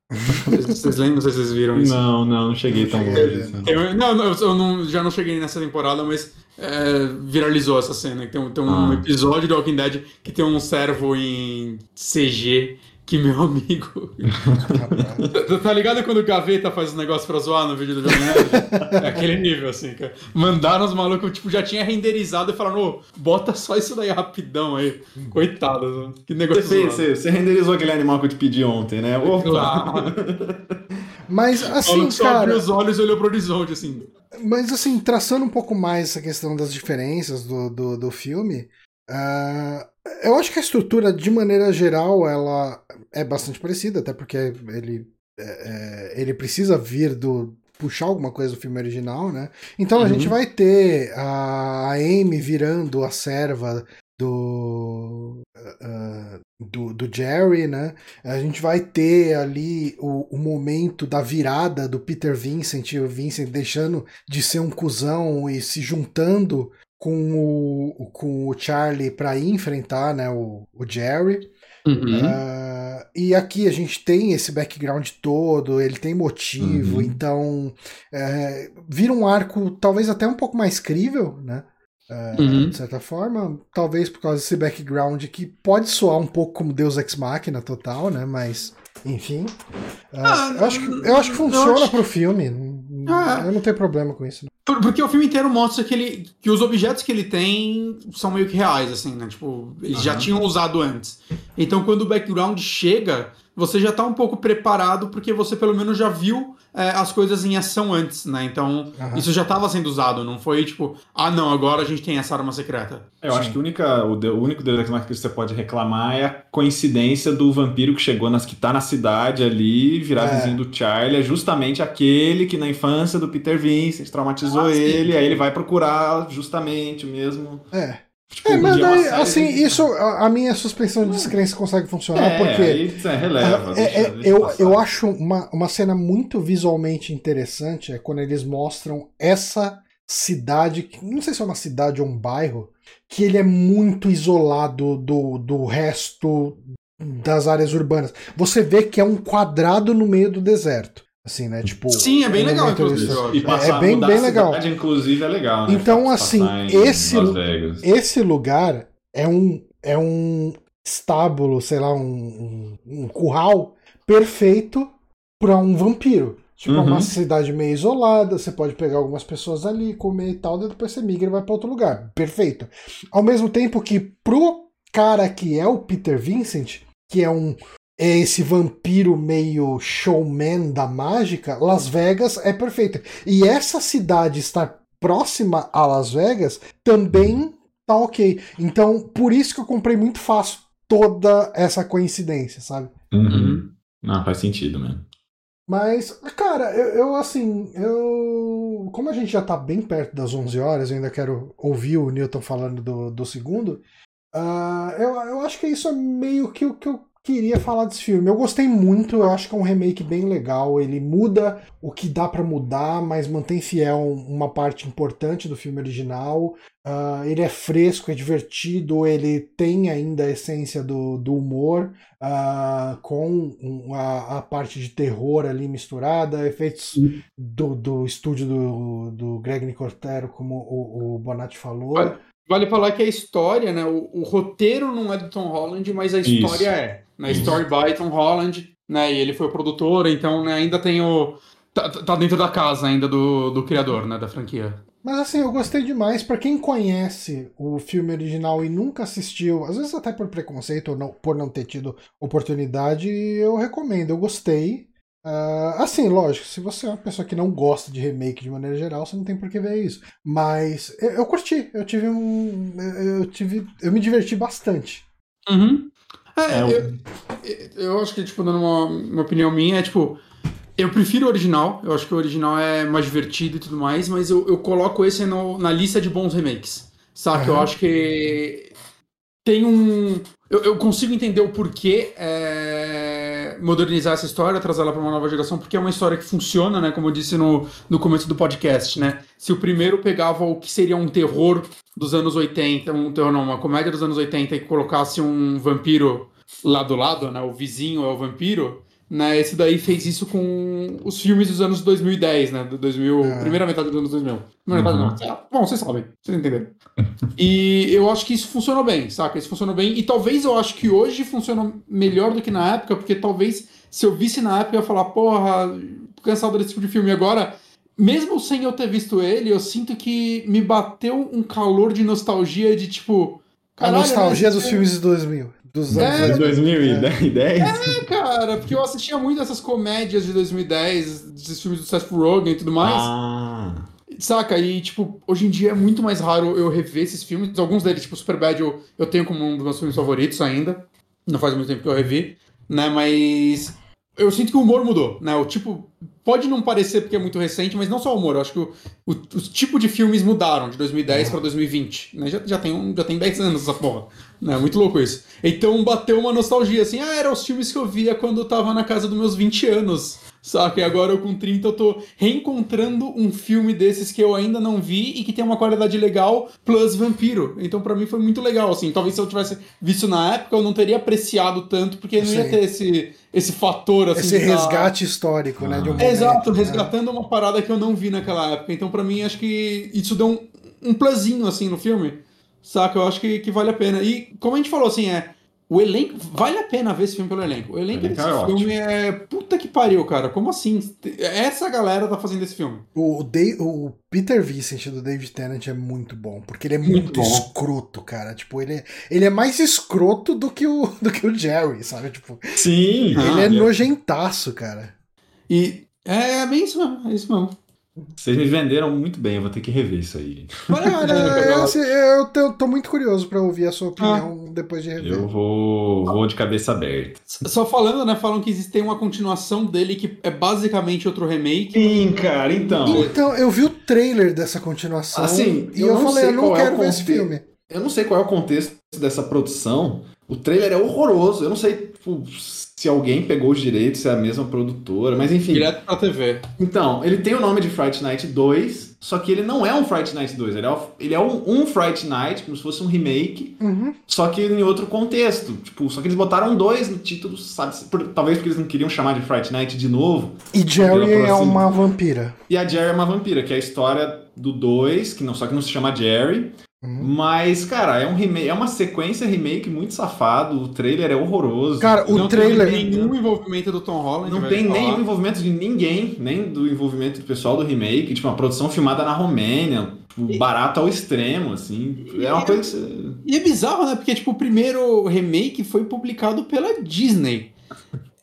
Vocês lembram? Não sei se vocês viram isso. Não, não, não cheguei tão longe. Eu, não, eu não, já não cheguei nessa temporada, mas é, viralizou essa cena. Tem, tem um ah. episódio do Walking Dead que tem um servo em CG que meu amigo. tá, ligado quando o Gaveta faz um negócio pra zoar no vídeo do Jovem Nerd? É aquele nível, assim, cara. Mandaram os malucos, tipo, já tinha renderizado e falaram, ô, bota só isso daí rapidão aí. Coitado, que negócio. Você, você, você, renderizou aquele animal que eu te pedi ontem, né? Opa. Claro. Mas assim, só cara. abriu os olhos e olhou pro horizonte, assim. Mas assim, traçando um pouco mais essa questão das diferenças do, do, do filme. Uh, eu acho que a estrutura, de maneira geral, ela é bastante parecida, até porque ele, é, é, ele precisa vir do. puxar alguma coisa do filme original, né? Então uhum. a gente uhum. vai ter a Amy virando a serva do, uh, do, do, Jerry, né? A gente vai ter ali o, o, momento da virada do Peter Vincent, o Vincent deixando de ser um cuzão e se juntando com o, com o Charlie para enfrentar né, o, o Jerry. Uhum. Uh, e aqui a gente tem esse background todo, ele tem motivo, uhum. então é, vira um arco talvez até um pouco mais crível, né? Uh, uhum. De certa forma, talvez por causa desse background que pode soar um pouco como Deus Ex Machina total, né? Mas, enfim. Uh, ah, eu, acho que, eu acho que funciona acho... pro filme. Ah, eu não tenho problema com isso. Porque o filme inteiro mostra que, ele, que os objetos que ele tem são meio que reais, assim, né? Tipo, eles uhum. já tinham usado antes. Então, quando o background chega, você já está um pouco preparado porque você pelo menos já viu é, as coisas em ação antes, né? Então, uhum. isso já estava sendo usado, não foi tipo, ah, não, agora a gente tem essa arma secreta. É, eu Sim. acho que única, o, o único Deus Ex que você pode reclamar é a coincidência do vampiro que chegou nas que tá na cidade ali, virar é. vizinho do Charlie, é justamente aquele que na infância do Peter Vincent traumatizou ah, ele, aí ele vai procurar justamente o mesmo. É. Tipo, é, mas daí, assim, de... isso, a, a, minha suspensão de descrença consegue funcionar é, porque. Aí, é, releva. É, é, deixa eu, eu acho uma, uma cena muito visualmente interessante é quando eles mostram essa cidade, não sei se é uma cidade ou um bairro, que ele é muito isolado do, do resto das áreas urbanas. Você vê que é um quadrado no meio do deserto. Assim, né? Tipo. Sim, é bem legal, inclusive. E passar, é bem, bem legal. Cidade, inclusive, é legal. Né? Então, assim, esse, esse lugar é um, é um estábulo, sei lá, um, um, um curral perfeito para um vampiro. Tipo, uhum. é uma uhum. cidade meio isolada, você pode pegar algumas pessoas ali, comer e tal, depois você migra e vai para outro lugar. Perfeito. Ao mesmo tempo que pro cara que é o Peter Vincent, que é um, é esse vampiro meio showman da mágica, Las Vegas é perfeita. E essa cidade estar próxima a Las Vegas também tá ok. Então, por isso que eu comprei muito fácil toda essa coincidência, sabe? Uhum. Não, faz sentido mesmo. Mas, cara, eu, eu, assim, eu. Como a gente já tá bem perto das 11 horas, eu ainda quero ouvir o Newton falando do, do segundo. Uh, eu, eu acho que isso é meio que o que eu queria falar desse filme. Eu gostei muito, eu acho que é um remake bem legal. Ele muda o que dá para mudar, mas mantém fiel uma parte importante do filme original. Uh, ele é fresco, é divertido, ele tem ainda a essência do, do humor, uh, com a, a, parte de terror ali misturada, efeitos do, do estúdio do, do Greg Nicotero, como o, o Bonatti falou. Vale falar que a história, né? O, o, roteiro não é do Tom Holland, mas a história Isso. é na Story by Tom Holland, né? E ele foi o produtor, então né, ainda tem o. Tá, tá, dentro da casa ainda do, do criador, né? Da franquia. Mas assim, eu gostei demais. para quem conhece o filme original e nunca assistiu, às vezes até por preconceito ou não, por não ter tido oportunidade, eu recomendo. Eu gostei. Uh, assim, lógico, se você é uma pessoa que não gosta de remake de maneira geral, você não tem por que ver isso. Mas eu, eu curti, eu tive um. Eu tive. Eu me diverti bastante. Uhum. É, é eu, eu, acho que, tipo, dando uma, uma opinião minha, é tipo. Eu prefiro o original, eu acho que o original é mais divertido e tudo mais, mas eu, eu coloco esse no, na lista de bons remakes. Saca? Uhum. Eu acho que tem um. Eu, eu consigo entender o porquê é, modernizar essa história, trazer ela para uma nova geração, porque é uma história que funciona, né? Como eu disse no, no começo do podcast, né? Se o primeiro pegava o que seria um terror dos anos 80, um terror não, uma comédia dos anos 80 e colocasse um vampiro lá do lado, né? O vizinho é o vampiro. Né, esse daí fez isso com os filmes dos anos 2010, né? Do 2000, É. primeira metade dos anos 2000. Primeira Uhum. metade não. Bom, vocês sabem, vocês entenderam. e eu acho que isso funcionou bem, saca? Isso funcionou bem. E talvez eu acho que hoje funciona melhor do que na época, porque talvez se eu visse na época eu ia falar, porra, tô cansado desse tipo de filme. E agora, mesmo sem eu ter visto ele, eu sinto que me bateu um calor de nostalgia de tipo. A caralho, nostalgia né, dos filmes de 2000. Dos É, anos 2000. 2010? É, cara, porque eu assistia muito essas comédias de 2010, esses filmes do Seth Rogen e tudo mais. Ah. Saca? E, tipo, hoje em dia é muito mais raro eu rever esses filmes. Alguns deles, tipo, Superbad, eu, eu tenho como um dos meus filmes favoritos ainda. Não faz muito tempo que eu revi, né? Mas eu sinto que o humor mudou, né? O tipo. Pode não parecer porque é muito recente, mas não só o humor. Eu acho que o, o, os tipos de filmes mudaram de 2010 pra 2020. Né? Já, já, tem um, já tem 10 anos essa porra. Né? Muito louco isso. Então bateu uma nostalgia, assim. Ah, eram os filmes que eu via quando eu tava na casa dos meus 20 anos. Saca? E agora eu com 30 eu tô reencontrando um filme desses que eu ainda não vi e que tem uma qualidade legal, plus vampiro. Então pra mim foi muito legal, assim. Talvez se eu tivesse visto na época eu não teria apreciado tanto, porque não ia ter esse, esse fator, assim. Esse tá- resgate histórico, né? De um Ah. momento, Exato, né? resgatando uma parada que eu não vi naquela época. Então pra mim acho que isso deu um, um plusinho, assim, no filme. Saca? Eu acho que, que vale a pena. E como a gente falou, assim, é... O elenco. Vale a pena ver esse filme pelo elenco. O elenco O elenco desse é filme é. Puta que pariu, cara. Como assim? Essa galera tá fazendo esse filme. O, Dave- o Peter Vincent do David Tennant é muito bom, porque ele é Muito muito, escroto, cara. Tipo, ele é, ele é mais escroto do que o, do que o Jerry, sabe? Tipo, Sim! Ah, ele é ele- nojentaço, cara. E é, é bem isso mesmo. É isso mesmo. Vocês me venderam muito bem, eu vou ter que rever isso aí. Vale a pena, É, cara. assim, eu tô, tô muito curioso pra ouvir a sua opinião depois de rever. Eu vou, vou de cabeça aberta. Só falando, né? Falam que existe uma continuação dele que é basicamente outro remake. Sim, cara, então. Então, eu vi o trailer dessa continuação Assim, e eu eu, não falei, sei eu não qual é o quero ver esse filme. Eu não sei qual é o contexto dessa produção. O trailer é horroroso. Eu não sei tipo, se alguém pegou os direitos, se é a mesma produtora, mas enfim. Direto pra TV. Então, ele tem o nome de Fright Night 2, só que ele não é um Fright Night 2. Ele é, o- ele é um, um Fright Night, como se fosse um remake, Uhum. só que em outro contexto. Tipo, só que eles botaram dois no título, sabe? por- talvez porque eles não queriam chamar de Fright Night de novo. E Jerry é uma vampira. E a Jerry é uma vampira, que é a história do 2, que não, só que não se chama Jerry. Uhum. Mas, cara, é um remake, é uma sequência remake muito safado. O trailer é horroroso. Cara, o não trailer. tem nenhum envolvimento do Tom Holland. não tem nem o envolvimento de ninguém, nem do envolvimento do pessoal do remake. Tipo, uma produção filmada na Romênia, tipo, barato ao extremo, assim. É uma coisa que. E é bizarro, né? Porque, tipo, o primeiro remake foi publicado pela Disney.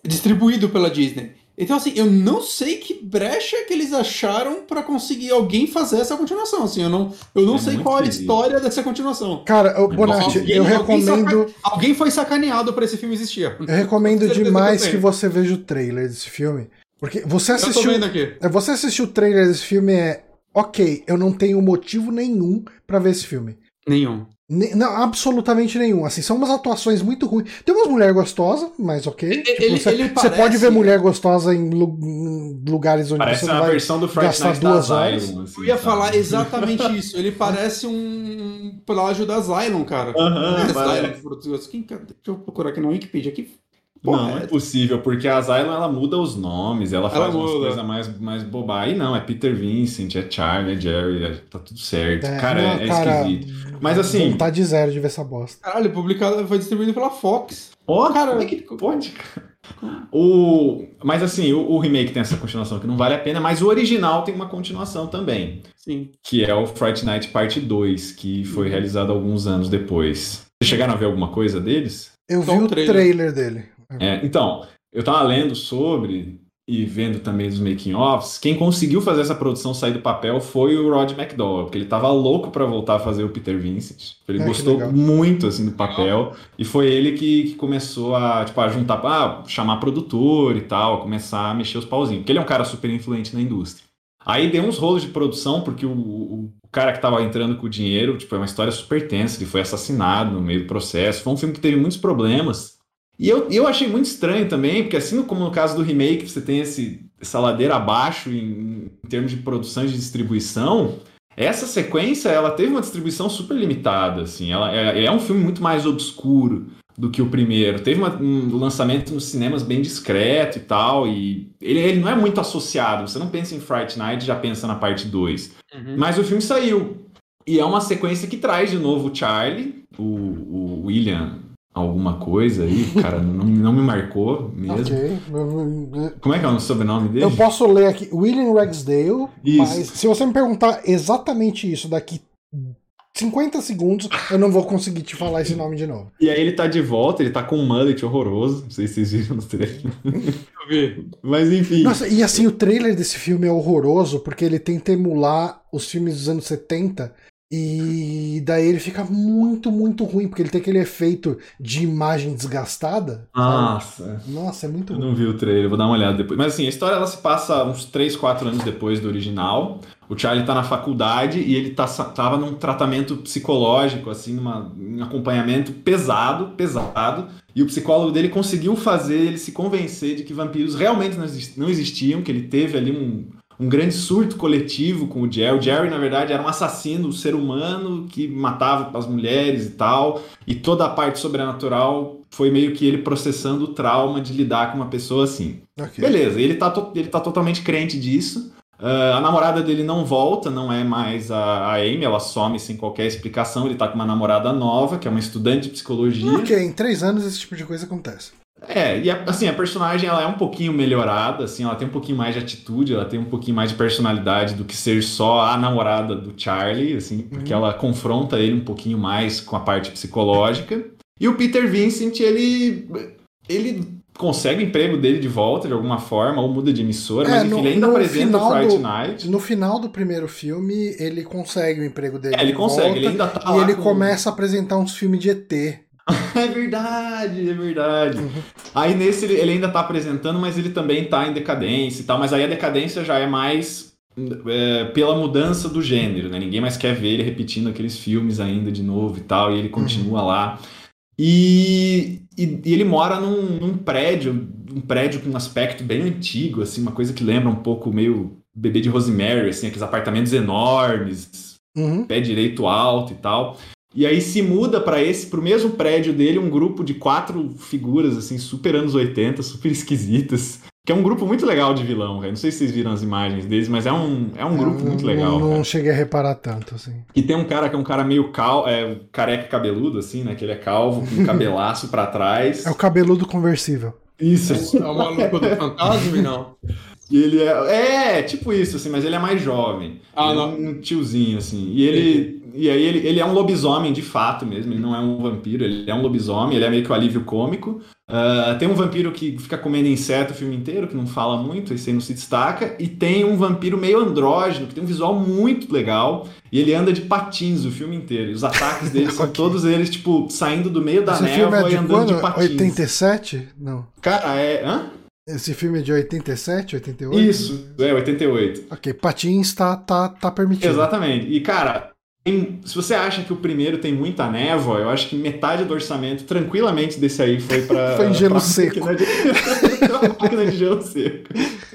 distribuído pela Disney. Então, assim, eu não sei que brecha que eles acharam pra conseguir alguém fazer essa continuação. Assim, eu não, eu não É sei qual é a história dessa continuação. Cara, ô, Bonatti, Alguém- eu alguém recomendo. saca- Alguém foi sacaneado pra esse filme existir. Eu recomendo demais que eu que você veja o trailer desse filme. Porque você Eu tô assistiu. vendo aqui. é, Você assistiu o trailer desse filme é. Ok, eu não tenho motivo nenhum pra ver esse filme. Nenhum. Ne- Não, absolutamente nenhum. Assim, são umas atuações muito ruins. Tem umas mulheres gostosas, mas ok. Tipo, ele- você, ele você parece- pode ver mulher gostosa em, lu- em lugares onde Parece você não uma vai. versão do gastar Night duas horas. Assim, Eu ia sabe? falar exatamente isso. Ele parece um plágio da Zylon, cara. Aham, é parece. Zylon. Quem, deixa eu procurar aqui na Wikipedia. Aqui. Pô, não, é é- possível, porque a Asylum ela muda os nomes, ela faz Ela umas muda. coisas mais, mais bobas. Aí não, é Peter Vincent, é Charlie, é Jerry, é- tá tudo certo. É, cara, não, é, é cara, esquisito. Mas assim, Vontade zero de ver essa bosta. Caralho, publicado, foi distribuído pela Fox. ó, Cara, como é que pode, cara? O, mas assim, o, o remake tem essa continuação que não vale a pena, mas o original tem uma continuação também, Sim. que é o Fright Night Parte 2, que foi realizado alguns anos depois. Vocês chegaram a ver alguma coisa deles? Eu Só vi o o trailer. trailer dele. É, então, eu tava lendo sobre e vendo também os making-offs. Quem conseguiu fazer essa produção sair do papel foi o Rod McDowell, porque ele tava louco pra voltar a fazer o Peter Vincent. Ele que gostou muito assim do papel e foi ele que, que começou a, tipo, a juntar, ah, chamar produtor e tal, começar a mexer os pauzinhos, porque ele é um cara super influente na indústria. Aí deu uns rolos de produção, porque o, o, o cara que tava entrando com o dinheiro, tipo, é uma história super tensa, ele foi assassinado no meio do processo. Foi um filme que teve muitos problemas. E eu, eu achei muito estranho também, porque assim como no caso do remake, você tem esse, essa ladeira abaixo em, em termos de produção e de distribuição, Essa sequência, ela teve uma distribuição super limitada, assim. Ela é, é um filme muito mais obscuro do que o primeiro. Teve uma, um lançamento nos cinemas bem discreto e tal, e ele, ele não é muito associado. Você não pensa em Fright Night, já pensa na parte 2. Uhum. Mas o filme saiu. E é uma sequência que traz de novo o Charlie, o, o William alguma coisa aí, cara, não, não me marcou mesmo. Okay. Como é que é o sobrenome dele? Eu posso ler aqui, William Ragsdale, isso. mas se você me perguntar exatamente isso daqui 50 segundos, eu não vou conseguir te falar esse nome de novo. E aí ele tá de volta, ele tá com um mullet horroroso, não sei se vocês viram no trailer. Mas enfim. Nossa, e assim, o trailer desse filme é horroroso, porque ele tenta emular os filmes dos anos 70 e daí ele fica muito, muito ruim, porque ele tem aquele efeito de imagem desgastada. Nossa. Sabe? Nossa, é muito Eu ruim. não vi o trailer, vou dar uma olhada depois. Mas assim, a história ela se passa uns 3, 4 anos depois do original. O Charlie tá na faculdade e ele tá, tava num tratamento psicológico, assim, numa, um acompanhamento pesado, pesado. E o psicólogo dele conseguiu fazer ele se convencer de que vampiros realmente não existiam, que ele teve ali um, um grande surto coletivo com o Jerry. O Jerry, na verdade, era um assassino, um ser humano que matava as mulheres e tal. E toda a parte sobrenatural foi meio que ele processando o trauma de lidar com uma pessoa assim. Okay. Beleza, ele tá, ele tá totalmente crente disso. Uh, a namorada dele não volta, não é mais a, a, Amy, ela some sem qualquer explicação. Ele tá com uma namorada nova, que é uma estudante de psicologia. Ok, em três anos esse tipo de coisa acontece. É, e a, assim, a personagem ela é um pouquinho melhorada, assim, ela tem um pouquinho mais de atitude, ela tem um pouquinho mais de personalidade do que ser só a namorada do Charlie, assim, porque uhum. ela confronta ele um pouquinho mais com a parte psicológica. E o Peter Vincent, ele ele consegue o emprego dele de volta de alguma forma, ou muda de emissora, é, mas enfim, no, ele ainda apresenta o Friday do, Night. No final do primeiro filme, ele consegue o emprego dele. É, ele consegue, volta, ele ainda tá E ele com... começa a apresentar uns filmes de ET. é verdade, é verdade. Uhum. Aí nesse ele, ele, ainda tá apresentando, mas ele também tá em decadência e tal. Mas aí a decadência já é mais é, pela mudança do gênero, né? Ninguém mais quer ver ele repetindo aqueles filmes ainda de novo e tal, e ele continua uhum. lá. E, e, e, ele mora num, num, prédio, um prédio com um aspecto bem antigo, assim, uma coisa que lembra um pouco meio bebê de Rosemary, assim, aqueles apartamentos enormes, uhum. pé direito alto e tal. E aí se muda para esse, pro mesmo prédio dele, um grupo de quatro figuras, assim, super anos 80, super esquisitas. Que é um grupo muito legal de vilão, cara. Não sei se vocês viram as imagens deles, mas é um, é um grupo muito legal. Não, não cheguei a reparar tanto, assim. E tem um cara que é um cara meio cal, é, careca cabeludo, assim, né? Que ele é calvo, com um cabelaço para trás. É o cabeludo conversível. Isso. É o maluco do fantasma, não? E ele é. É, tipo isso, assim, mas ele é mais jovem. Ah, não. É um tiozinho, assim. E ele. E aí ele, ele é um lobisomem de fato mesmo, ele não é um vampiro, ele é um lobisomem, ele é meio que o um alívio cômico. Uh, tem um vampiro que fica comendo inseto o filme inteiro, que não fala muito, esse aí não se destaca. E tem um vampiro meio andrógeno, que tem um visual muito legal. E ele anda de patins o filme inteiro. E os ataques dele são todos eles, tipo, saindo do meio da Esse névoa é e andando quando? de patins. 87? Não. Cara, é. Hã? Esse filme é de 87, 88? Isso, é, 88. Ok, patins tá, tá, tá permitido. Exatamente. E, cara, tem, se você acha que o primeiro tem muita névoa, eu acho que metade do orçamento, tranquilamente, desse aí foi pra. foi em gelo seco. Máquina de, máquina de gelo seco.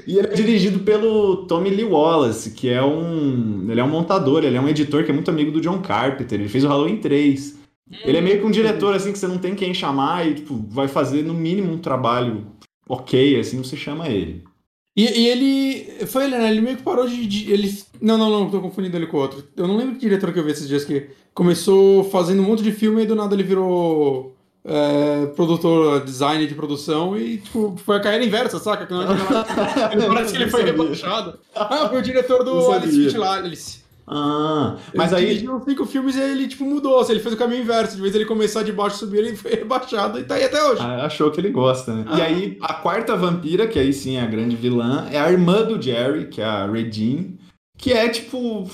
E ele é dirigido pelo Tommy Lee Wallace, que é um. Ele é um montador, ele é um editor que é muito amigo do John Carpenter. Ele fez o Halloween 3. Ele é meio que um diretor assim que você não tem quem chamar e tipo, vai fazer no mínimo um trabalho ok, assim você chama ele. E, e ele. Foi ele, né? Ele meio que parou de, de, Ele. Não, não, não, tô confundindo ele com outro. Eu não lembro que diretor que eu vi esses dias que começou fazendo um monte de filme e do nada ele virou. É, produtor, design de produção e, tipo, foi a carreira inversa, saca? Que não, ele parece que ele foi rebaixado. Ah, foi o diretor do Alice Fit lá, Alice. Ah, mas ele aí. Ele dirigiu cinco filmes e ele, tipo, mudou. Assim, ele fez o caminho inverso. De vez ele começar de baixo subir, ele foi rebaixado e tá aí até hoje. Ah, achou que ele gosta, né? Ah. E aí, a quarta vampira, que aí sim é a grande vilã, é a irmã do Jerry, que é a Regine. Que é, tipo,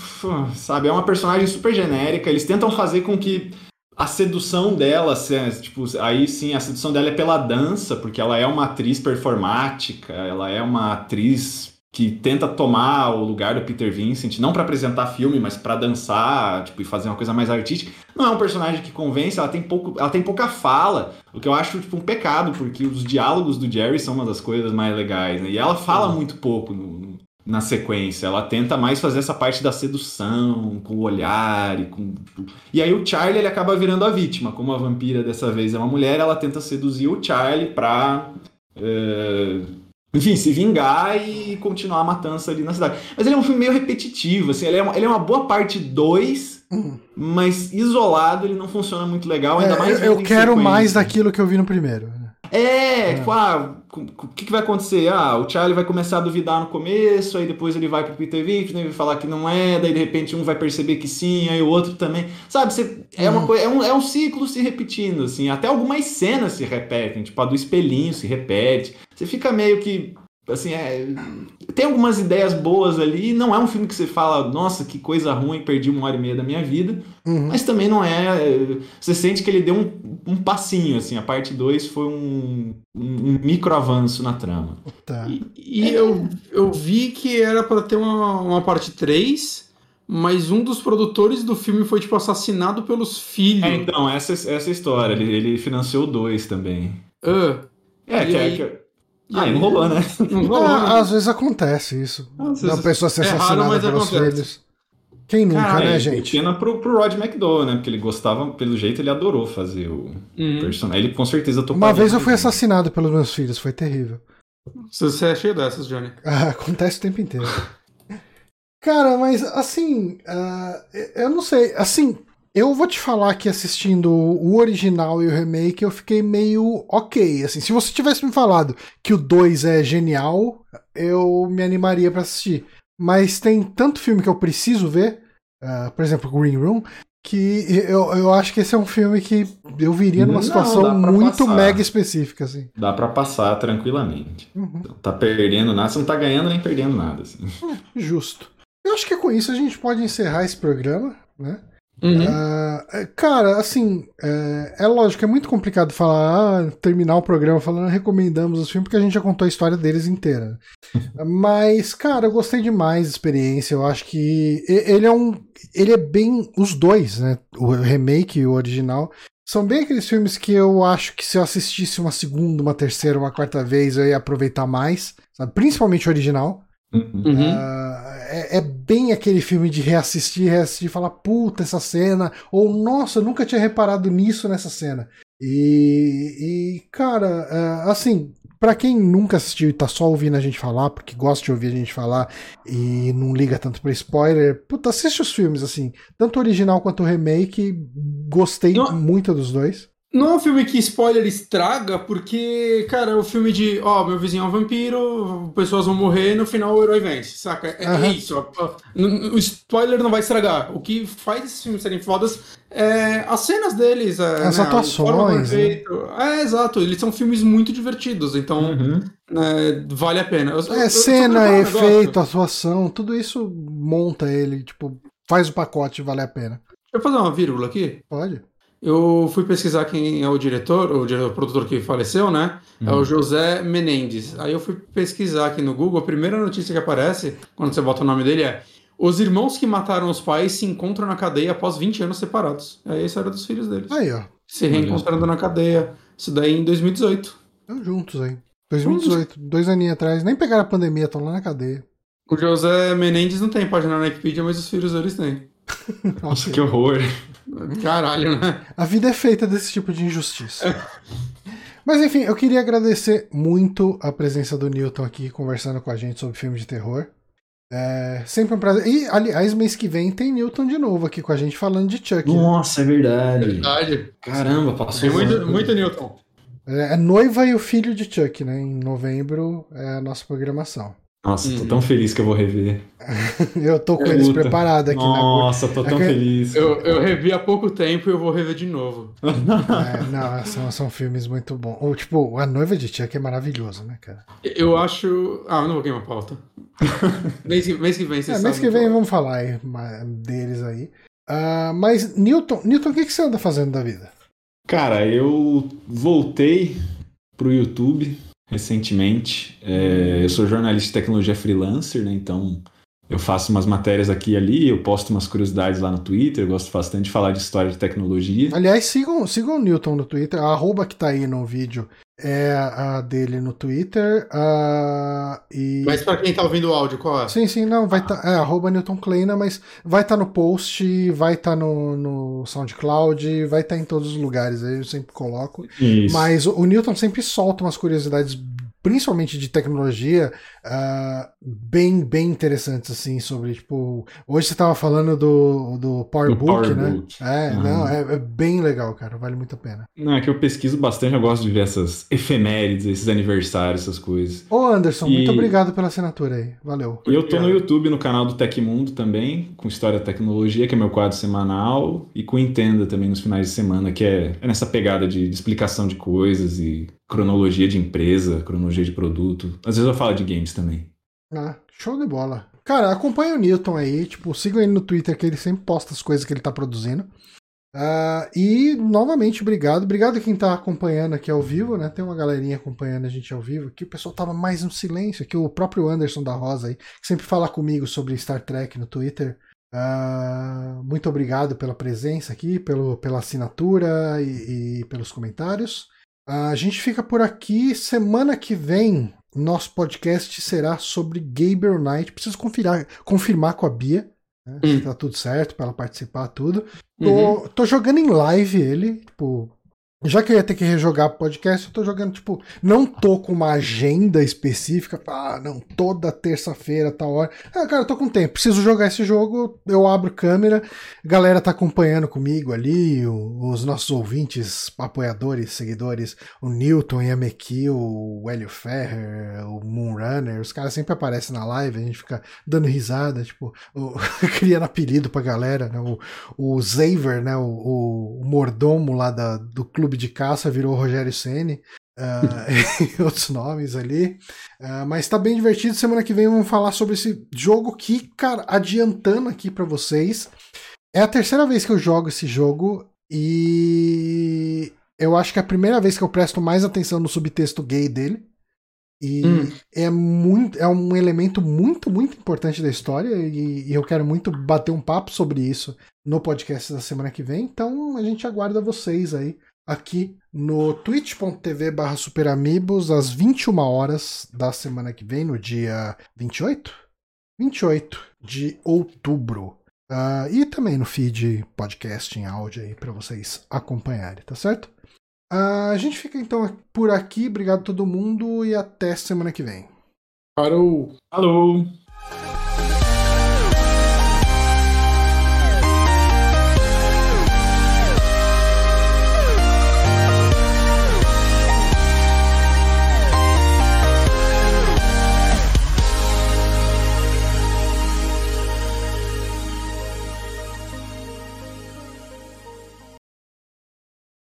sabe, é uma personagem super genérica. Eles tentam fazer com que a sedução dela, tipo, aí sim, a sedução dela é pela dança, porque ela é uma atriz performática, ela é uma atriz que tenta tomar o lugar do Peter Vincent, não para apresentar filme, mas para dançar, tipo, e fazer uma coisa mais artística. Não é um personagem que convence, ela tem pouco, ela tem pouca fala, o que eu acho tipo um pecado, porque os diálogos do Jerry são uma das coisas mais legais, né? E ela fala uhum. muito pouco no, na sequência. Ela tenta mais fazer essa parte da sedução, com o olhar e com. E aí o Charlie ele acaba virando a vítima. Como a vampira dessa vez é uma mulher, ela tenta seduzir o Charlie pra. É... Enfim, se vingar e continuar a matança ali na cidade. Mas ele é um filme meio repetitivo, assim, ele é uma, ele é uma boa parte 2, uhum. mas isolado ele não funciona muito legal, ainda é, mais. Eu, eu quero mais daquilo que eu vi no primeiro. É, é. tipo, ah, o que, que vai acontecer? Ah, o Charlie vai começar a duvidar no começo, aí depois ele vai pro Peter Victor, vai falar que não é, daí de repente um vai perceber que sim, aí o outro também. Sabe, você, é, uma uhum. coisa, é, um, é um ciclo se repetindo, assim. Até algumas cenas se repetem, tipo, a do espelhinho se repete. Você fica meio que assim, é, tem algumas ideias boas ali. Não é um filme que você fala, nossa, que coisa ruim, perdi uma hora e meia da minha vida. Uhum. Mas também não é. Você sente que ele deu um, um passinho, assim. A parte 2 foi um, um, um, micro avanço na trama. Tá. E, e é. eu, eu vi que era para ter uma, uma parte 3. Mas um dos produtores do filme foi, tipo, assassinado pelos filhos. É, então, essa, essa história. Ele, ele financiou dois também. Uh, é, que, é, que, ah, não rolou, né? Não rolou, ah, né? Às vezes acontece isso. Às pessoa ser é assassinada raro, pelos acontece. filhos. Quem nunca, Cara, né, é, gente? Pena pro, pro Rod McDowell, né? Porque ele gostava, pelo jeito, ele adorou fazer o uhum. personagem. Ele com certeza topou. Uma vez eu fui assassinado pelos meus filhos, foi terrível. Você é cheio dessas, Johnny. Ah, acontece o tempo inteiro. Cara, mas assim, uh, eu não sei. Assim, eu vou te falar que assistindo o original e o remake eu fiquei meio ok. Assim, se você tivesse me falado que o 2 é genial, eu me animaria para assistir. Mas tem tanto filme que eu preciso ver, uh, por exemplo, Green Room, que eu, eu acho que esse é um filme que eu viria numa situação muito passar. mega específica. Assim. Dá para passar tranquilamente. Uhum. Tá perdendo nada, você não tá ganhando nem perdendo nada. Assim. É, justo. Eu acho que com isso a gente pode encerrar esse programa, né? Uhum. Uh, cara, assim, é, é, lógico, é muito complicado falar, ah, terminar o programa falando recomendamos os filmes, porque a gente já contou a história deles inteira. Mas, cara, eu gostei demais da experiência. Eu acho que ele é um. Ele é bem. Os dois, né? O remake e o original. São bem aqueles filmes que eu acho que se eu assistisse uma segunda, uma terceira, uma quarta vez, eu ia aproveitar mais. Sabe? Principalmente o original. Uhum. Uh, é, é, bem aquele filme de reassistir, reassistir e falar, puta, essa cena, ou nossa, eu nunca tinha reparado nisso nessa cena. E, e cara, uh, assim, para quem nunca assistiu e tá só ouvindo a gente falar, porque gosta de ouvir a gente falar e não liga tanto pra spoiler, puta, assiste os filmes, assim, tanto o original quanto o remake, gostei não. muito dos dois. Não é um filme que spoiler estraga, porque, cara, é um filme de, ó, meu vizinho é um vampiro, pessoas vão morrer, no final o herói vence, saca? É, uhum. é isso. O spoiler não vai estragar. O que faz esses filmes serem fodas é as cenas deles. É, As né, atuações. Né? É, exato. Eles são filmes muito divertidos, então uhum. né, vale a pena. Eu, é, eu, cena, eu efeito, atuação, tudo isso monta ele, tipo, faz o pacote vale a pena. Deixa eu fazer uma vírgula aqui? Pode. Eu fui pesquisar quem é o diretor, o, diretor, o produtor que faleceu, né? Uhum. É o uhum. José Menendez. Aí eu fui pesquisar aqui no Google, a primeira notícia que aparece, quando você bota o nome dele, é os irmãos que mataram os pais se encontram na cadeia após 20 anos separados. É a história dos filhos deles. Aí, ó. Se reencontrando na cadeia. Isso daí em 2018. Estão juntos aí. 2018, dois aninhos atrás. Nem pegaram a pandemia, estão lá na cadeia. O José Menendez não tem página na Wikipedia, mas os filhos deles têm. Nossa, que horror. Caralho, né? A vida é feita desse tipo de injustiça. Mas enfim, eu queria agradecer muito a presença do Newton aqui conversando com a gente sobre filme de terror. É sempre um prazer. E, aliás, mês que vem tem Newton de novo aqui com a gente falando de Chuck. Né? Nossa, né? é verdade. Verdade. Caramba, passou. Tem muito, muito Newton. É, é noiva e o filho de Chuck, né? Em novembro é a nossa programação. Nossa, tô tão uhum. feliz que eu vou rever. eu tô com eles preparados aqui Nossa, na... tô tão feliz. Eu, eu revi há pouco tempo e eu vou rever de novo. é, não, são, são filmes muito bons. Ou, tipo, A Noiva de Chuck é maravilhoso, né, cara? Eu acho. Ah, eu não vou queimar a pauta. mês, que, mês que vem, vocês é, Mês que vem falar. vamos falar aí, deles aí. Uh, mas, Newton, Newton, o que, que você anda fazendo da vida? Cara, eu voltei pro YouTube recentemente. É, eu sou jornalista de tecnologia freelancer, né? Então eu faço umas matérias aqui e ali, eu posto umas curiosidades lá no Twitter, eu gosto bastante de falar de história de tecnologia. Aliás, sigam, sigam o Newton no Twitter, a arroba que tá aí no vídeo é a dele no Twitter. Uh, e... Mas para quem tá ouvindo o áudio, qual é? Sim, sim, não, vai estar. Tá, é arroba Newton Kleina, mas vai estar tá no post, vai estar tá no, no SoundCloud, vai estar tá em todos os lugares, aí eu sempre coloco. Isso. Mas o, o Newton sempre solta umas curiosidades principalmente de tecnologia, uh, bem, bem interessantes, assim, sobre, tipo, hoje você estava falando do, do PowerBook, né? Book. É, uhum. não, é, é, bem legal, cara, vale muito a pena. Não, é que eu pesquiso bastante, eu gosto de ver essas efemérides, esses aniversários, essas coisas. Ô, Anderson, e... muito obrigado pela assinatura aí, valeu. E eu tô no YouTube, no canal do Tecmundo também, com História da Tecnologia, que é meu quadro semanal, e com Entenda também nos finais de semana, que é, é nessa pegada de, de explicação de coisas e cronologia de empresa, cronologia de produto. Às vezes eu falo de games também. Ah, show de bola. Cara, acompanha o Newton aí, tipo, sigam ele no Twitter que ele sempre posta as coisas que ele tá produzindo. Uh, e novamente, obrigado. Obrigado a quem tá acompanhando aqui ao vivo, né? Tem uma galerinha acompanhando a gente ao vivo aqui. O pessoal tava mais no silêncio aqui. O próprio Anderson da Rosa aí, que sempre fala comigo sobre Star Trek no Twitter. Uh, muito obrigado pela presença aqui, pelo, pela assinatura e, e pelos comentários. A gente fica por aqui. Semana que vem, nosso podcast será sobre Gabriel Knight. Preciso confirar, confirmar com a Bia né, hum. se tá tudo certo para ela participar, tudo. Tô, uhum. tô jogando em live ele, tipo, já que eu ia ter que rejogar podcast, eu tô jogando, tipo, não tô com uma agenda específica, ah, não, toda terça-feira, tal hora. Ah, cara, eu tô com tempo, preciso jogar esse jogo, eu abro câmera, galera tá acompanhando comigo ali, os nossos ouvintes, apoiadores, seguidores, o Newton, Yameki, o Hélio Ferrer, o Moonrunner, os caras sempre aparecem na live, a gente fica dando risada, tipo, o, criando apelido pra galera, né? O, o né? O, o mordomo lá da, do clube clube de caça virou Rogério Ceni uh, e outros nomes ali. Uh, mas tá bem divertido. Semana que vem vamos falar sobre esse jogo que, cara, adiantando aqui para vocês, é a terceira vez que eu jogo esse jogo e eu acho que é a primeira vez que eu presto mais atenção no subtexto gay dele. E hum. é muito é um elemento muito, muito importante da história e, e, eu quero muito bater um papo sobre isso no podcast da semana que vem. Então a gente aguarda vocês aí aqui no twitch.tv barra superamigos às 21 horas da semana que vem, no dia 28? 28 de outubro. Uh, e também no feed podcast em áudio aí para vocês acompanharem, tá certo? Uh, a gente fica então por aqui. Obrigado a todo mundo e até semana que vem. Parou! Alô!